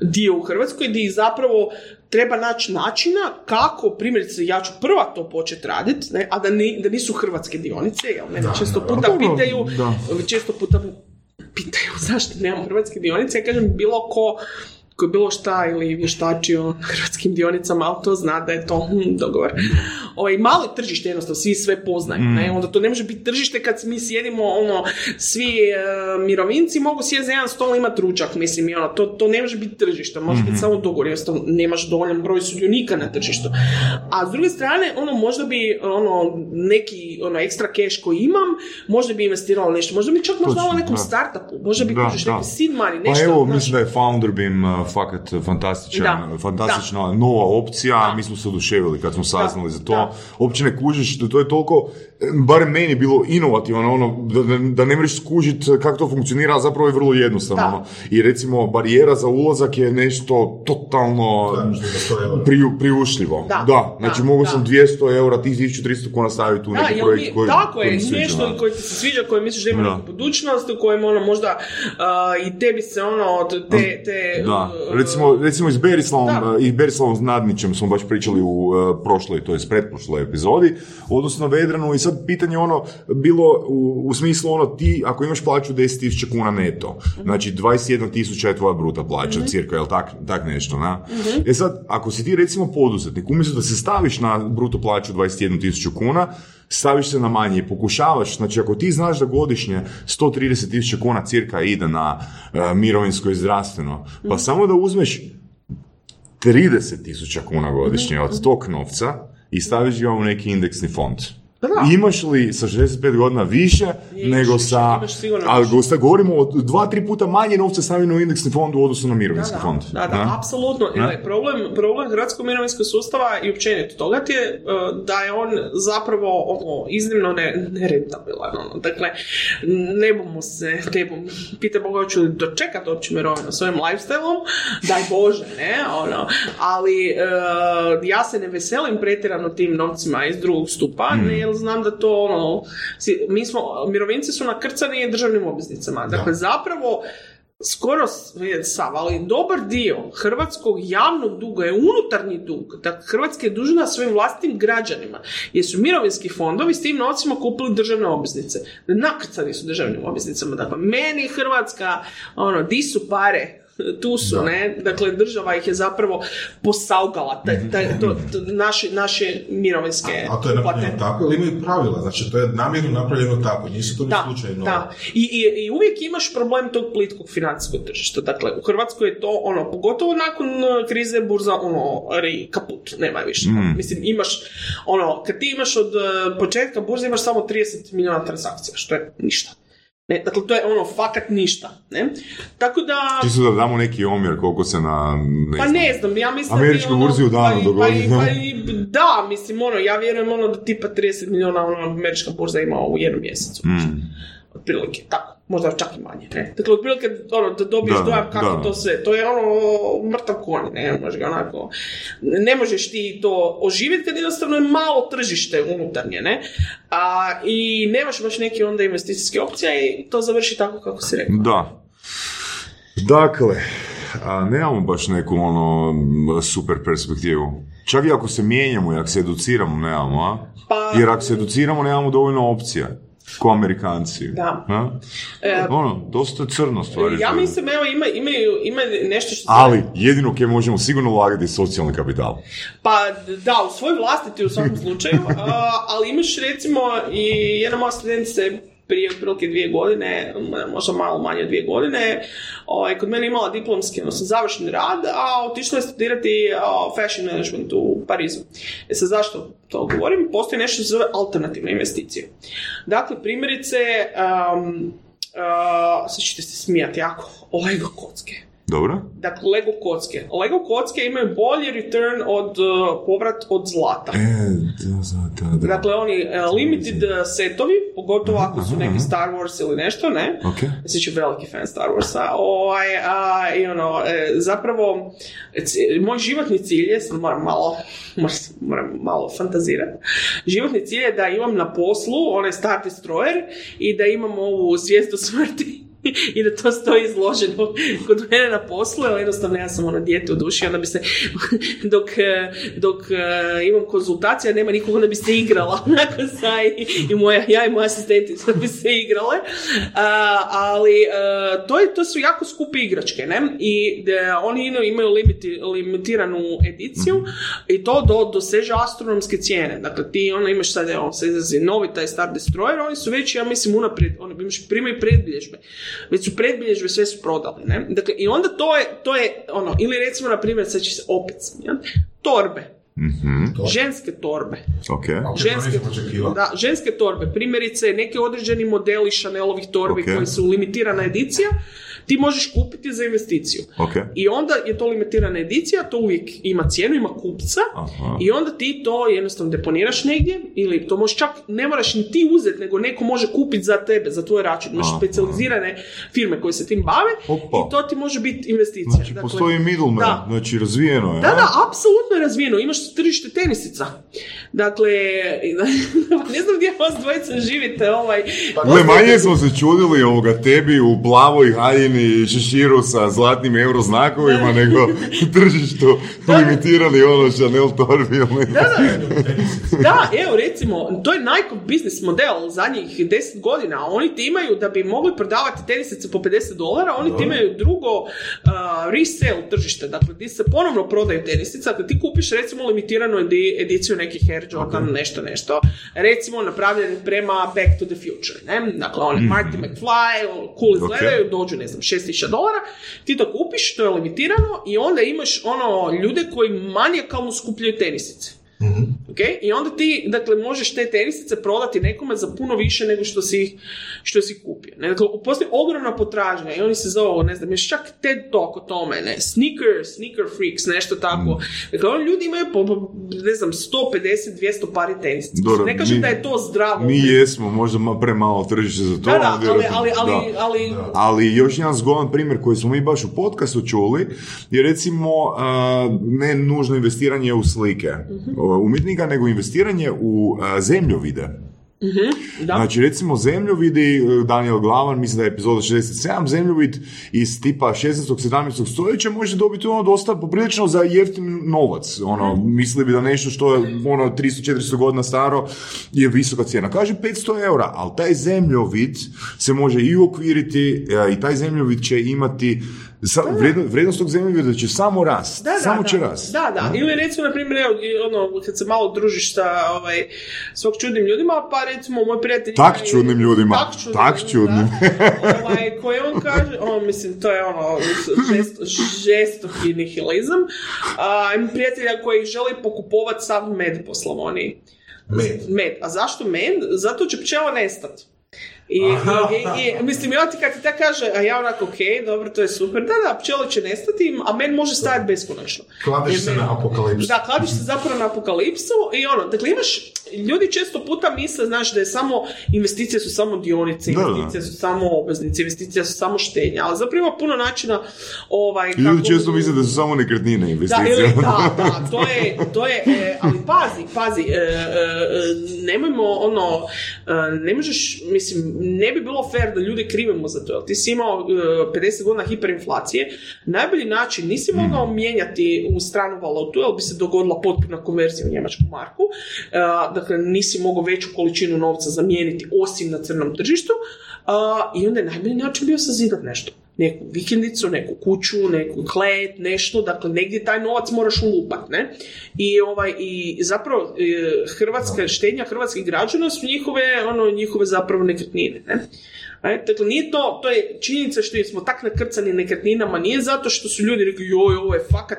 dio u Hrvatskoj, gdje zapravo treba naći načina kako, primjerice, ja ću prva to početi raditi, ne, a da, ni, da nisu hrvatske dionice, jel mene često da. puta Dobro, pitaju, da. često puta pitaju zašto nemamo hrvatske dionice, ja kažem bilo ko ko je bilo šta ili vještačio na hrvatskim dionicama, ali to zna da je to hm, dogovor. Ovaj, malo je tržište jednostavno, svi sve poznaju. Ne? Onda to ne može biti tržište kad mi sjedimo, ono, svi e, mirovinci mogu sjeti za jedan stol i imati ručak, mislim, i ono, to, to ne može biti tržište, može biti samo dogovor, jednostavno nemaš dovoljan broj sudionika na tržištu. A s druge strane, ono, možda bi, ono, neki, ono, ekstra cash koji imam, možda bi investirala nešto, možda bi čak možda Točno, nekom da. startupu, možda bi Da, kužiš da. neki seed money, Pa nešto. evo, znaš. mislim da je uh, fakat fantastičan, Da, fantastična nova opcija, Da. mi smo se oduševili kad smo saznali za to. da. Uopće ne kužiš, da to je toliko, barem meni je bilo inovativno, ono, da, da, da ne možeš skužit kako to funkcionira, a zapravo je vrlo jednostavno. Da. ono. I recimo, barijera za ulazak je nešto totalno Da, što za 100 eura. priju, priušljivo. Da, znači da, mogu da. sam 200 eura, tih 1300 kuna staviti u Da, neki jel projekt mi, koji, tako je, nešto da. koji ti se sviđa, koji misliš da ima Da. neku budućnost, u kojem ono možda uh, i tebi se ono, od te, te Da, uh, recimo, recimo s Berislavom, Da. i Berislavom Nadnićem smo baš pričali u uh, prošloj, to jest pretprošloj epizodi, odnosno Vedranu i sad pitanje ono bilo u, u smislu ono ti ako imaš plaću 10.000 kuna neto, znači 21.000 je tvoja bruta plaća, cirka, jel tak, tak nešto, na? E sad, ako si ti recimo poduzetnik, umjesto da se staviš na bruto plaću 21.000 kuna, staviš se na manje i pokušavaš, znači ako ti znaš da godišnje 130.000 kuna cirka ide na e, mirovinsko i zdravstveno, pa samo da uzmeš 30.000 kuna godišnje od tog novca i staviš ga u neki indeksni fond. Da. Imaš li sa 65 godina više nego više, sa... Ali govorimo o dva, tri puta manje novca stavljeno u indeksni fond u odnosu na mirovinski Da, fond. da, da, apsolutno. Problem, problem hrvatskog mirovinskog sustava i općenito toga ti je uh, da je on zapravo ono, iznimno ne, nerentabilan. Ono. Dakle, ne bomo se, ne bom, pita Boga hoću li dočekat uopće mirovinu svojim lifestyle-om, daj Bože, ne, ono. Ali uh, ja se ne veselim pretjerano tim novcima iz drugog stupa, ne, jer znam da to, ono, mi smo, mirovinci su nakrcani državnim obveznicama. Dakle, zapravo, skoro sav, ali dobar dio hrvatskog javnog duga je unutarnji dug. Dakle, Hrvatska je dužna svojim vlastitim građanima, jer su mirovinski fondovi s tim novcima kupili državne obveznice. Nakrcani su državnim obveznicama. Dakle, meni Hrvatska, ono, di su pare? Tu su, ne? Dakle, država ih je zapravo posaugala, taj, taj, to, to, naše, naše mirovinske A to je napravljeno uplate. tako, ili imaju pravila, znači to je namjerno napravljeno tako, nisu to ni Da, slučajno. da. I, i, I uvijek imaš problem tog plitkog financijskog tržišta. Dakle, u Hrvatskoj je to, ono, pogotovo nakon uh, krize burza, ono, ri, kaput, nema više. Mislim, imaš, ono, kad ti imaš od uh, početka burze imaš samo 30 milijuna transakcija, što je ništa. Ne, dakle, to je ono, fakat ništa. Ne? Tako da... Čisto da damo neki omjer koliko se na... Ne Pa znam, ne znam, ja mislim bi ono, burzi u danu pa dogodi, Pa, pa da, mislim, ono, ja vjerujem ono da tipa 30 milijuna ono, američka burza ima u jednom mjesecu. Mm. Otprilike, tako. Možda čak i manje, ne? Dakle, otprilike, ono, da dobiješ Da, dojam kako da. to sve, to je ono mrtav konj, ne, može ga onako, ne možeš ti to oživjeti kad jednostavno je malo tržište unutarnje, ne? A, I nemaš baš neke onda investicijske opcije i to završi tako kako si rekao. Da. Dakle, a, nemamo baš neku ono super perspektivu. Čak i ako se mijenjamo i ako se educiramo, nemamo, a? Pa- Jer ako se educiramo, nemamo dovoljno opcija. Ko Amerikanci. Da. A? E, Ono, dosta je crno stvari. ja mislim, evo, ima, imaju, ima nešto što Ali, jedino gdje možemo sigurno ulagati je socijalni kapital. Pa da, u svoj vlastiti u svakom slučaju, a, ali imaš recimo i jedna moja studentica prije otprilike dvije godine, možda malo manje dvije godine, ovaj, kod mene imala diplomski, odnosno završni rad, a otišla je studirati fashion management u Parizu. E sad zašto to govorim? Postoji nešto što se zove alternativne investicije. Dakle, primjerice, um, uh, sad ćete se smijati jako, Lego kocke. Dobro? Dakle, Lego kocke. Lego kocke imaju bolji return od uh, povrat od zlata. E, da, da, da, da. Dakle, oni uh, limited uh, setovi, pogotovo ako su neki Star Wars ili nešto, ne? Ok. Ja sam veliki fan Star Warsa. Ovaj, a, i ono, e, zapravo, c- moj životni cilj je, sad moram malo, moram, moram malo fantazirati, životni cilj je da imam na poslu onaj Star Destroyer i da imam ovu svijest o smrti. i da to stoji izloženo kod mene na poslu, ali jednostavno ja sam ono dijete u duši, onda bi se, dok, eh, dok eh, imam konzultacija, nema nikog, onda bi se igrala, onako sa i, i moja, ja i moja asistentica bi se igrale, A, ali eh, to, je, to su jako skupe igračke, ne, i da oni imaju- limiti, limitiranu ediciju i to do, doseže astronomske cijene, dakle ti ono imaš sad, evo, se izrazi novi taj Star Destroyer, oni su već, ja mislim, unaprijed, oni imaš, primaju predbilježbe, već su predbilježbe, sve su prodali, ne? Dakle, i onda to je, to je, ono, ili recimo, na primjer, sad će se opet smijati, torbe, ženske torbe, Ok. Ok, to ženske, da, ženske torbe, primjerice neki određeni modeli Chanelovih torbi Ok. koji su limitirana edicija, ti možeš kupiti za investiciju. Ok. I onda je to limitirana edicija, to uvijek ima cijenu, ima kupca Aha. i onda ti to jednostavno deponiraš negdje ili to možeš čak, ne moraš ni ti uzeti, nego neko može kupiti za tebe, za tvoj račun. Imaš Aha. specijalizirane firme koje se tim bave Opa. i to ti može biti investicija. Znači, Dakle, postoji middleman, Da. znači razvijeno je. da, da, apsolutno je razvijeno. Imaš tržište tenisica. Dakle, ne znam gdje vas dvojica živite, ovaj... Gle, manje smo se čudili ovoga tebi u plavoj haljini i šeširu sa zlatnim euro znakovima, nego tržištu limitirani ono Chanel torbi. ili ne. Da, evo recimo, to je Nike biznis model zadnjih 10 godina. Oni ti imaju, da bi mogli prodavati tenisice po 50 dolara, oni ti imaju drugo uh, resale tržište, dakle gdje se ponovno prodaju tenisice. Dakle, ti kupiš recimo limitiranu edi- ediciju nekih Air Jordan, nešto, nešto, recimo napravljeni prema Back to the Future. Ne? Dakle, oni Marty McFly, cool izgledaju, dođu, ne znam, 6000 dolara, ti to kupiš, to je limitirano i onda imaš ono ljude koji manijakalno skupljaju tenisice. Ok? I onda ti, dakle, možeš te tenisice prodati nekome za puno više nego što si, ih- što si kupio. Ne? Dakle, postoji ogromna potražnja i oni se zovu, ne znam, još čak TED Talk o tome, ne? Sneaker, sneaker freaks, nešto tako. Dakle, oni ljudi imaju po, ne znam, 150, 200 pari tenisica. Dobro, ne kažem mi- da je to zdravo. Mi jesmo možda ma- premalo tržište za to. Da, da, ali, ali, ali, da. ali, Ali još jedan zgodan primjer koji smo mi baš u podcastu čuli je recimo a, ne nužno investiranje u slike o, umjetnika, nego investiranje u a, zemljovide. da. Znači recimo zemljovidi, e, Daniel Glavan, mislim da je epizoda 67, zemljovid iz tipa 16. 17. stoljeća može dobiti ono dosta poprilično za jeftin novac. Ono, mislili bi da nešto što je ono 300-400 godina staro je visoka cijena. Kaže 500 eura, ali taj zemljovid se može i uokviriti e, i taj zemljovid će imati sa, vrijedno- vrijednost tog zemljovida će samo rast. Da, da, samo da. će rast. Da, da. Ili recimo, na primjer, ono, kad se malo družiš sa ovaj, svog čudnim ljudima, pa recimo moj prijatelj... Tak čudnim ljudima. Tak čudnim, Tak da. čudnim. ovaj, koje on kaže, on, mislim, to je ono, žesto, žestoki nihilizam. A, prijatelja koji želi pokupovati sav med po Slavoniji. Med. Med. A zašto med? Zato će pčela nestat. I, i, i, mislim, on ti kad ti ta kaže, a ja onako, ok, dobro, to je super, da, da, pčele će nestati, a men može stajati beskonačno. Kladiš Jer se na apokalipsu. Da, kladiš se zapravo na apokalipsu i ono, dakle imaš, ljudi često puta misle, znaš, da je samo, investicije su samo dionice, Da, da. investicije su samo obveznice, investicije su samo štednja, ali zapravo ima puno načina, ovaj, I Ljudi kako- često misle da su samo nekretnine da, investicije. ili, da, da, to je, to je, e, ali pazi, pazi, e, e, nemojmo ono, ne možeš, mislim, ne bi bilo fair da ljude krivimo za to, jer ti si imao e, 50 godina hiperinflacije, najbolji način, nisi mogao mijenjati u stranu valutu, jer bi se dogodila potpuna konverzija u njemačku marku, e, dakle, nisi mogao veću količinu novca zamijeniti osim na crnom tržištu, a, i onda je najbolji način bio sazidat nešto neku vikendicu, neku kuću, neku klet, nešto, dakle negdje taj novac moraš ulupat, ne? I, ovaj, i zapravo e, hrvatska štednja hrvatskih građana su njihove, ono, njihove zapravo nekretnine, ne? E, dakle, nije to, to je činjenica što smo tak nakrcani nekretninama, nije zato što su ljudi rekli, joj, ovo je fakat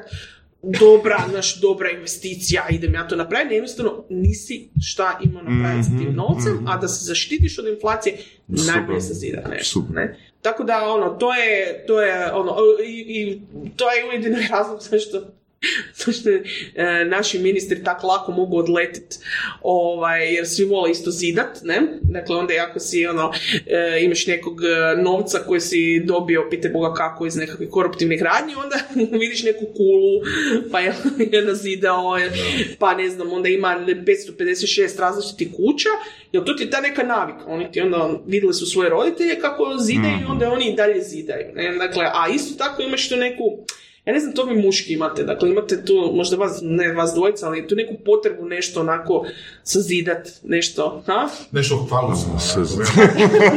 dobra, naš, dobra investicija, idem ja to napraviti, jednostavno nisi šta imao napraviti s tim novcem, a da se zaštitiš od inflacije, najbolje se zida nešto, Super. ne? Tako da, ono, to je, to je, ono, i, i to je ujedino i razlog zašto Zašto e, naši ministri tako lako mogu odletit, ovaj, jer svi vole isto zidat, ne? Dakle, onda ako si, ono, e, imaš nekog e, novca koji si dobio, pite Boga kako, iz nekakvih koruptivnih radnji, onda vidiš neku kulu, pa je, je nazidao, je, pa ne znam, onda ima 556 različitih kuća, jer to ti je ta neka navika. Oni ti onda vidjeli su svoje roditelje kako zidaju i onda oni i dalje zidaju. Ne? Dakle, a isto tako imaš tu neku ja ne znam, to vi muški imate, dakle imate tu, možda vas, ne vas dvojica, ali tu neku potrebu nešto onako sazidat, nešto, ha? Nešto hvala sam.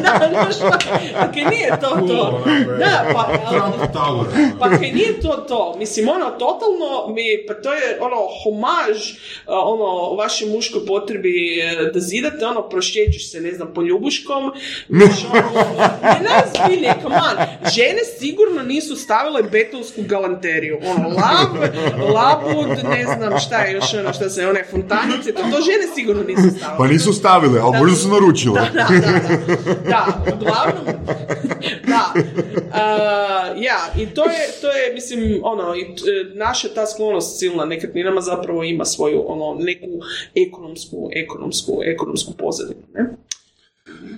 da, nešto, dakle nije to to. Da, pa, Trump Tower. pa kaj nije to to. Mislim, ono, totalno mi, pa to je ono, homaž, uh, ono, vašoj muškoj potrebi uh, da zidate, ono, prošećeš se, ne znam, po ljubuškom, znaš, ono, ne on. Žene sigurno nisu stavile betonsku galanteriju. Ono, lab, labud, ne znam šta je još ono, šta se, one fontanice, to, to žene sigurno nisu stavile. Pa nisu stavile, ali možda su naručile. Da, da, da, da, uglavnom, da, Uh, ja, i to je, to je, mislim, ono, i, t- naša ta sklonost silna nekretninama zapravo ima svoju, ono, neku ekonomsku, ekonomsku, ekonomsku pozadinu, ne?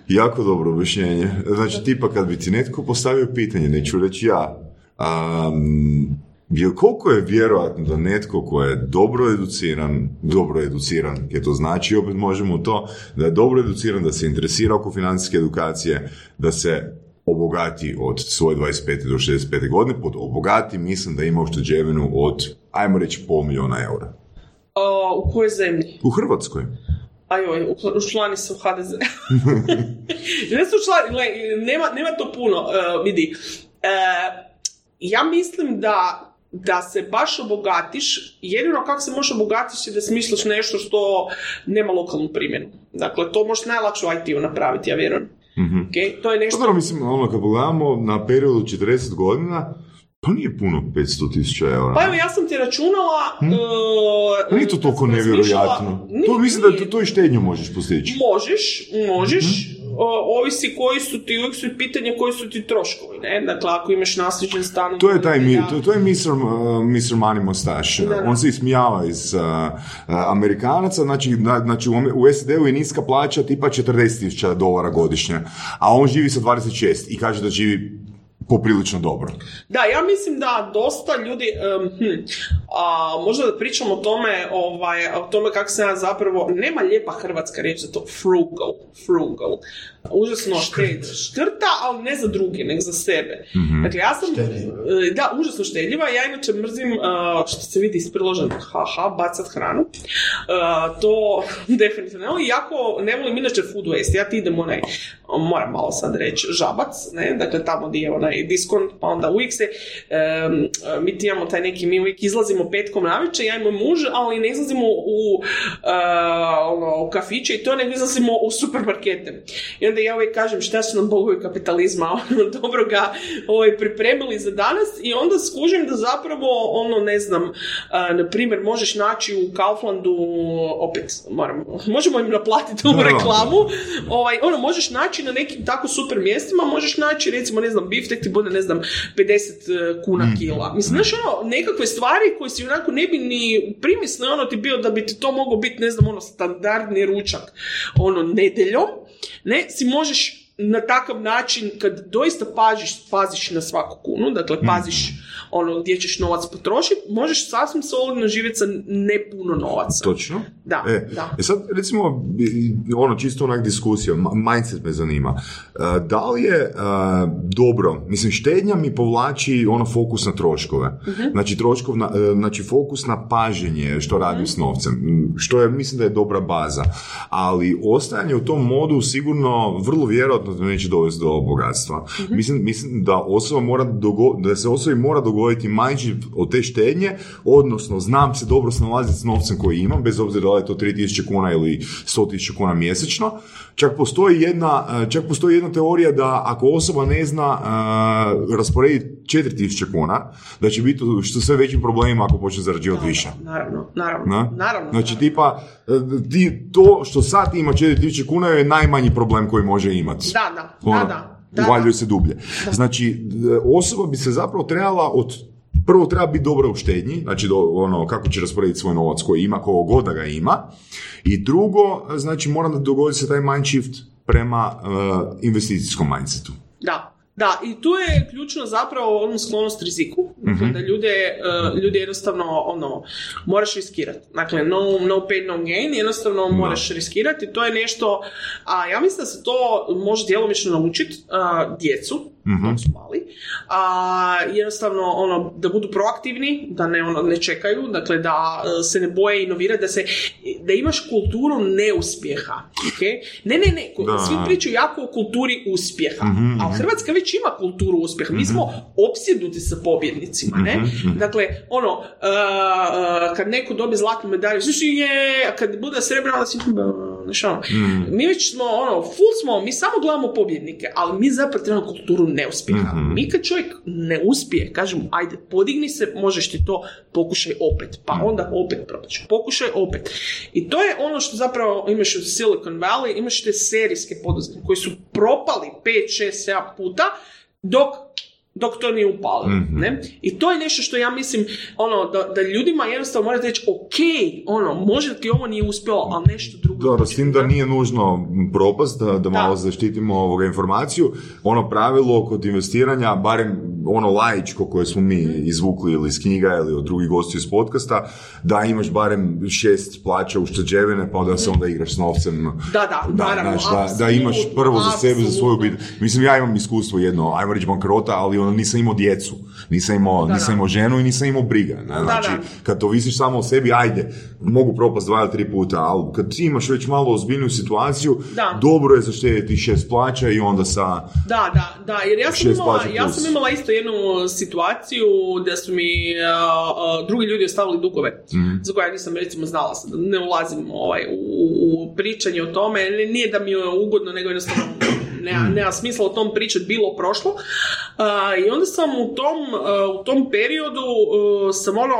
Jako dobro objašnjenje. Znači, tipa kad bi ti netko postavio pitanje, neću reći ja, um, je, koliko je vjerojatno da netko ko je dobro educiran, dobro educiran, je to znači, opet možemo to, da je dobro educiran, da se interesira oko financijske edukacije, da se obogati od svoje 25. do 65. godine, pod obogati mislim da ima ušteđevinu od, ajmo reći, pol milijuna eura. O, u kojoj zemlji? U Hrvatskoj. Ajoj, učlani se u HDZ. ne su učlani, gle, nema, nema to puno, uh, vidi. E, ja mislim da da se baš obogatiš, jedino kako se možeš obogatiš je da smisliš nešto što nema lokalnu primjenu. Dakle, to možeš najlakše u IT-u napraviti, ja vjerujem. Ok, To je Pa nešto... dobro, mislim, ono, kad pogledamo na periodu 40 godina, pa nije puno 500 tisuća eura. Pa evo, ja sam ti računala... e, Pa nije to toliko nevjerojatno. Nije, To mislim da nije. to, to i štednju možeš postići. Možeš, možeš, o, ovisi koji su ti, uvijek su pitanje koji su ti troškovi, ne? Dakle, ako imaš nasljeđen stan... To je taj, mi, da- to, to je Mr. uh, Mr. Money. Da, da. On se ismijava iz uh, uh, Amerikanaca, znači, na- znači u, u SAD-u je niska plaća tipa 40.000 dolara godišnje, a on živi sa 26 i kaže da živi poprilično dobro. Da, ja mislim da dosta ljudi, em, hm, a, možda da pričamo o tome, ovaj, o tome kako se ja zapravo, nema lijepa hrvatska riječ za to, frugal, frugal. Užasno šted, škrta, ali ne za druge, nego za sebe. Dakle, ja sam, Štedljiva. e, da, užasno štedljiva, ja inače mrzim, a, što se vidi iz priloženog, haha, bacat hranu. A, to definitivno, ne, jako ne volim inače food waste, ja ti idem onaj, moram malo sad reći, žabac, ne, dakle tamo gdje je onaj diskont, pa onda uvijek se, em, mi ti imamo taj neki, mi uvijek izlazimo petkom navečer, ja i moj muž, ali ne izlazimo u, a, ono, u kafiće i to, nego izlazimo u supermarkete. I onda ja uvijek kažem šta su nam bogovi kapitalizma, ono, dobro ga ovaj, pripremili za danas i onda skužim da zapravo, ono, ne znam, a, na primjer, možeš naći u Kauflandu, opet, moram, možemo im naplatiti ovu reklamu, ovaj, ono, možeš naći na nekim tako super mjestima, možeš naći, recimo, ne znam, biftek ti bude, ne znam, 50 kuna kila. Mislim, znaš, ono, nekakve stvari koje si onako ne bi ni primisli, ono ti bio da bi ti to moglo biti, ne znam, ono, standardni ručak, ono, nedeljom, ne, si možeš na takav način, kad doista pažiš, paziš na svaku kunu, dakle, paziš ono, gdje ćeš novac potrošiti, možeš sasvim solidno živjeti sa ne puno novaca. Točno. Da, E, da. e sad, recimo, ono čisto onak diskusija, mindset me zanima. E, da li je e, dobro, mislim, štednja mi povlači ono fokus na troškove. Mhm. Znači, troškovna, e, znači, fokus na paženje što radim s Mhm. novcem, što je, mislim da je dobra baza. Ali ostajanje u tom modu sigurno vrlo vjerojatno neće dovesti do bogatstva. Mhm. Mislim, mislim da osoba mora dogo- da se osobi mora dogoditi mindset od te štednje, odnosno znam se dobro snalaziti s novcem koji imam, bez obzira da li je to 3000 kuna ili 100.000 kuna mjesečno. Čak postoji jedna, e, čak postoji jedna teorija da ako osoba ne zna uh, rasporediti 4000 kuna, da će biti što sve većim problemima ako počne zarađivati više. Naravno, naravno, Na? naravno. Znači, naravno. tipa, e, ti, to što sad ima 4000 kuna je najmanji problem koji može imati. Da, da, Ono, da, da. Da, da. se dublje. Znači, e, osoba bi se zapravo trebala od prvo treba biti dobro u štednji, znači do, ono, kako će rasporediti svoj novac koji ima, kogo god da ga ima. I drugo, znači mora da dogodi se taj mind shift prema uh, investicijskom mindsetu. Da, da, i tu je ključno zapravo ono sklonost riziku, dakle, da ljude, uh, ljudi jednostavno ono, moraš riskirati. Dakle, no, no pain, no gain, jednostavno moraš riskirati. To je nešto, a ja mislim da se to može djelomično naučiti uh, djecu, dok su mali, a jednostavno ono, da budu proaktivni, da ne, ono, ne čekaju, dakle da uh, se ne boje inovirati, da, se, da imaš kulturu neuspjeha. Okay? Ne, ne, ne, Da. svi pričaju jako o kulturi uspjeha, ali Hrvatska već ima kulturu uspjeha. Mi smo opsjednuti sa pobjednicima, ne? Dakle, ono, uh, uh, kad neko dobije zlatnu medalju, znači je, a kad bude srebrna, onda si, znaš, ono, mi već smo, ono, full smo, mi samo gledamo pobjednike, ali mi zapravo trebamo kulturu neuspjeha. Mi kad čovjek ne uspije, kažemo, ajde, podigni se, možeš ti to, pokušaj opet, pa onda opet probaš, pokušaj opet. I to je ono što zapravo imaš u Silicon Valley, imaš te serijske poduzetnike koji su propali 5, 6, 7 puta, dok dok to nije upalo. Ne? I to je nešto što ja mislim, ono, da, da ljudima jednostavno morate reći, ok, ono, možda ti ovo nije uspjelo, ali nešto drugo. Dobro, s tim da nije nužno propast, da, da malo zaštitimo ovoga informaciju. Ono pravilo kod investiranja, barem ono laičko koje smo mi izvukli ili iz knjiga ili od drugih gostiju iz podcasta, da imaš barem šest plaća ušteđevine, pa da se onda igraš s novcem. Da, da, naravno, znaš, da, da imaš prvo za sebe, za svoju obitelj. Mislim, ja imam iskustvo jedno, ajmo reći bankrota, ali ono, nisam imao djecu, nisam imao, Da, nisam da. imao ženu i nisam imao briga. Ne? Znači, da. kad to visiš samo o sebi, ajde, mogu propast dva ili tri puta, ali kad ti imaš već malo ozbiljniju situaciju, Da. dobro je zaštediti šest plaća i onda sa... Da, da, da, jer ja sam, imala, ja sam imala isto jednu situaciju da su mi uh, uh, drugi ljudi ostavili dugove, Mhm. za koje ja nisam recimo znala, ne ulazim ovaj, u, u pričanje o tome, nije da mi je ugodno, nego jednostavno nema, Mhm. nema smisla o tom pričati, bilo prošlo. Uh, I onda sam u tom, uh, u tom periodu uh, sam ono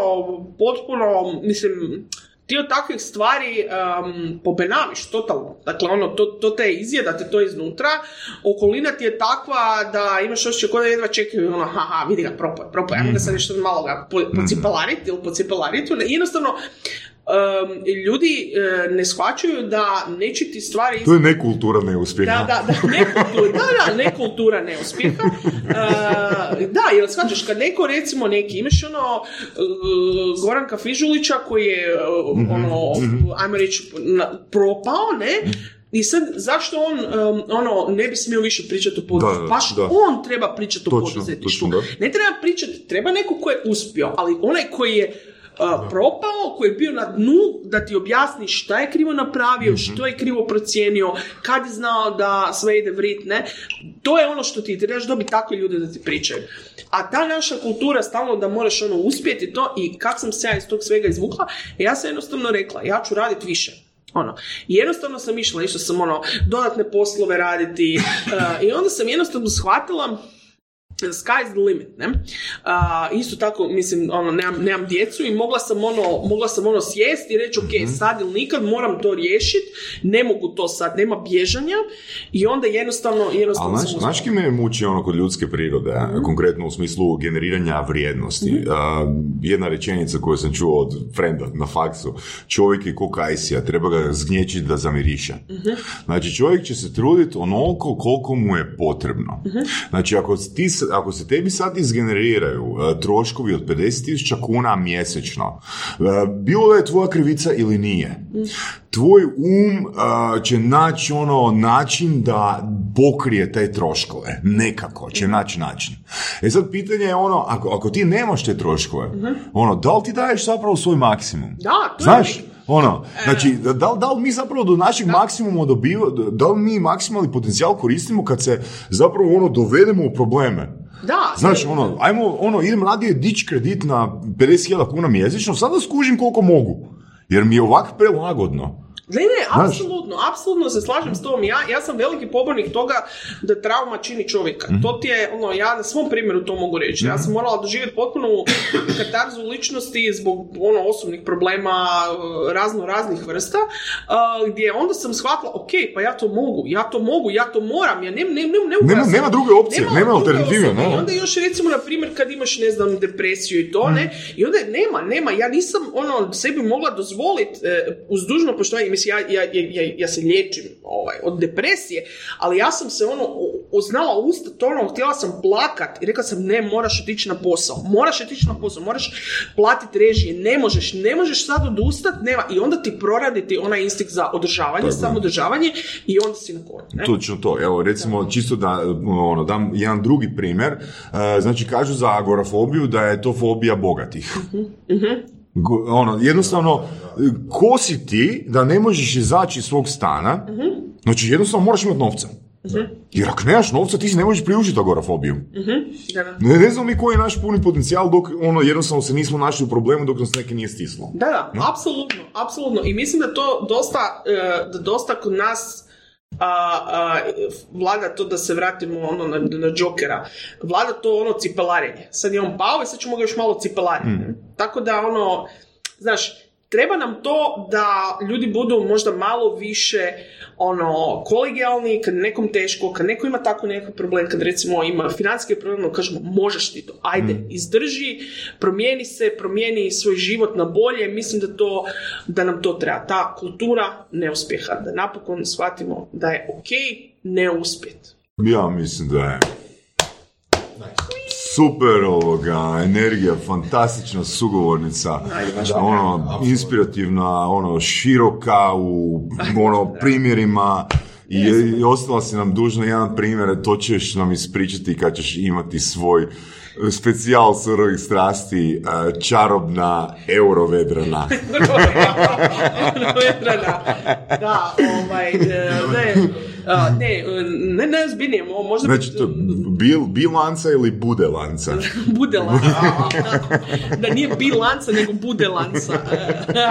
potpuno, mislim, ti od takvih stvari um, pobenamiš totalno. Dakle, ono, to, to te izjeda te to iznutra. Okolina ti je takva da imaš osjećaj kao da jedva čekaju, ono, haha, vidi ga, propoj, propoj, ajmo ga sad nešto malo ga po, pocipelariti ili pocipelariti. Jednostavno, um, ljudi e, ne shvaćaju da neće ti stvari To je nekultura neuspjeha. da, da, da, nekultura, da, da, nekultura neuspjeha. Uh, da, jer shvaćaš, kad neko, recimo, neki, imaš ono uh, Goranka Fižulića koji je, uh, ono, ajmo reći, na- propao, ne? I sad, zašto on um, ono, ne bi smio više pričati o poduzetništvu? Baš da. on treba pričati o poduzetništvu. Ne treba pričati, treba neko ko je uspio, ali onaj koji je uh, propao, koji je bio na dnu, da ti objasni šta je krivo napravio, što je krivo procijenio, kad je znao da sve ide vrit, ne? To je ono što ti trebaš dobiti takve ljude da ti pričaju. A ta naša kultura stalno da moraš ono uspjeti to i kak sam se ja iz tog svega izvukla, ja sam jednostavno rekla, ja ću raditi više. Ono. I jednostavno sam išla, išla sam ono, dodatne poslove raditi uh, i onda sam jednostavno shvatila sky's the limit, ne? A, isto tako, mislim, ono, nemam, nemam djecu i mogla sam ono, mogla sam ono sjesti i reći, ok, sad ili nikad moram to riješiti, ne mogu to sad, nema bježanja i onda jednostavno, jednostavno Ali znaš, znaš ki me muči ono kod ljudske prirode, a, Mhm. konkretno u smislu generiranja vrijednosti. A, jedna rečenica koju sam čuo od frenda na faksu, čovjek je ko kajsija, treba ga zgnječiti da zamiriše. Mhm. Znači čovjek će se truditi onoliko koliko mu je potrebno. Mhm. Znači ako, ti, ako se tebi sad izgeneriraju a, troškovi od 50.000 kuna mjesečno, a, bilo da je tvoja krivica ili nije, tvoj um a, će naći ono način da pokrije te troškove. Nekako će naći način. E sad pitanje je ono, ako, ako ti nemaš te troškove, ono, da li ti daješ zapravo svoj maksimum? Da, to je Znaš, uvijek. ono, znači, da, da, li- da li mi zapravo do našeg maksimuma dobiva, da li mi maksimalni potencijal koristimo kad se zapravo ono dovedemo u probleme? Da, Znaš, ono, ajmo, ono, idem radije dići kredit na 50.000 kuna mjesečno, sada skužim koliko mogu. Jer mi je ovak prelagodno. Ne, ne, apsolutno, apsolutno se slažem s tom. Ja, ja sam veliki pobornik toga da trauma čini čovjeka. Mhm. To ti je, ono, ja na svom primjeru to mogu reći. Ja sam morala doživjeti potpunu katarzu ličnosti zbog ono osobnih problema uh, razno raznih vrsta, uh, gdje onda sam shvatila, ok, pa ja to mogu, ja to mogu, ja to moram, ja ne, ne, ne, ne Nema- nema druge opcije, nema druge alternative, ne. Onda još recimo, na primjer, kad imaš, ne znam, depresiju i to, ne, i onda nema, nema, ja nisam, ono, sebi mogla dozvoliti, uz dužno poštovanje, mislim, ja, ja, ja, ja, ja se liječim ovaj, od depresije, ali ja sam se, ono, o- o- znala ustat, ono, htjela sam plakat i rekla sam, ne, moraš otići na posao, moraš otići na posao, moraš platiti režije, ne možeš, ne možeš sad odustat, nema, i onda ti proraditi onaj instinkt za održavanje, samodržavanje i onda si na koru? Točno to. Evo, recimo, čisto da ono, dam jedan drugi primjer. E, znači, kažu za agorafobiju da je to fobija bogatih. Go- Ono, jednostavno, ko si ti da ne možeš izaći iz svog stana, znači jednostavno moraš imati novca. Jer ako nemaš novca, ti si ne možeš priuštiti agorafobiju. Da, da. Ne, ne znam mi koji je naš puni potencijal dok ono, jednostavno se nismo našli u problemu dok nas neki nije stislo. Da, da, apsolutno, apsolutno. I mislim da to dosta, e, da dosta kod nas a, a, vlada to da se vratimo ono na, na Jokera, vlada to ono cipelarenje. Sad je on pao i sad ćemo ga još malo cipelariti. Tako da ono, znaš, treba nam to da ljudi budu možda malo više ono, kolegijalni, kad nekom teško, kad neko ima tako neki problem, kad recimo ima financijski problem, onda kažemo možeš ti to, ajde, izdrži, promijeni se, promijeni svoj život na bolje, mislim da to, da nam to treba, ta kultura neuspjeha, da napokon shvatimo da je ok ne uspjet. Ja mislim da je super ovoga, energija, fantastična sugovornica, ono, inspirativna, ono, široka u ono, primjerima. I, i ostala si nam dužna jedan primjer, to ćeš nam ispričati kad ćeš imati svoj specijal surovih strasti, e, čarobna eurovedrana. Vedrana. da, ovaj, e, ne, a, ne, ne, ne, zbiljnije, mo- možda Znači, to bil, bilanca ili bude lanca? bude lanca. Da nije bilanca, nego bude lanca.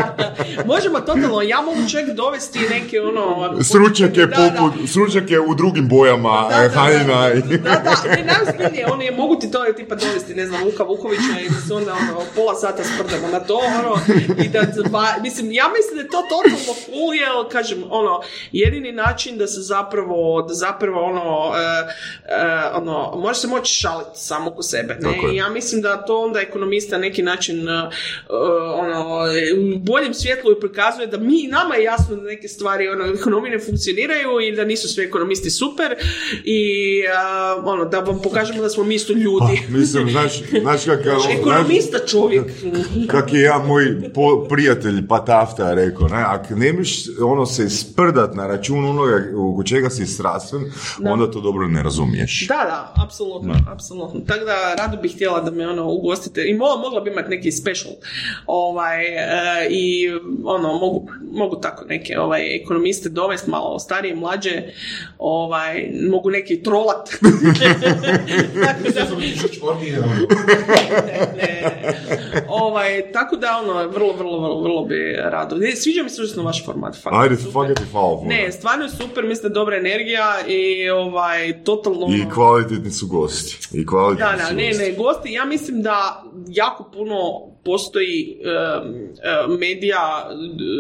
Možemo totalno, ja mogu čak dovesti neke ono... Stručnjake da, da. poput, stručnjake u drugim bojama, Da, da, e, Hajina i... Da, da, ne, najozbiljnije, ono je, mogu ti to tipa dovesti, ne znam, Luka Vukovića i da se onda ono, pola sata sprdamo na to, ono, i da, dva, mislim, ja mislim da je to totalno cool, jer, kažem, ono, jedini način da se zapravo, da zapravo, ono, e, e, ono, možeš se moći šaliti samo ko sebe, ne. I ja mislim da to onda ekonomista neki način, e, ono, u boljem svjetlu prikazuje da mi, nama je jasno da neke stvari, ono, ekonomije ne funkcioniraju i da nisu svi ekonomisti super i ono, da vam pokažemo da smo mi isto ljudi. Mislim, znaš, znaš kak, znaš, Ekonomista čovjek. kak je ja moj po, prijatelj Patafta rekao, ne, ako ne miš ono se sprdat na račun onoga oko čega si strastven, onda to dobro ne razumiješ. Da, da, apsolutno, apsolutno. Tako da rado bih htjela da me ono ugostite i mo- mogla bi imati neki special ovaj, e, i ono, mogu, mogu tako neke ovaj, ekonomiste dovesti malo starije, mlađe, ovaj, mogu neki trolat. tako da, ne, ne. Ovaj, tako da ono, vrlo, vrlo, vrlo, vrlo bi rado. Ne, sviđa mi se užasno vaš format. fakat, Ajde, fakat puno. Ne, stvarno je super, mislim da je dobra energija i ovaj, totalno... I kvalitetni su gosti. I kvalitetni Da, da, su ne, gosti. ne, gosti, ja mislim da jako puno postoji em, medija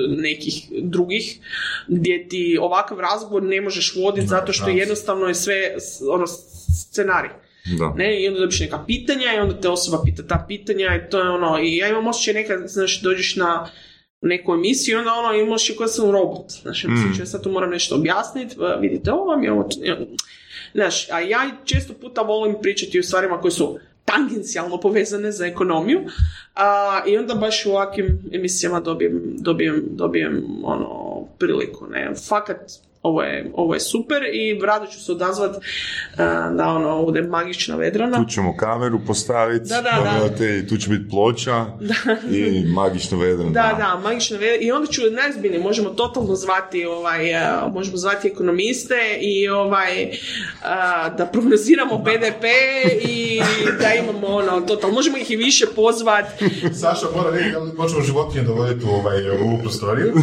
nekih drugih gdje ti ovakav razgovor ne možeš voditi zato što jednostavno je sve ono scenarij. Da. Ne, i onda dobiš neka pitanja i onda te osoba pita ta pitanja i to je ono, i ja imam osjećaj nekad, znaš, dođeš na neku emisiju i onda ono, imaš kao da sam robot. Znaš, mm. ja sad tu moram nešto objasniti, pa vidite ovo vam je ovo, Znaš, a ja često puta volim pričati o stvarima koje su tangencijalno povezane za ekonomiju a, i onda baš u ovakvim emisijama dobijem, dobijem, dobijem ono, priliku. Ne? Fakat ovo je, ovo je super i rado ću se odazvat da ono, bude magična vedrana. Tu ćemo kameru postaviti, Da, da, da. tu će biti ploča i magično vedrana. Da, da, magična vedrana. I onda ću najzbiljnije, možemo totalno zvati, ovaj, uh, možemo zvati ekonomiste i ovaj, uh, da prognoziramo BDP i da imamo ono, totalno, možemo ih i više pozvati. Saša mora reći da li možemo životinje dovoditi u ovaj, u ovu prostoriju.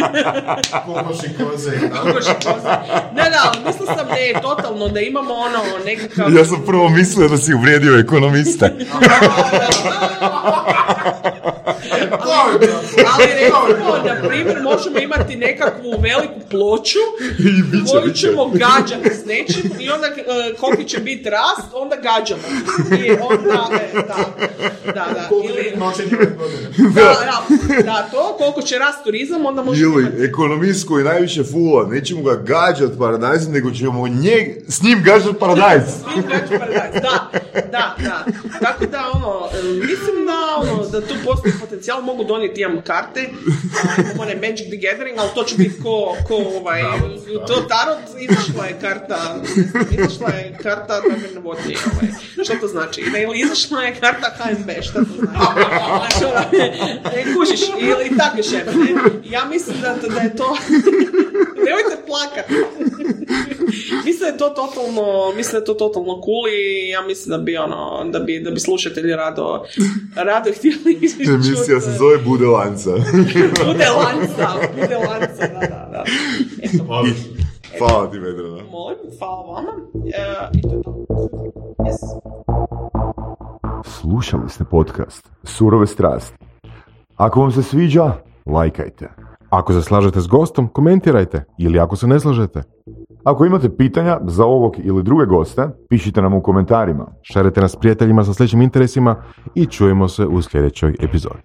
Kokoši, koze. Kokoši, koze. Da, da, ali mislila sam ne, totalno, da imamo ono nekakav... Ja sam prvo mislio da si uvrijedio ekonomiste. Ali recimo, na primjer, možemo imati nekakvu veliku ploču koju ćemo gađati s nečim i onda e, koliki će biti rast, onda gađamo. I onda, e, da, da, da. Ili, da, da, da, to, koliko će rast turizam, onda možemo Ili imati ekonomist koji najviše fula, nećemo ga gađat paradajzom, nego ćemo njeg, s njim gađat paradajz. Svi gađu paradajz. Da, da, da. Tako da, ono, e, mislim da, ono, da tu postoji potencijal, mogu donijeti, imam karte, imam onaj Magic the Gathering, ali to će biti ko, ko ovaj, to tarot, izašla je karta, izašla je karta namjerne vodnje, ovaj, što to znači? Ili izašla je karta HNB, što to znači? Znači, ono, ne, kužiš, ili takve šeme, ne? Ja mislim da, da je to, nemojte plakat. mislim da je to totalno, mislim da je to totalno cool i ja mislim da bi ono, da bi, da bi slušatelji rado, rado htjeli Emisija se zove Bude lanca. Bude lanca, bude lanca, da, da, da. Eto, Hvala ti, Vedrana. molim, hvala vama. E, I to je to. Yes. Slušali ste podcast Surove strasti. Ako vam se sviđa, lajkajte. Ako se slažete s gostom, komentirajte ili ako se ne slažete. Ako imate pitanja za ovog ili druge goste, pišite nam u komentarima. Šarite nas prijateljima sa sličnim interesima i čujemo se u sljedećoj epizodi.